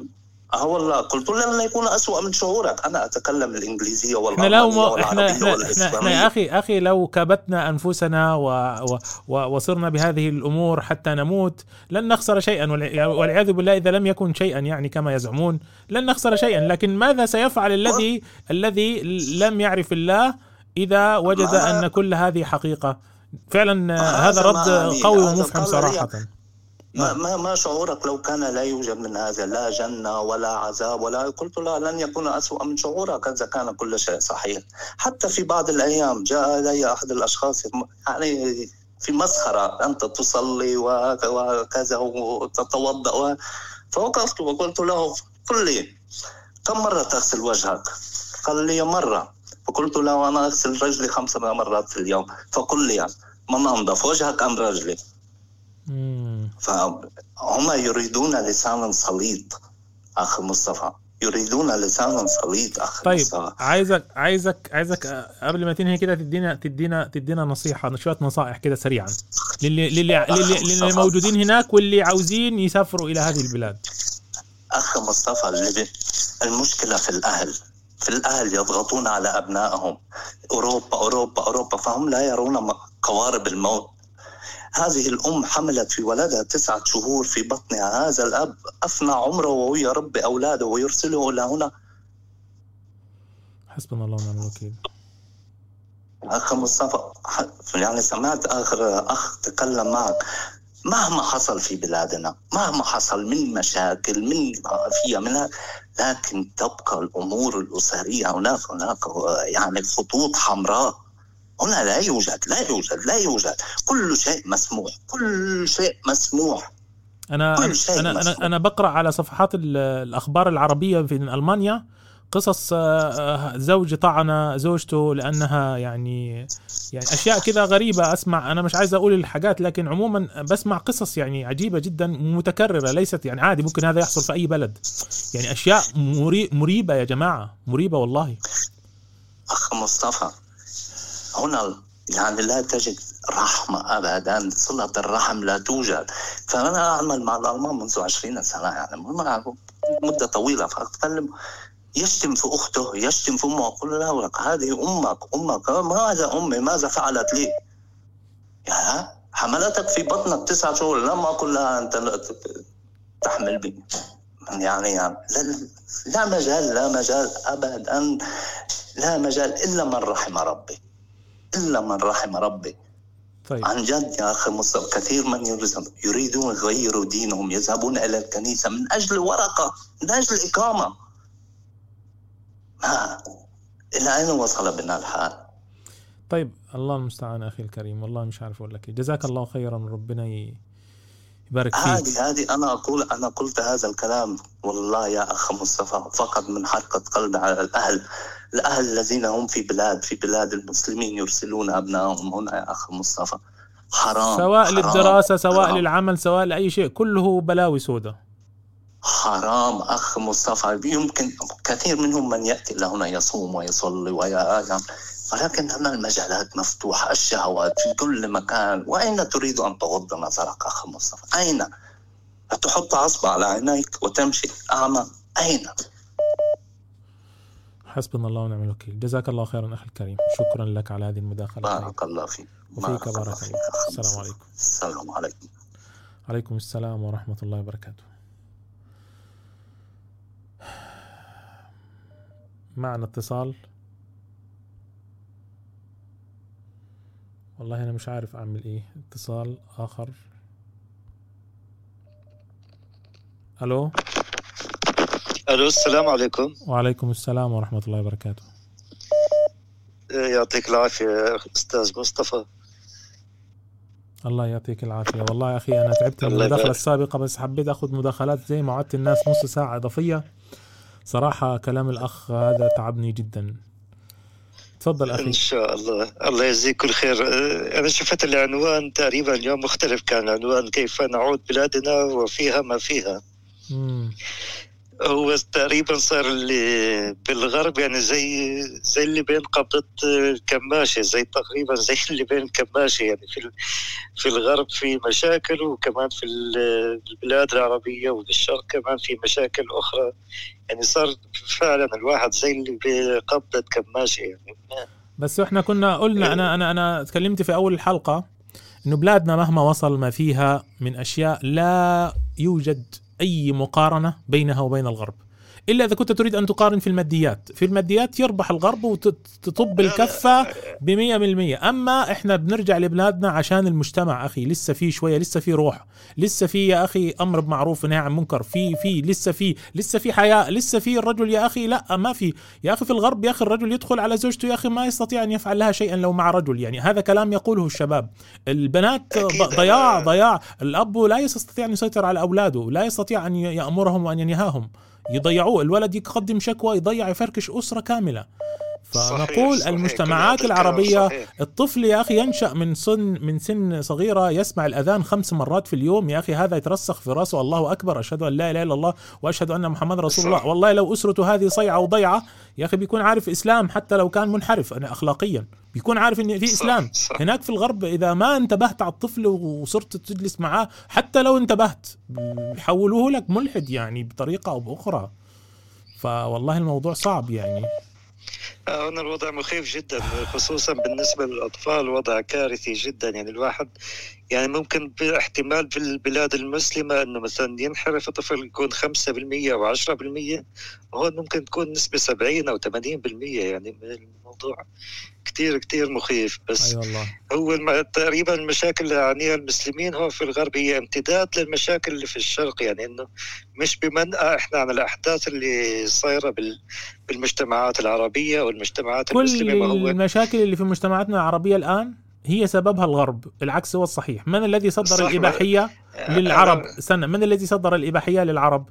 آه والله قلت لن يكون أسوأ من شعورك. أنا أتكلم الإنجليزية إحنا لو إحنا إحنا إحنا, يا أخي أخي لو كبتنا أنفسنا و و و وصرنا بهذه الأمور حتى نموت لن نخسر شيئا. والع- والعياذ بالله إذا لم يكن شيئا يعني كما يزعمون لن نخسر شيئا. لكن ماذا سيفعل الذي الذي لم يعرف الله إذا وجد أن كل هذه حقيقة فعلا هذا هذا رد قوي لي صراحة. ما, ما ما شعورك لو كان لا يوجد من هذا لا جنة ولا عذاب ولا قلت لا لن يكون أسوأ من شعورك إذا كان كل شيء صحيح. حتى في بعض الأيام جاء إلي أحد الأشخاص يعني في مسخرة أنت تصلي وك- وكذا وتتوضأ و... فوقفت وقلت له قل لي كم مرة تغسل وجهك؟ قال لي مرة. فقلت له أنا أغسل رجلي خمس مرات في اليوم. فقل لي من أنظف وجهك أم رجلي؟ فهم يريدون لسانا سليط أخ مصطفى. يريدون لسانا سليط أخ طيب مصطفى. عايزك عايزك عايزك آه، قبل ما تنهي كده تدينا تدينا تدينا نصيحة شوية نصائح كده سريعا. للي للي للي, موجودين هناك واللي عاوزين يسافروا إلى هذه البلاد. أخ مصطفى المشكلة في الأهل. في الأهل يضغطون على أبنائهم. أوروبا أوروبا أوروبا. فهم لا يرون قوارب الموت. هذه الأم حملت في ولدها تسعة شهور في بطنها. هذا الأب أفنى عمره وهو يربي أولاده ويرسله إلى هنا. حسبنا الله ونعم الوكيل. أخ مصطفى يعني سمعت آخر أخ تكلم معك. مهما حصل في بلادنا مهما حصل من مشاكل من فيها منها لكن تبقى الأمور الأسرية هناك هناك يعني خطوط حمراء. هنا لا يوجد لا يوجد لا يوجد. كل شيء مسموح كل شيء مسموح. أنا كل شيء أنا أنا, مسموح. أنا بقرأ على صفحات ال- الأخبار العربية في ألمانيا. قصص آه، آه، زوج طعن زوجته لأنها يعني يعني أشياء كذا غريبة. أسمع أنا مش عايز أقول الحاجات لكن عموما بسمع قصص يعني عجيبة جدا متكررة ليست يعني عادي ممكن هذا يحصل في أي بلد. يعني أشياء مري مريبة يا جماعة مريبة والله. أخ مصطفى هنا يعني لا تجد رحمة أبدا صلة الرحم لا توجد. فأنا أعمل مع الألمان منذ عشرين سنة يعني مدة طويلة فأتكلم يشتم في أخته يشتم في أمه أقول له لك هذه أمك أمك ماذا أمي ماذا فعلت لي؟ يا حملتك في بطنك تسعة شهور لما أقول لها أنت لا ت- تحمل بي. يعني, يعني لا, لا مجال لا مجال أبدا لا مجال إلا من رحم ربي إلا من رحم ربي. طيب. عن جد يا أخي مصطفى كثير من يلزم يريدون يغيروا دينهم يذهبون إلى الكنيسة من أجل ورقة من أجل إقامة. ما إلى أين وصل بنا الحال؟ طيب الله المستعان أخي الكريم والله مش عارف أقول لك إيه. جزاك الله خيرا ربنا يبارك فيك. هذه هذه أنا أقول أنا قلت هذا الكلام والله يا أخ مصطفى فقط من حرقة قلب على الأهل. الأهل الذين هم في بلاد في بلاد المسلمين يرسلون أبنائهم هنا يا أخ مصطفى. حرام سواء حرام، للدراسة سواء حرام. للعمل سواء لأي شيء كله بلاوي سوداء. حرام أخ مصطفى. يمكن كثير منهم من يأتي إلى هنا يصوم ويصلي ويعلم ولكن هنا المجالات مفتوحة الشهوات في كل مكان. وأين تريد أن تغض نظرك أخ مصطفى؟ أين؟ تحط عصب على عينيك وتمشي. أعمى أين؟ حسبنا الله ونعم الوكيل. جزاك الله خيرا أخي الكريم. شكرا لك على هذه المداخلة. بارك الله فيك. وفيك بارك الله فيك السلام. عليكم. السلام عليكم. عليكم السلام ورحمة الله وبركاته. معنا اتصال؟ والله أنا مش عارف أعمل إيه. اتصال آخر. ألو؟ ألو السلام عليكم. وعليكم السلام ورحمة الله وبركاته. يعطيك العافية أستاذ مصطفى. الله يعطيك العافية. والله يا أخي أنا تعبت من يبارك. السابقة بس حبيت أخذ مداخلات زي ما وعدت الناس نص ساعة إضافية. صراحة كلام الأخ هذا تعبني جدا. تفضل أخي. إن شاء الله. الله يجزيك كل خير أه، أنا شفت العنوان تقريبا اليوم مختلف كان العنوان كيف نعود بلادنا وفيها ما فيها. مم. هو تقريبا صار اللي بالغرب يعني زي زي اللي بين قبضة كماشة زي تقريبا زي اللي بين كماشة يعني في في الغرب في مشاكل وكمان في ال- البلاد العربية وبالشرق كمان في مشاكل أخرى. يعني صار فعلا الواحد زي اللي بقبضة كماشة يعني. بس إحنا كنا قلنا أنا أنا أنا تكلمت في أول الحلقة إنه بلادنا مهما وصل ما فيها من أشياء لا يوجد أي مقارنة بينها وبين الغرب. إلا إذا كنت تريد أن تقارن في الماديات. في الماديات يربح الغرب وتطب الكفة بمية بالمية أما إحنا بنرجع لبلادنا عشان المجتمع أخي لسه في شوية لسه في روح. لسه في يا أخي أمر بمعروف ونهي عن منكر. في في لسه في لسه في حياء لسه في الرجل يا أخي لا ما في. يا أخي في الغرب يا أخي الرجل يدخل على زوجته يا أخي ما يستطيع أن يفعل لها شيئا لو مع رجل. يعني هذا كلام يقوله الشباب. البنات ضياع ضياع. الأب لا يستطيع أن يسيطر على أولاده لا يستطيع أن يأمرهم وأن ينهاهم. يضيعوه. الولد يقدم شكوى يضيع يفركش أسرة كاملة. فنقول صحيح، المجتمعات الكلام العربية صحيح. الطفل يا أخي ينشأ من سن من سن صغيرة يسمع الأذان خمس مرات في اليوم يا أخي هذا يترسخ في راسه الله أكبر أشهد أن لا إله إلا الله وأشهد أن محمد رسول الله صح. والله لو اسرته هذه صيعة وضيعة يا أخي بيكون عارف إسلام حتى لو كان منحرف أنا اخلاقيا بيكون عارف إن في صح، إسلام صح. هناك في الغرب إذا ما انتبهت على الطفل وصرت تجلس معاه حتى لو انتبهت بيحولوه لك ملحد يعني بطريقة أو بأخرى فوالله الموضوع صعب يعني هنا الوضع مخيف جدا خصوصا بالنسبة للأطفال وضع كارثي جدا. يعني الواحد يعني ممكن باحتمال في البلاد المسلمة أنه مثلا ينحرف طفل يكون 5% أو 10% وهون ممكن تكون نسبة 70 أو 80% يعني الموضوع كتير كتير مخيف. بس أي والله. هو. تقريبا المشاكل اللي يعانيها المسلمين هون في الغرب هي امتداد للمشاكل اللي في الشرق يعني إنه مش بمنأى إحنا عن الأحداث اللي صايرة بال... بالمجتمعات العربية والمجتمعات كل المسلمة. ما هو المشاكل اللي في مجتمعاتنا العربية الآن هي سببها الغرب العكس هو الصحيح. من الذي صدر الإباحية للعرب؟ استنى من الذي صدر الإباحية للعرب؟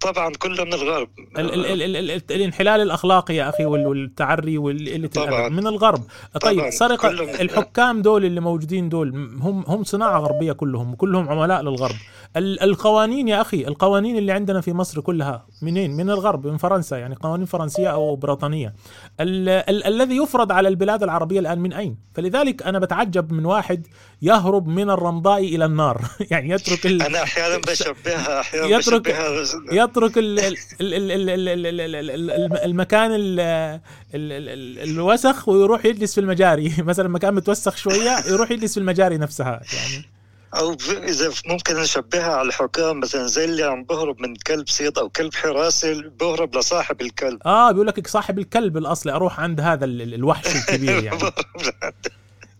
طبعا كله من الغرب. ال ال ال ال ال الانحلال الأخلاقي يا أخي وال- والتعري. الأدب من الغرب. طيب من- الحكام دول اللي موجودين دول هم هم صناعة غربية كلهم وكلهم عملاء للغرب. القوانين يا أخي القوانين اللي عندنا في مصر كلها منين من الغرب من فرنسا يعني قوانين فرنسية أو بريطانية ال ال الذي يفرض على البلاد العربية الآن من أين فلذلك أنا بتعجب من واحد يهرب من الرمضاء إلى النار يعني يترك ال... انا أحيانا بشبهها أحيانا يترك- بشبهها يترك ال ال ال ال ال ال ال ال ال ال ال المكان ال ال ال ال الوسخ ويروح يجلس في المجاري مثلا مكان متوسخ شوية يروح يجلس في المجاري نفسها يعني أو إذا ممكن نشبهها على الحكام مثلا زي اللي عم بهرب من كلب صيد أو كلب حراسه بهرب لصاحب الكلب. آه بيقول لك صاحب الكلب الأصلي أروح عند هذا ال- ال- الوحش الكبير يعني.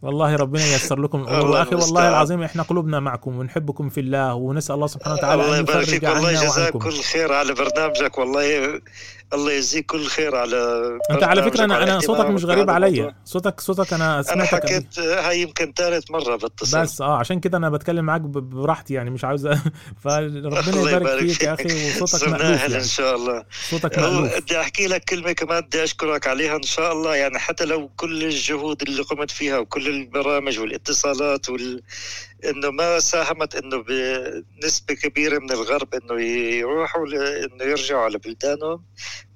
والله ربنا ييسر لكم. الأمور وأخي والله. العظيم إحنا قلوبنا معكم ونحبكم في الله ونسأل الله سبحانه وتعالى الله يبارك فيك. والله جزاك كل خير على برنامجك. والله الله يجزيك كل خير على أنت على فكرة أنا أنا صوتك مش غريب بهذا علي. الموضوع. صوتك صوتك أنا أنا سمعتك قبل- حكيت هاي يمكن ثالث مرة بتصل. بس آه عشان كده أنا بتكلم معاك براحتي يعني مش عاوز فربنا يبارك فيك يا أخي وصوتك مألوف يعني. إن شاء الله. صوتك مألوف. بدي أحكي لك كلمة كمان بدي أشكرك عليها إن شاء الله. يعني حتى لو كل الجهود اللي قمت فيها وكل البرامج والاتصالات وال إنه ما ساهمت إنه بنسبة كبيرة من الغرب إنه يروحوا. إنه يرجعوا على بلدانهم.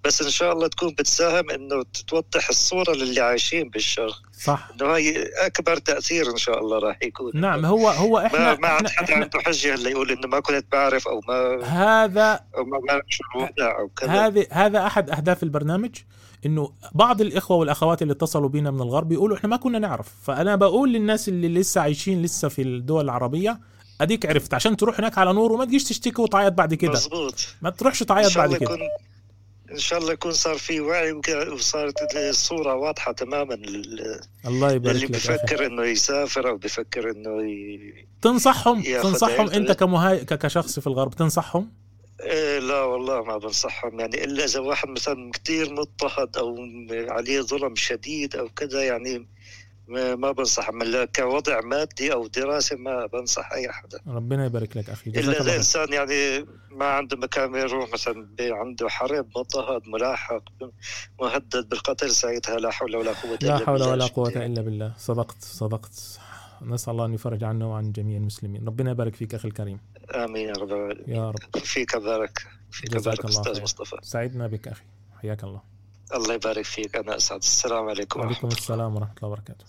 بس إن شاء الله تكون بتساهم إنه توضح الصورة للي عايشين بالشرق. صح. إنه هاي أكبر تأثير إن شاء الله راح يكون. نعم هو هو ما إحنا ما عاد إحنا, حدا عنده حجة هلا يقول إنه ما كنت بعرف أو ما هذا أو ما بعرف شو الوضع أو كذا. هذا هذا أحد أهداف البرنامج. إنه بعض الإخوة والأخوات اللي اتصلوا بينا من الغرب يقولوا إحنا ما كنا نعرف. فأنا بقول للناس اللي لسه عايشين لسه في الدول العربية أديك عرفت عشان تروح هناك على نور وما تجيش تشتكي وتعيط بعد كده. مزبوط ما تروحش تعيط شاء بعد الله كده. يكون إن شاء الله يكون صار في وعي وصارت الصورة واضحة تماما لل- الله يبارك للي لك يا أخي. بفكر إنه يسافر أو بفكر إنه ي... تنصحهم؟ تنصحهم. أنت كمهاي ك- كشخص في الغرب تنصحهم؟ إيه لا والله ما بنصحهم. يعني إلا إذا واحد مثلا كثير مضطهد أو عليه ظلم شديد أو كذا يعني ما بنصح. من كوضع مادي أو دراسه ما بنصح أي حدا ربنا يبارك لك أخي. إلا إذا. إنسان يعني ما عنده مكان يروح مثلا عنده حرب مضطهد ملاحق مهدد بالقتل ساعتها لا حول ولا قوة لا الا حول. ولا قوة إلا بالله. صدقت صدقت. نسأل الله أن يفرج عنا وعن جميع المسلمين. ربنا يبارك فيك أخي الكريم. آمين يا رب. يا رب. فيك بارك. فيك بارك خير. مصطفى. سعدنا بك أخي. حياك الله. الله يبارك فيك. أنا أسعد. السلام عليكم وعليكم السلام ورحمة الله وبركاته.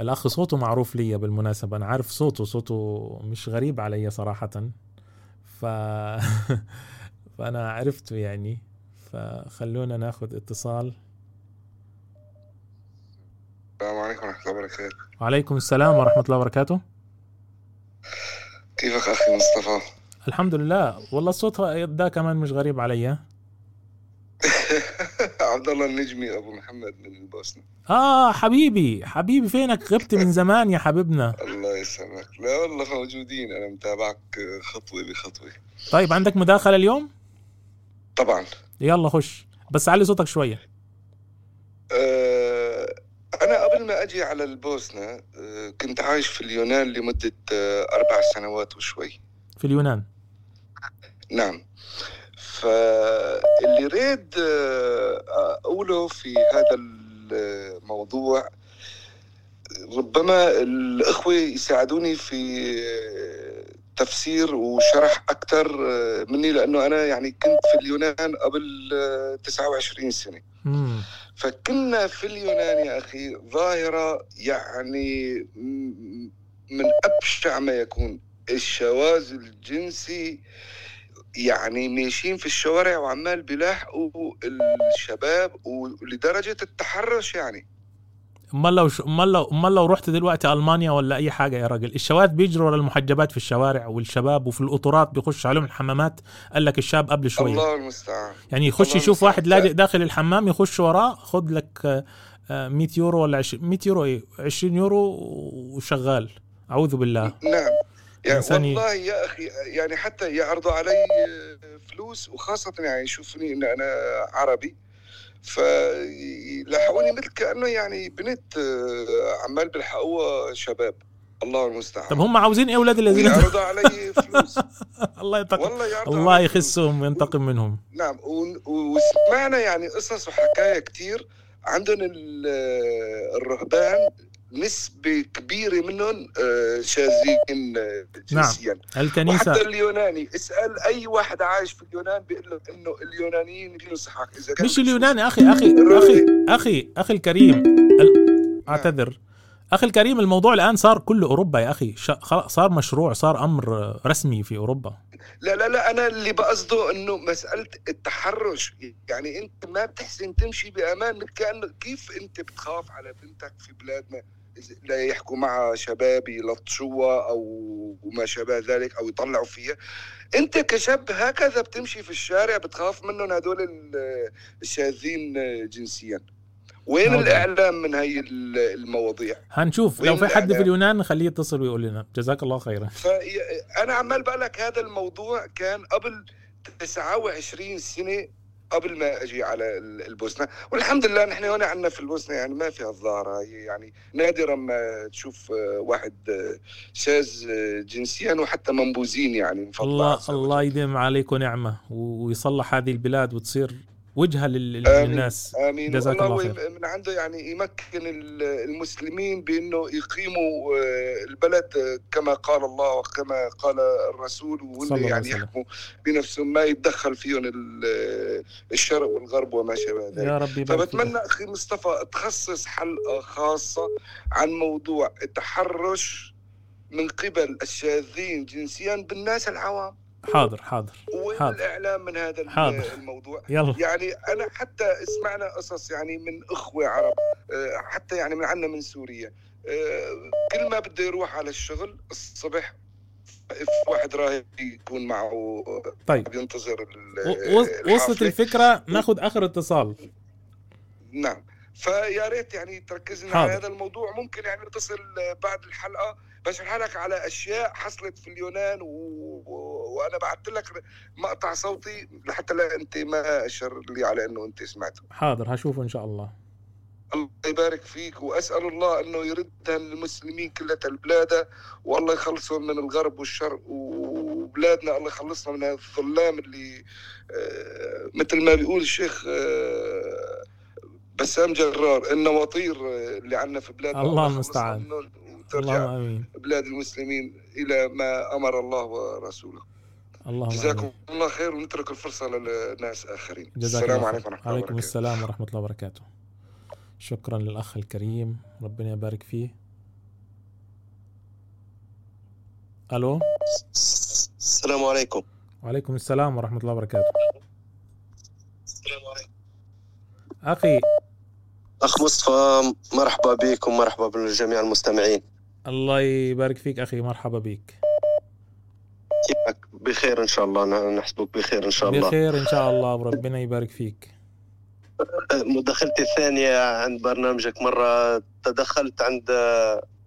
الأخ صوته معروف لي بالمناسبة. أنا عارف صوته. صوته مش غريب علي صراحة. ف... فأنا عرفته يعني. فخلونا ناخذ اتصال. السلام عليكم ورحمة الله وبركاته. وعليكم السلام ورحمة الله وبركاته. كيفك أخي مصطفى؟ الحمد لله. والله الصوت ده كمان مش غريب علي عبد الله النجمي أبو محمد من البوسنة آه حبيبي حبيبي فينك؟ غبت من زمان يا حبيبنا. الله يسلمك لا والله موجودين. أنا متابعك خطوة بخطوة. طيب عندك مداخلة اليوم؟ طبعا. يلا خش. بس علي صوتك شوية. أه قبل ما أجي على البوسنة أه كنت عايش في اليونان لمدة أه أربع سنوات وشوي. في اليونان؟ نعم. فاللي ريد آه، أقوله في هذا الموضوع ربما الأخوة يساعدوني في آه، تفسير وشرح أكثر آه، مني لأنه أنا يعني كنت في اليونان قبل آه، 29 سنة. فكنا في اليونان يا أخي ظاهرة يعني من أبشع ما يكون. الشواذ الجنسي يعني ماشيين في الشوارع وعمال بيلاحقوا الشباب ولدرجة التحرش يعني. امال لو امال لو امال لو رحت دلوقتي ألمانيا ولا أي حاجة يا راجل الشباب بيجروا ورا المحجبات في الشوارع والشباب وفي القطورات بيخش عليهم الحمامات. قال لك الشاب قبل شوية الله المستعان. يعني يخش يشوف. واحد لاجئ داخل الحمام يخش وراه خد لك آه، آه، 100 يورو ولا 20 100 يورو إيه؟ 20 يورو وشغال. أعوذ بالله. نعم. يعني إنساني. والله يا أخي يعني حتى يعرضوا علي فلوس وخاصة يعني يشوفني إن أنا عربي. فيلاحقوني مثل كأنه يعني بنت آه، عمال بيلحقوها شباب. الله المستعان. طب هم عاوزين إيه أولاد الذين؟ ويعرضوا علي فلوس. الله ينتقم والله يعرضوا الله يخسهم وينتقم منهم. نعم. وسمعنا يعني قصص وحكاية كتير عندهم ال- الرهبان نسبة كبيرة منهم آه، شاذين آه، جنسيا. الكنيسه وحتى اليوناني. اسأل أي واحد عايش في اليونان بيقول لك إنه اليونانيين بينصحك إذا كان مش اليوناني أخي أخي أخي أخي أخي الكريم. ال... أعتذر. أخي الكريم الموضوع الآن صار كل أوروبا يا. خلاص صار مشروع صار أمر رسمي في أوروبا. لا لا لا أنا اللي بقصده إنه مسألة التحرش. يعني أنت ما بتحسن تمشي بأمان مثل كأنه كيف أنت بتخاف على بنتك في بلادنا؟ لا يحكوا معها شباب يلطشوها أو وما شابه ذلك أو يطلعوا فيها أنت كشاب هكذا بتمشي في الشارع بتخاف منهم هدول ال- الشاذين جنسيا. وين هذا. الإعلام من هي ال- المواضيع؟ هنشوف. لو في حد في؟ اليونان نخليه يتصل ويقول لنا. جزاك الله خيرا. فانا عمال بقول لك هذا الموضوع كان قبل 29 سنة قبل ما أجي على ال- البوسنة والحمد لله نحن هون عندنا في البوسنة يعني ما في هالظاهره يعني نادرا ما تشوف آه، واحد آه، شاذ آه، جنسيا وحتى منبوذين يعني الله. الله يديم عليكم نعمه ويصلح هذه البلاد وتصير وجهة لل- آمين. للناس آمين جزاك الله خير من عنده يعني يمكن ال- المسلمين بأنه يقيموا آه، البلد آه، كما قال الله وكما قال الرسول وهم الله يعني. يحكموا بنفسهم ما يتدخل فيهم ال- الشرق والغرب وما شابه ذلك يا رب يبارك فيك. فبتمنى أخي مصطفى تخصص حلقة خاصة عن موضوع التحرش من قبل الشاذين جنسيا بالناس العوام حاضر حاضر وين حاضر الاعلام من هذا حاضر. الموضوع يلا. يعني أنا حتى سمعنا قصص يعني من إخوة عرب آه، حتى يعني من عندنا من سوريا آه، كل ما بده يروح على الشغل الصبح في واحد راهب يكون معه طيب. بينتظر وصلت. الفكرة ناخذ آخر اتصال نعم فيا ريت يعني تركزنا على حاضر. هذا الموضوع ممكن يعني نتصل بعد الحلقة بشرح لك على أشياء حصلت في اليونان و... وأنا بعثت لك مقطع صوتي لحتى لا أنت ما أشر لي على إنه أنت سمعته. حاضر هشوفه إن شاء الله. الله يبارك فيك وأسأل الله إنه يردها للمسلمين كلها البلاد. والله يخلصهم من الغرب والشرق وبلادنا الله يخلصنا من الظلام اللي آه، مثل ما بيقول الشيخ آه، بسام جرار النواطير اللي عندنا في بلادنا. الله المستعان. آمين. بلاد المسلمين إلى ما أمر الله ورسوله. اللهم جزاكم الله خير ونترك الفرصة للناس آخرين. جزاك السلام عليكم. ورحمة الله عليكم وبركاته. السلام ورحمة الله وبركاته. شكرا للأخ الكريم. ربنا يبارك فيه. ألو؟ السلام عليكم. وعليكم السلام ورحمة الله وبركاته. أخي. أخ مصطفى مرحبا بك ومرحبا بالجميع المستمعين. الله يبارك فيك أخي مرحبا بك. كيفك؟ بخير إن شاء الله. نحسبك بخير إن شاء الله. بخير إن شاء الله وربنا يبارك فيك. مداخلتي الثانية عند برنامجك. مرة تدخلت عند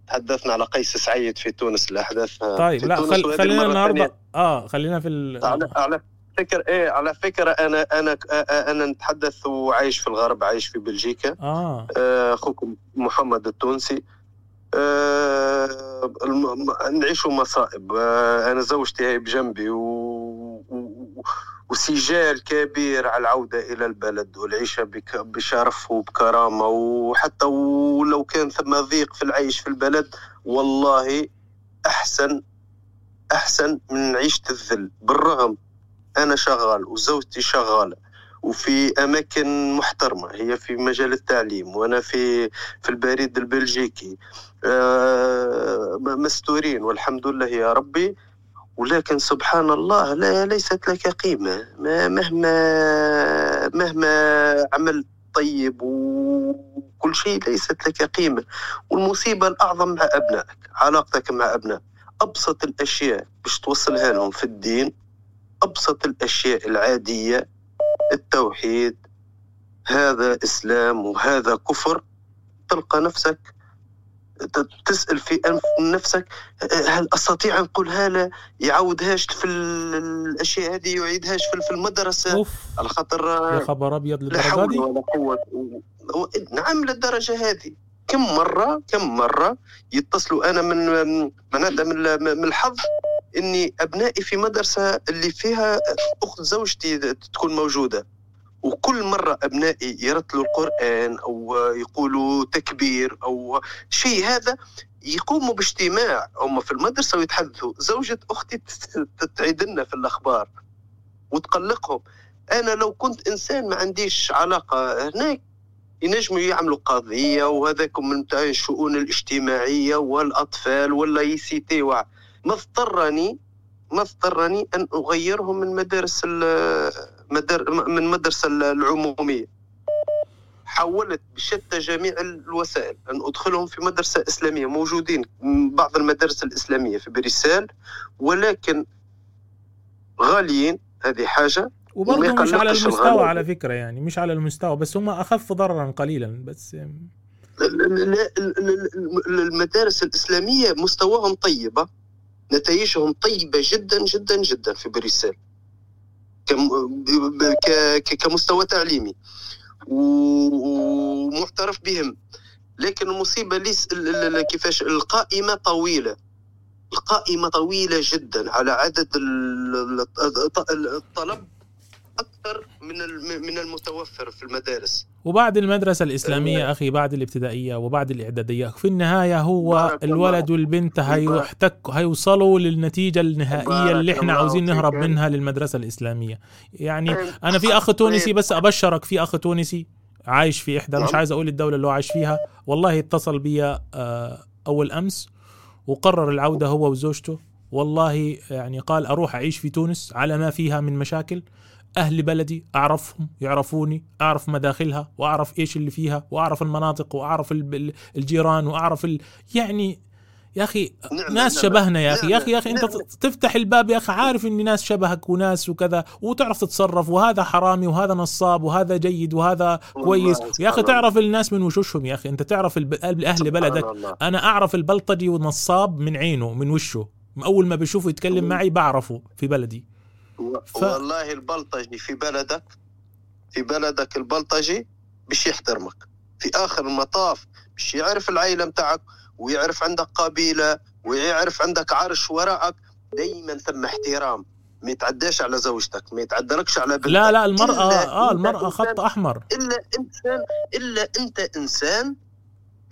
تحدثنا على قيس سعيد في تونس الأحداث. طيب في لا تونس خل... خلينا النهارده آه خلينا في ال... على على فكرة إيه على فكرة أنا أنا أنا نتحدث وعايش في الغرب عايش في بلجيكا. آه. آه، أخوكم محمد التونسي. آه، نعيشوا مصائب. آه، أنا زوجتي هي بجنبي و... و... وسجال كبير على العودة إلى البلد والعيشة بك... بشرف وبكرامة وحتى ولو كان ثم ضيق في العيش في البلد والله أحسن أحسن من عيشة الذل. بالرغم أنا شغال وزوجتي شغالة. وفي أماكن محترمة هي في مجال التعليم وأنا في في البريد البلجيكي. آه، مستورين والحمد لله يا ربي. ولكن سبحان الله لا ليست لك قيمة. ما- مهما مهما عملت طيب وكل شيء ليست لك قيمة. والمصيبة الأعظم مع أبنائك علاقتك مع أبنائك أبسط الأشياء باش توصلها لهم في الدين أبسط الأشياء العادية التوحيد هذا إسلام وهذا كفر. تلقى نفسك ت- تسأل في نفسك هل أستطيع أن أقولها لا يعودهاش في ال- الأشياء هذه يعيدهاش في المدرسة. أوف على خاطر يا خبر أبيض لا للدرجة حول ولا قوة. و- نعم للدرجة هذه. كم مرة كم مرة يتصلوا أنا من معناتها من من الحظ إني أبنائي في مدرسة اللي فيها أخت زوجتي تكون موجودة. وكل مرة أبنائي يرتلوا القرآن أو يقولوا تكبير أو شيء هذا يقوموا باجتماع. هم في المدرسة ويتحدثوا. زوجة أختي تعيد لنا في الأخبار وتقلقهم. أنا لو كنت إنسان ما عنديش علاقة هناك. ينجموا يعملوا قضية وهذاكم من الشؤون الاجتماعية والأطفال ولا يسيتيوا. ما اضطرني ما اضطرني أن أغيرهم من مدارس من مدرسة العمومية. حاولت بشتى جميع الوسائل. أن أدخلهم في مدرسة إسلامية. موجودين بعض المدارس الإسلامية في بريسال ولكن غاليين. هذه حاجة. وبرضه مش على المستوى الغالي. على فكرة يعني. مش على المستوى بس هم أخف ضررا قليلا. بس المدارس الإسلامية مستواهم طيبة. نتائجهم طيبة جدا جدا جدا في بريسل كم- ب- ك- ك- كمستوى تعليمي. ومعترف بهم. لكن المصيبة ليس كيفاش؟ القائمة طويلة. القائمة طويلة جدا على عدد ال- ال- الطلب. أكثر من من المتوفر في المدارس. وبعد المدرسة الإسلامية أخي بعد الابتدائية وبعد الإعدادية في النهاية هو. الولد والبنت هيحتك هيوصلوا للنتيجة النهائية بارك اللي إحنا عاوزين. نهرب منها للمدرسة الإسلامية. يعني أنا في أخ تونسي بس أبشرك في أخ تونسي عايش في إحدى مش نعم. عايز أقول الدولة اللي هو عايش فيها. والله اتصل بي آه، أول أمس وقرر العودة هو وزوجته. والله يعني قال أروح أعيش في تونس على ما فيها من مشاكل. أهل بلدي أعرفهم يعرفوني أعرف مداخلها وأعرف إيش اللي فيها وأعرف المناطق وأعرف ال- ال- الجيران وأعرف ال... يعني يا أخي نعم، ناس نعم، شبهنا يا أخي. يا نعم، أخي يا أخي أنت نعم. ت- تفتح الباب يا أخي عارف إن ناس شبهك وناس وكذا وتعرف تتصرف وهذا حرامي وهذا نصاب وهذا جيد وهذا كويس. يا الله. تعرف الناس من وشوشهم يا أخي. أنت تعرف الب... أهل بلدك. أنا أعرف البلطجي والنصاب من عينه من وشه. أول ما بشوفه يتكلم معي بعرفه في بلدي. ف... والله البلطجي في بلدك في بلدك البلطجي باش يحترمك. في آخر المطاف مش يعرف العائله متاعك ويعرف عندك قبيلة ويعرف عندك عرش وراءك دائما ثم احترام. ما يتعداش على زوجتك ما يتعدلكش على بنتك. لا لا المرأة إلا آه أنت المرأة إنسان- خط أحمر. إلا انسان إلا أنت إنسان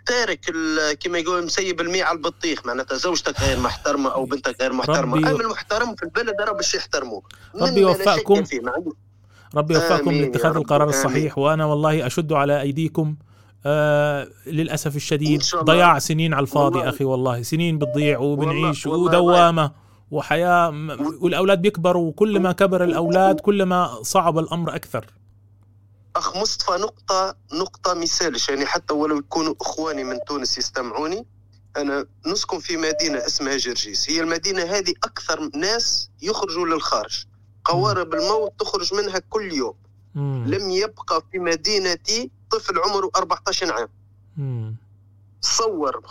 تارك كما يقول مسيب المية على البطيخ معناتها زوجتك غير محترمة أو بنتك غير محترمة ربي- أما المحترم في البلد راه باش يحترموك ربي يوفقكم. ربي يوفقكم لاتخاذ القرار آمين. الصحيح وأنا والله أشد على أيديكم آه للأسف الشديد. ضياع سنين على الفاضي والله. أخي والله سنين بتضيع وبنعيش وحياة م- والأولاد بيكبروا وكل ما كبر الأولاد كل ما صعب الأمر أكثر أخ مصطفى نقطة نقطة مثالش يعني حتى ولو يكونوا إخواني من تونس يستمعوني أنا نسكن في مدينة اسمها جرجيس هي المدينة هذه أكثر ناس يخرجوا للخارج قوارب الموت تخرج منها كل يوم مم. لم يبقى في مدينتي طفل عمره 14 عام مم. تصور.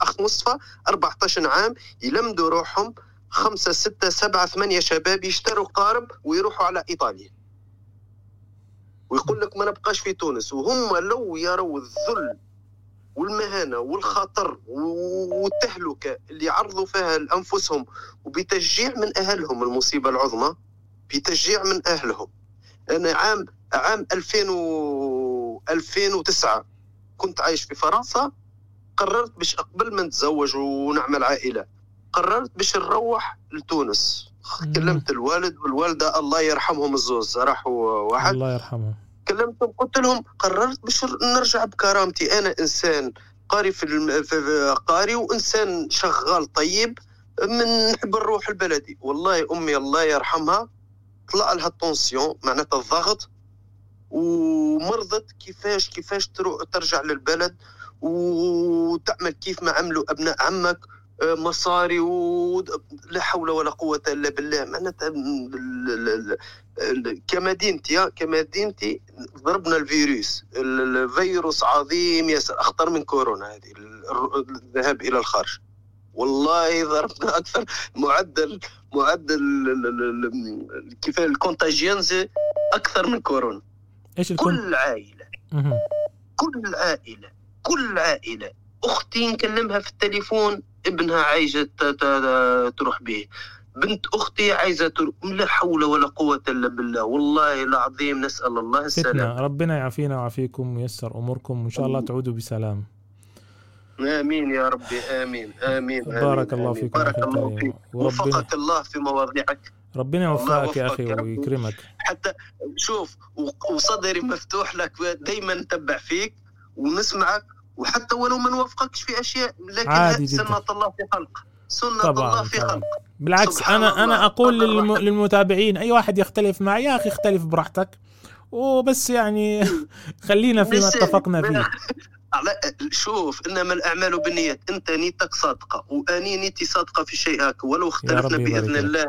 أخ مصطفى 14 عام يلمدوا روحهم خمسة ستة سبعة ثمانية شباب يشتروا قارب ويروحوا على إيطاليا ويقول لك ما نبقاش في تونس. وهم لو يروا الذل والمهانة والخطر والتهلكة اللي يعرضوا فيها لأنفسهم وبتشجيع من أهلهم المصيبة العظمى بتشجيع من أهلهم. أنا عام عام 2000 و 2009 كنت عايش في فرنسا قررت باش قبل ما نتزوج ونعمل عائلة. قررت باش نروح لتونس. كلمت الوالد والوالدة الله يرحمهم الزوز راحوا واحد. الله يرحمه كلمتهم قلت لهم قررت باش نرجع بكرامتي. أنا إنسان قاري في, الم... في قاري وإنسان شغال طيب من نحب نروح لبلدي والله أمي الله يرحمها طلع لها التونسيون معناتها الضغط ومرضت كيفاش كيفاش ترجع للبلد وتعمل كيف ما عملوا أبناء عمك مصاري و لا حول ولا قوة إلا بالله معناتها كمدينتي آه، كمدينتي ضربنا الفيروس ال- الفيروس عظيم ياسر أخطر من كورونا هذه ال- الذهاب إلى الخارج والله ضربنا أكثر معدل معدل كيف الكونتاجينز أكثر من كورونا الكون كل عائلة. كل عائلة كل عائلة أختي نكلمها في التليفون ابنها ت- تروح به. بنت أختي عايزة تروح لا حول ولا قوة إلا بالله. والله العظيم نسأل الله السلامة فتنة. ربنا يعافينا ويعافيكم وييسر أموركم وإن شاء الله تعودوا بسلام. آمين يا ربي آمين. آمين. بارك آمين. الله. فيكم بارك الله فيك. وفقك الله في مواضيعك. ربنا يوفقك يا رب. ويكرمك. حتى شوف وصدري مفتوح لك دايما نتبع فيك ونسمعك وحتى ولو ما نوافقكش في أشياء لكن عادي جداً. سنة الله في خلق سنة طبعاً، الله في طبعاً. خلق بالعكس أنا الله. أنا أقول للم... للمتابعين أي واحد يختلف معي يا أخي اختلف براحتك وبس يعني خلينا فيما. اتفقنا فيه على شوف إنما الأعمال بالنيات أنت نيتك صادقة وأني نيتي صادقة في شيء هكا ولو اختلفنا بإذن. الله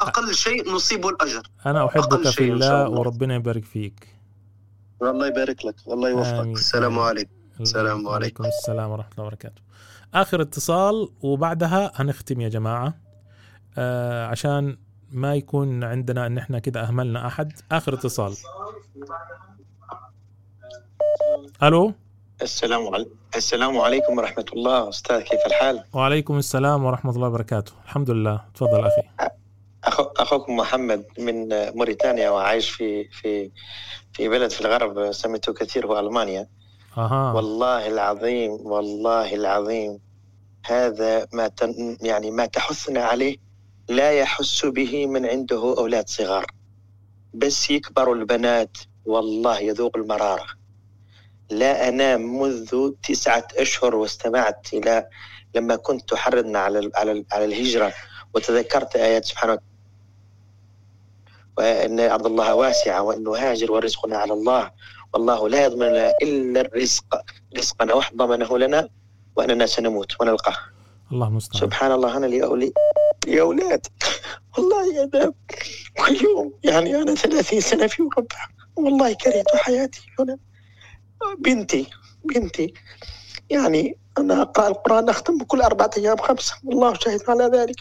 أقل شيء نصيب الأجر أنا أحبك في الله الله. وربنا يبارك فيك الله يبارك لك الله يوفقك. آمين. السلام. عليكم. السلام عليكم. وعليكم السلام ورحمة الله وبركاته. آخر اتصال وبعدها هنختم يا جماعة. آه عشان ما يكون عندنا إن إحنا كده أهملنا أحد. آخر اتصال. ألو؟ السلام عليكم السلام عليكم ورحمة الله. أستاذ كيف الحال؟ وعليكم السلام ورحمة الله وبركاته. الحمد لله. تفضل أخي. أخو أخوكم محمد من موريتانيا وعايش في في في بلد في الغرب سمعته كثير هو ألمانيا. أها. والله العظيم والله العظيم هذا ما تن يعني ما تحثنا عليه لا يحس به من عنده أولاد صغار. بس يكبروا البنات والله يذوق المرارة. لا أنام منذ تسعة أشهر واستمعت إلى لما كنت تحرضنا على على ال- على الهجرة وتذكرت آيات سبحانه وأن أرض الله واسعة وأن نهاجر ورزقنا على الله. والله لا يضمن لنا إلا الرزق. رزقنا وحد ضمنه لنا وأننا سنموت ونلقاه. الله المستعان سبحان الله أنا لي لي أولاد والله أنا كل يوم يعني أنا ثلاثين سنة في أوروبا والله كرهت حياتي. هنا بنتي بنتي يعني أنا أقرأ القرآن أختم كل أربعة أيام خمسة. والله شاهد على ذلك.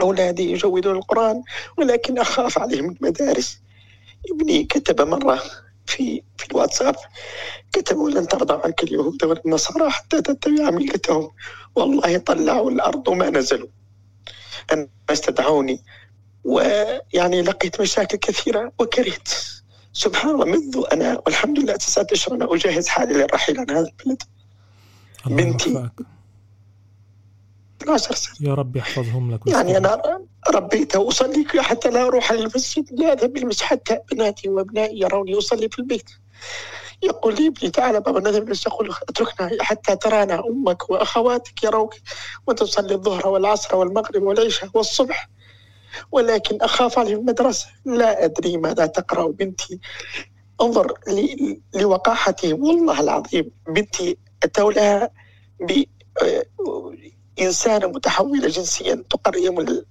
أولادي يجودون القرآن ولكن أخاف عليهم المدارس. ابني كتب مرة في في الواتساب كتبوا لن ترضى عنك اليهود والنصارى حتى تتبع ملتهم. والله طلعوا الأرض وما نزلوا. أنا استدعوني ويعني لقيت مشاكل كثيرة وكرهت. سبحان الله منذ أنا والحمد لله تسعة اشهر أنا أجهز حالي للرحيل عن هذا البلد. بنتي 12 سنه يا رب يحفظهم لك يعني أنا ربيتها واصلي حتى لا أروح المسجد. لا اذهب المسجد. حتى بناتي وأبنائي يروني أصلي في البيت. يقول لي ابني تعال بابا نذهب المسجد أقول اتركنا حتى ترانا. أمك وأخواتك يروك وانت تصلي الظهر والعصر والمغرب والعشاء والصبح. ولكن أخاف عليه المدرسة. لا أدري ماذا تقرأ بنتي. انظر لوقاحتهم والله العظيم بنتي اتوا لها ب إنسانة متحولة جنسيا تقرم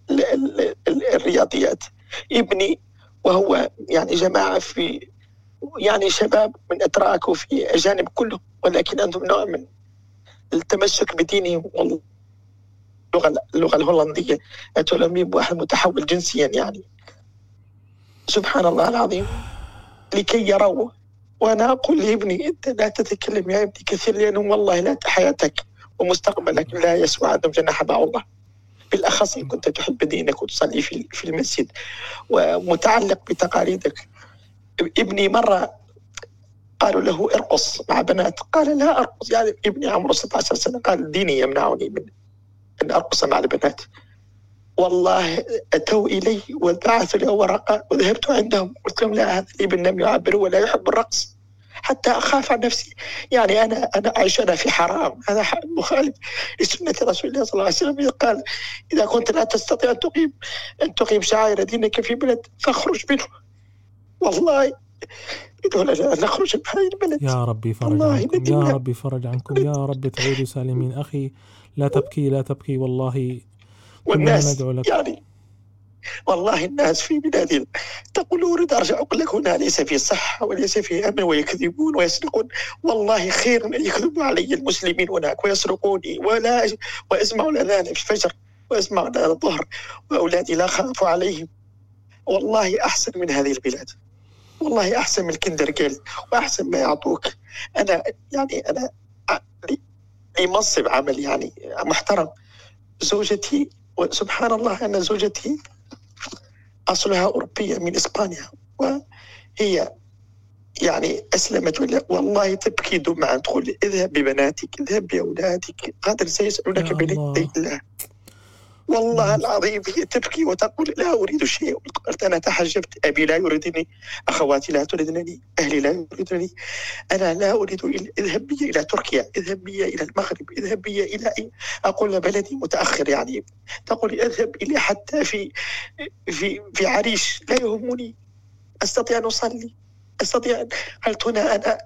الرياضيات. ابني وهو يعني جماعة في يعني شباب من أتراك وفي أجانب كلهم ولكن عندهم نوع من التمسك بدينهم والله. اللغة الهولندية أتولمي بواحد متحول جنسيا يعني. سبحان الله العظيم. لكي يروا وأنا أقول لابني أنت لا تتكلم يا ابني كثير لأنه والله لا حياتك ومستقبلك لا يسوى عندهم جناح بعوضة بالأخص إن كنت تحب دينك وتصلي في المسجد. ومتعلق بتقاليدك. ابني مرة قالوا له ارقص مع بنات. قال لا أرقص. يعني ابني عمره 16 سنة. قال ديني يمنعني من أن أرقص مع البنات. والله أتوا إلي وبعثوا لي ورقة وذهبت عندهم. قلت لهم لا هذا الابن لم يعبر ولا يحب الرقص. حتى أخاف عن نفسي. يعني أنا أنا عايش أنا في حرام. هذا مخالف لسنة رسول الله صلى الله عليه وسلم. قال إذا كنت لا تستطيع أن تقيم أن تقيم شعائر دينك في بلد فاخرج منه. والله نخرج من هذه البلد. يا ربي فرج عنكم يا ربي فرج عنكم يا رب تعودوا سالمين. أخي لا تبكي لا تبكي والله والناس ندعو لك. يعني والله الناس في بلادنا تقول أريد أرجع أقول لك هنا ليس في صحة وليس في أمن ويكذبون ويسرقون. والله خير أن يكذبوا علي المسلمين هناك ويسرقوني. ولا وأسمع الأذان في الفجر وأسمع الأذان الظهر وأولادي لا خاف عليهم. والله أحسن من هذه البلاد. والله أحسن من الكندرجال وأحسن ما يعطوك. أنا يعني أنا لي منصب عمل يعني محترم. زوجتي وسبحان الله أن زوجتي أصلها أوروبية من إسبانيا وهي يعني أسلمت والله تبكي دمعة تقول اذهب ببناتك اذهب بأولادك غادر سيسألونك بين الله. والله العظيم هي تبكي وتقول لا أريد شيء. قلت أنا تحجبت. أبي لا يريدني. أخواتي لا تريدنني. أهلي لا يريدنني. أنا لا أريد اذهب بي إلى تركيا. اذهب بي إلى المغرب. اذهب بي إلى أي أقول بلدي متأخر يعني. تقول اذهب إلي حتى في في في عريش. لا يهمني. أستطيع أن أصلي. أستطيع قلت هنا أنا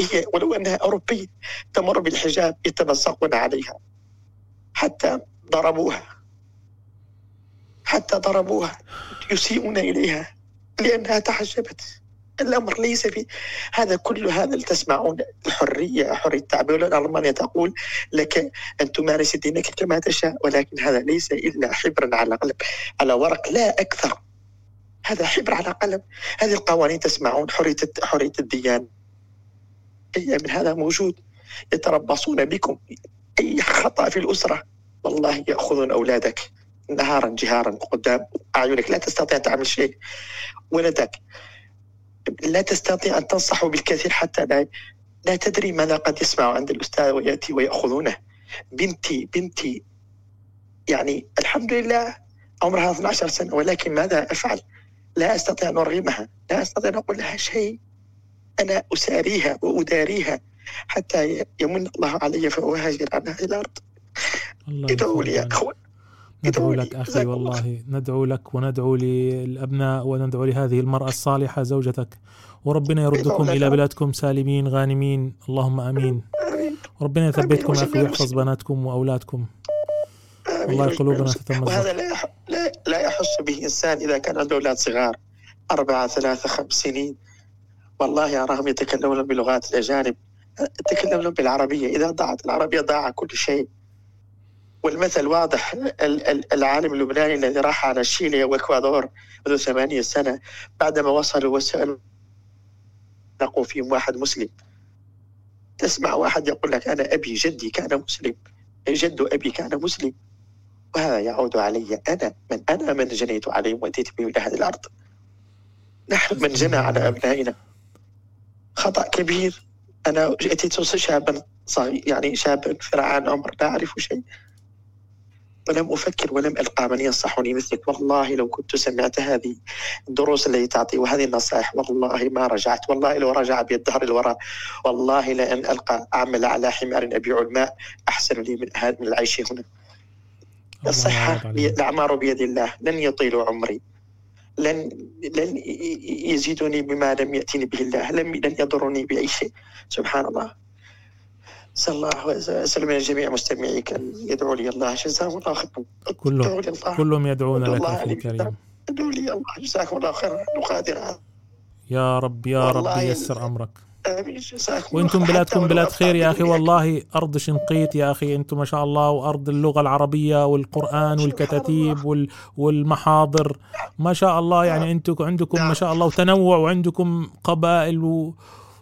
هي ولو أنها أوروبية تمر بالحجاب يتمسقون عليها حتى ضربوها. حتى ضربوها يسيئون إليها لأنها تحجبت الأمر ليس في هذا كل هذا تسمعون الحرية حرية التعبير. الألمانية تقول لك أن تمارس دينك كما تشاء ولكن هذا ليس إلا حبر على قلم على ورق لا أكثر. هذا حبر على قلم هذه القوانين تسمعون حرية حرية الديانة أي من هذا موجود. يتربصون بكم. أي خطأ في الأسرة. والله يأخذون أولادك. نهارا جهارا قدام أعينك. لا تستطيع تعمل شيء ولدك. لا تستطيع أن تنصحه بالكثير حتى لا لا تدري ماذا قد يسمع عند الأستاذ ويأتي ويأخذونه. بنتي بنتي يعني الحمد لله عمرها 12 سنة ولكن ماذا أفعل؟ لا أستطيع أن أرغمها لا أستطيع أن أقول لها شيء أنا أساريها وأداريها حتى يمن الله علي فأهاجر عن هذه الأرض. ادعوا لي يا أخوان. ندعو لك أخي والله. ندعو لك وندعو للأبناء وندعو لهذه المرأة الصالحة زوجتك. وربنا يردكم إلى بلادكم سالمين غانمين. اللهم آمين. وربنا يثبتكم أخي ويحفظ بناتكم وأولادكم. والله قلوبنا تتمزق وهذا لا لا, لا يحس به إنسان إذا كان عنده أولاد صغار. أربعة ثلاثة خمس سنين. والله أراهم يتكلمون بلغات الأجانب. يتكلمون بالعربية. إذا ضاعت العربية ضاع كل شيء. والمثل واضح. العالم اللبناني الذي راح على شيليا واكوادور منذ ثمانية سنة بعدما وصلوا وسألوا نقوا فيهم واحد مسلم. تسمع واحد يقول لك أنا أبي جدي كان مسلم. جد أبي كان مسلم. وهذا يعود علي أنا. من أنا من جنيت عليهم وأتيت بهم إلى هذه الأرض. نحن من جنى على أبنائنا. خطأ كبير. أنا أتيت شابا صغير يعني شابا في رعان عمر لا أعرف شيء. ولم أفكر ولم ألقى من ينصحني مثلك. والله لو كنت سمعت هذه الدروس التي تعطي وهذه النصائح والله ما رجعت. والله لو رجع بي الدهر الوراء والله لأن ألقى أعمل على حمار أبيع الماء. أحسن لي من هذا من العيش هنا. الصحة الأعمار بيد الله. لن يطيل عمري. لن لن يزيدني بما لم يأتني به الله. لم لن يضرني بأي شيء. سبحان الله. أسأل الله وسلم جميع مستمعيك أن يدعو لي الله جزاهم الله خيرا كلهم كلهم يدعون لك أخي الكريم. ادعوا لي الله جزاكم الله خيرا قادر. يا رب يا رب يسر أمرك. وأنتم بلادكم بلاد خير يا أخي. والله أرض شنقيط يا أخي. أنتم ما شاء الله وأرض اللغة العربية والقرآن والكتاتيب وال والمحاضر. ما شاء الله يعني أنتم عندكم ما شاء الله وتنوع وعندكم قبائل و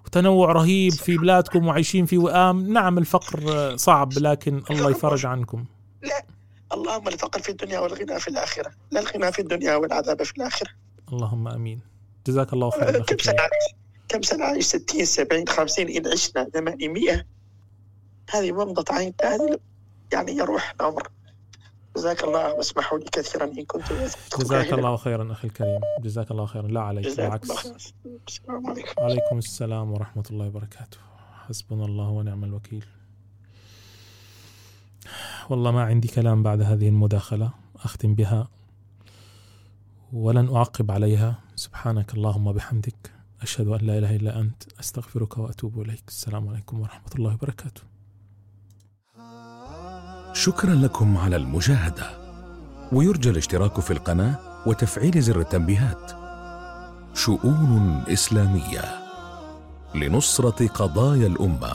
وتنوع رهيب في بلادكم وعايشين في وئام. نعم الفقر صعب لكن الله يفرج عنكم. لا اللهم الفقر في الدنيا والغنى في الآخرة. لا الغنى في الدنيا والعذاب في الآخرة. اللهم أمين. جزاك الله خيرا كم سنة كم سنة عايش؟ 60 70 50 إن عشنا 800 هذه ممضة عين هذه يعني يروح العمر جزاك الله واسمحوا لي كثيرا إن كنت جزاك الله خيرا أخي الكريم. جزاك الله خيرا. لا عليك بالعكس. السلام عليكم. وعليكم السلام ورحمة الله وبركاته. حسبنا الله ونعم الوكيل. والله ما عندي كلام بعد هذه المداخلة. أختم بها. ولن أعقب عليها. سبحانك اللهم بحمدك أشهد أن لا إله إلا أنت. أستغفرك وأتوب إليك. السلام عليكم ورحمة الله وبركاته. شكرا لكم على المشاهدة. ويرجى الاشتراك في القناة وتفعيل زر التنبيهات. شؤون إسلامية لنصرة قضايا الأمة.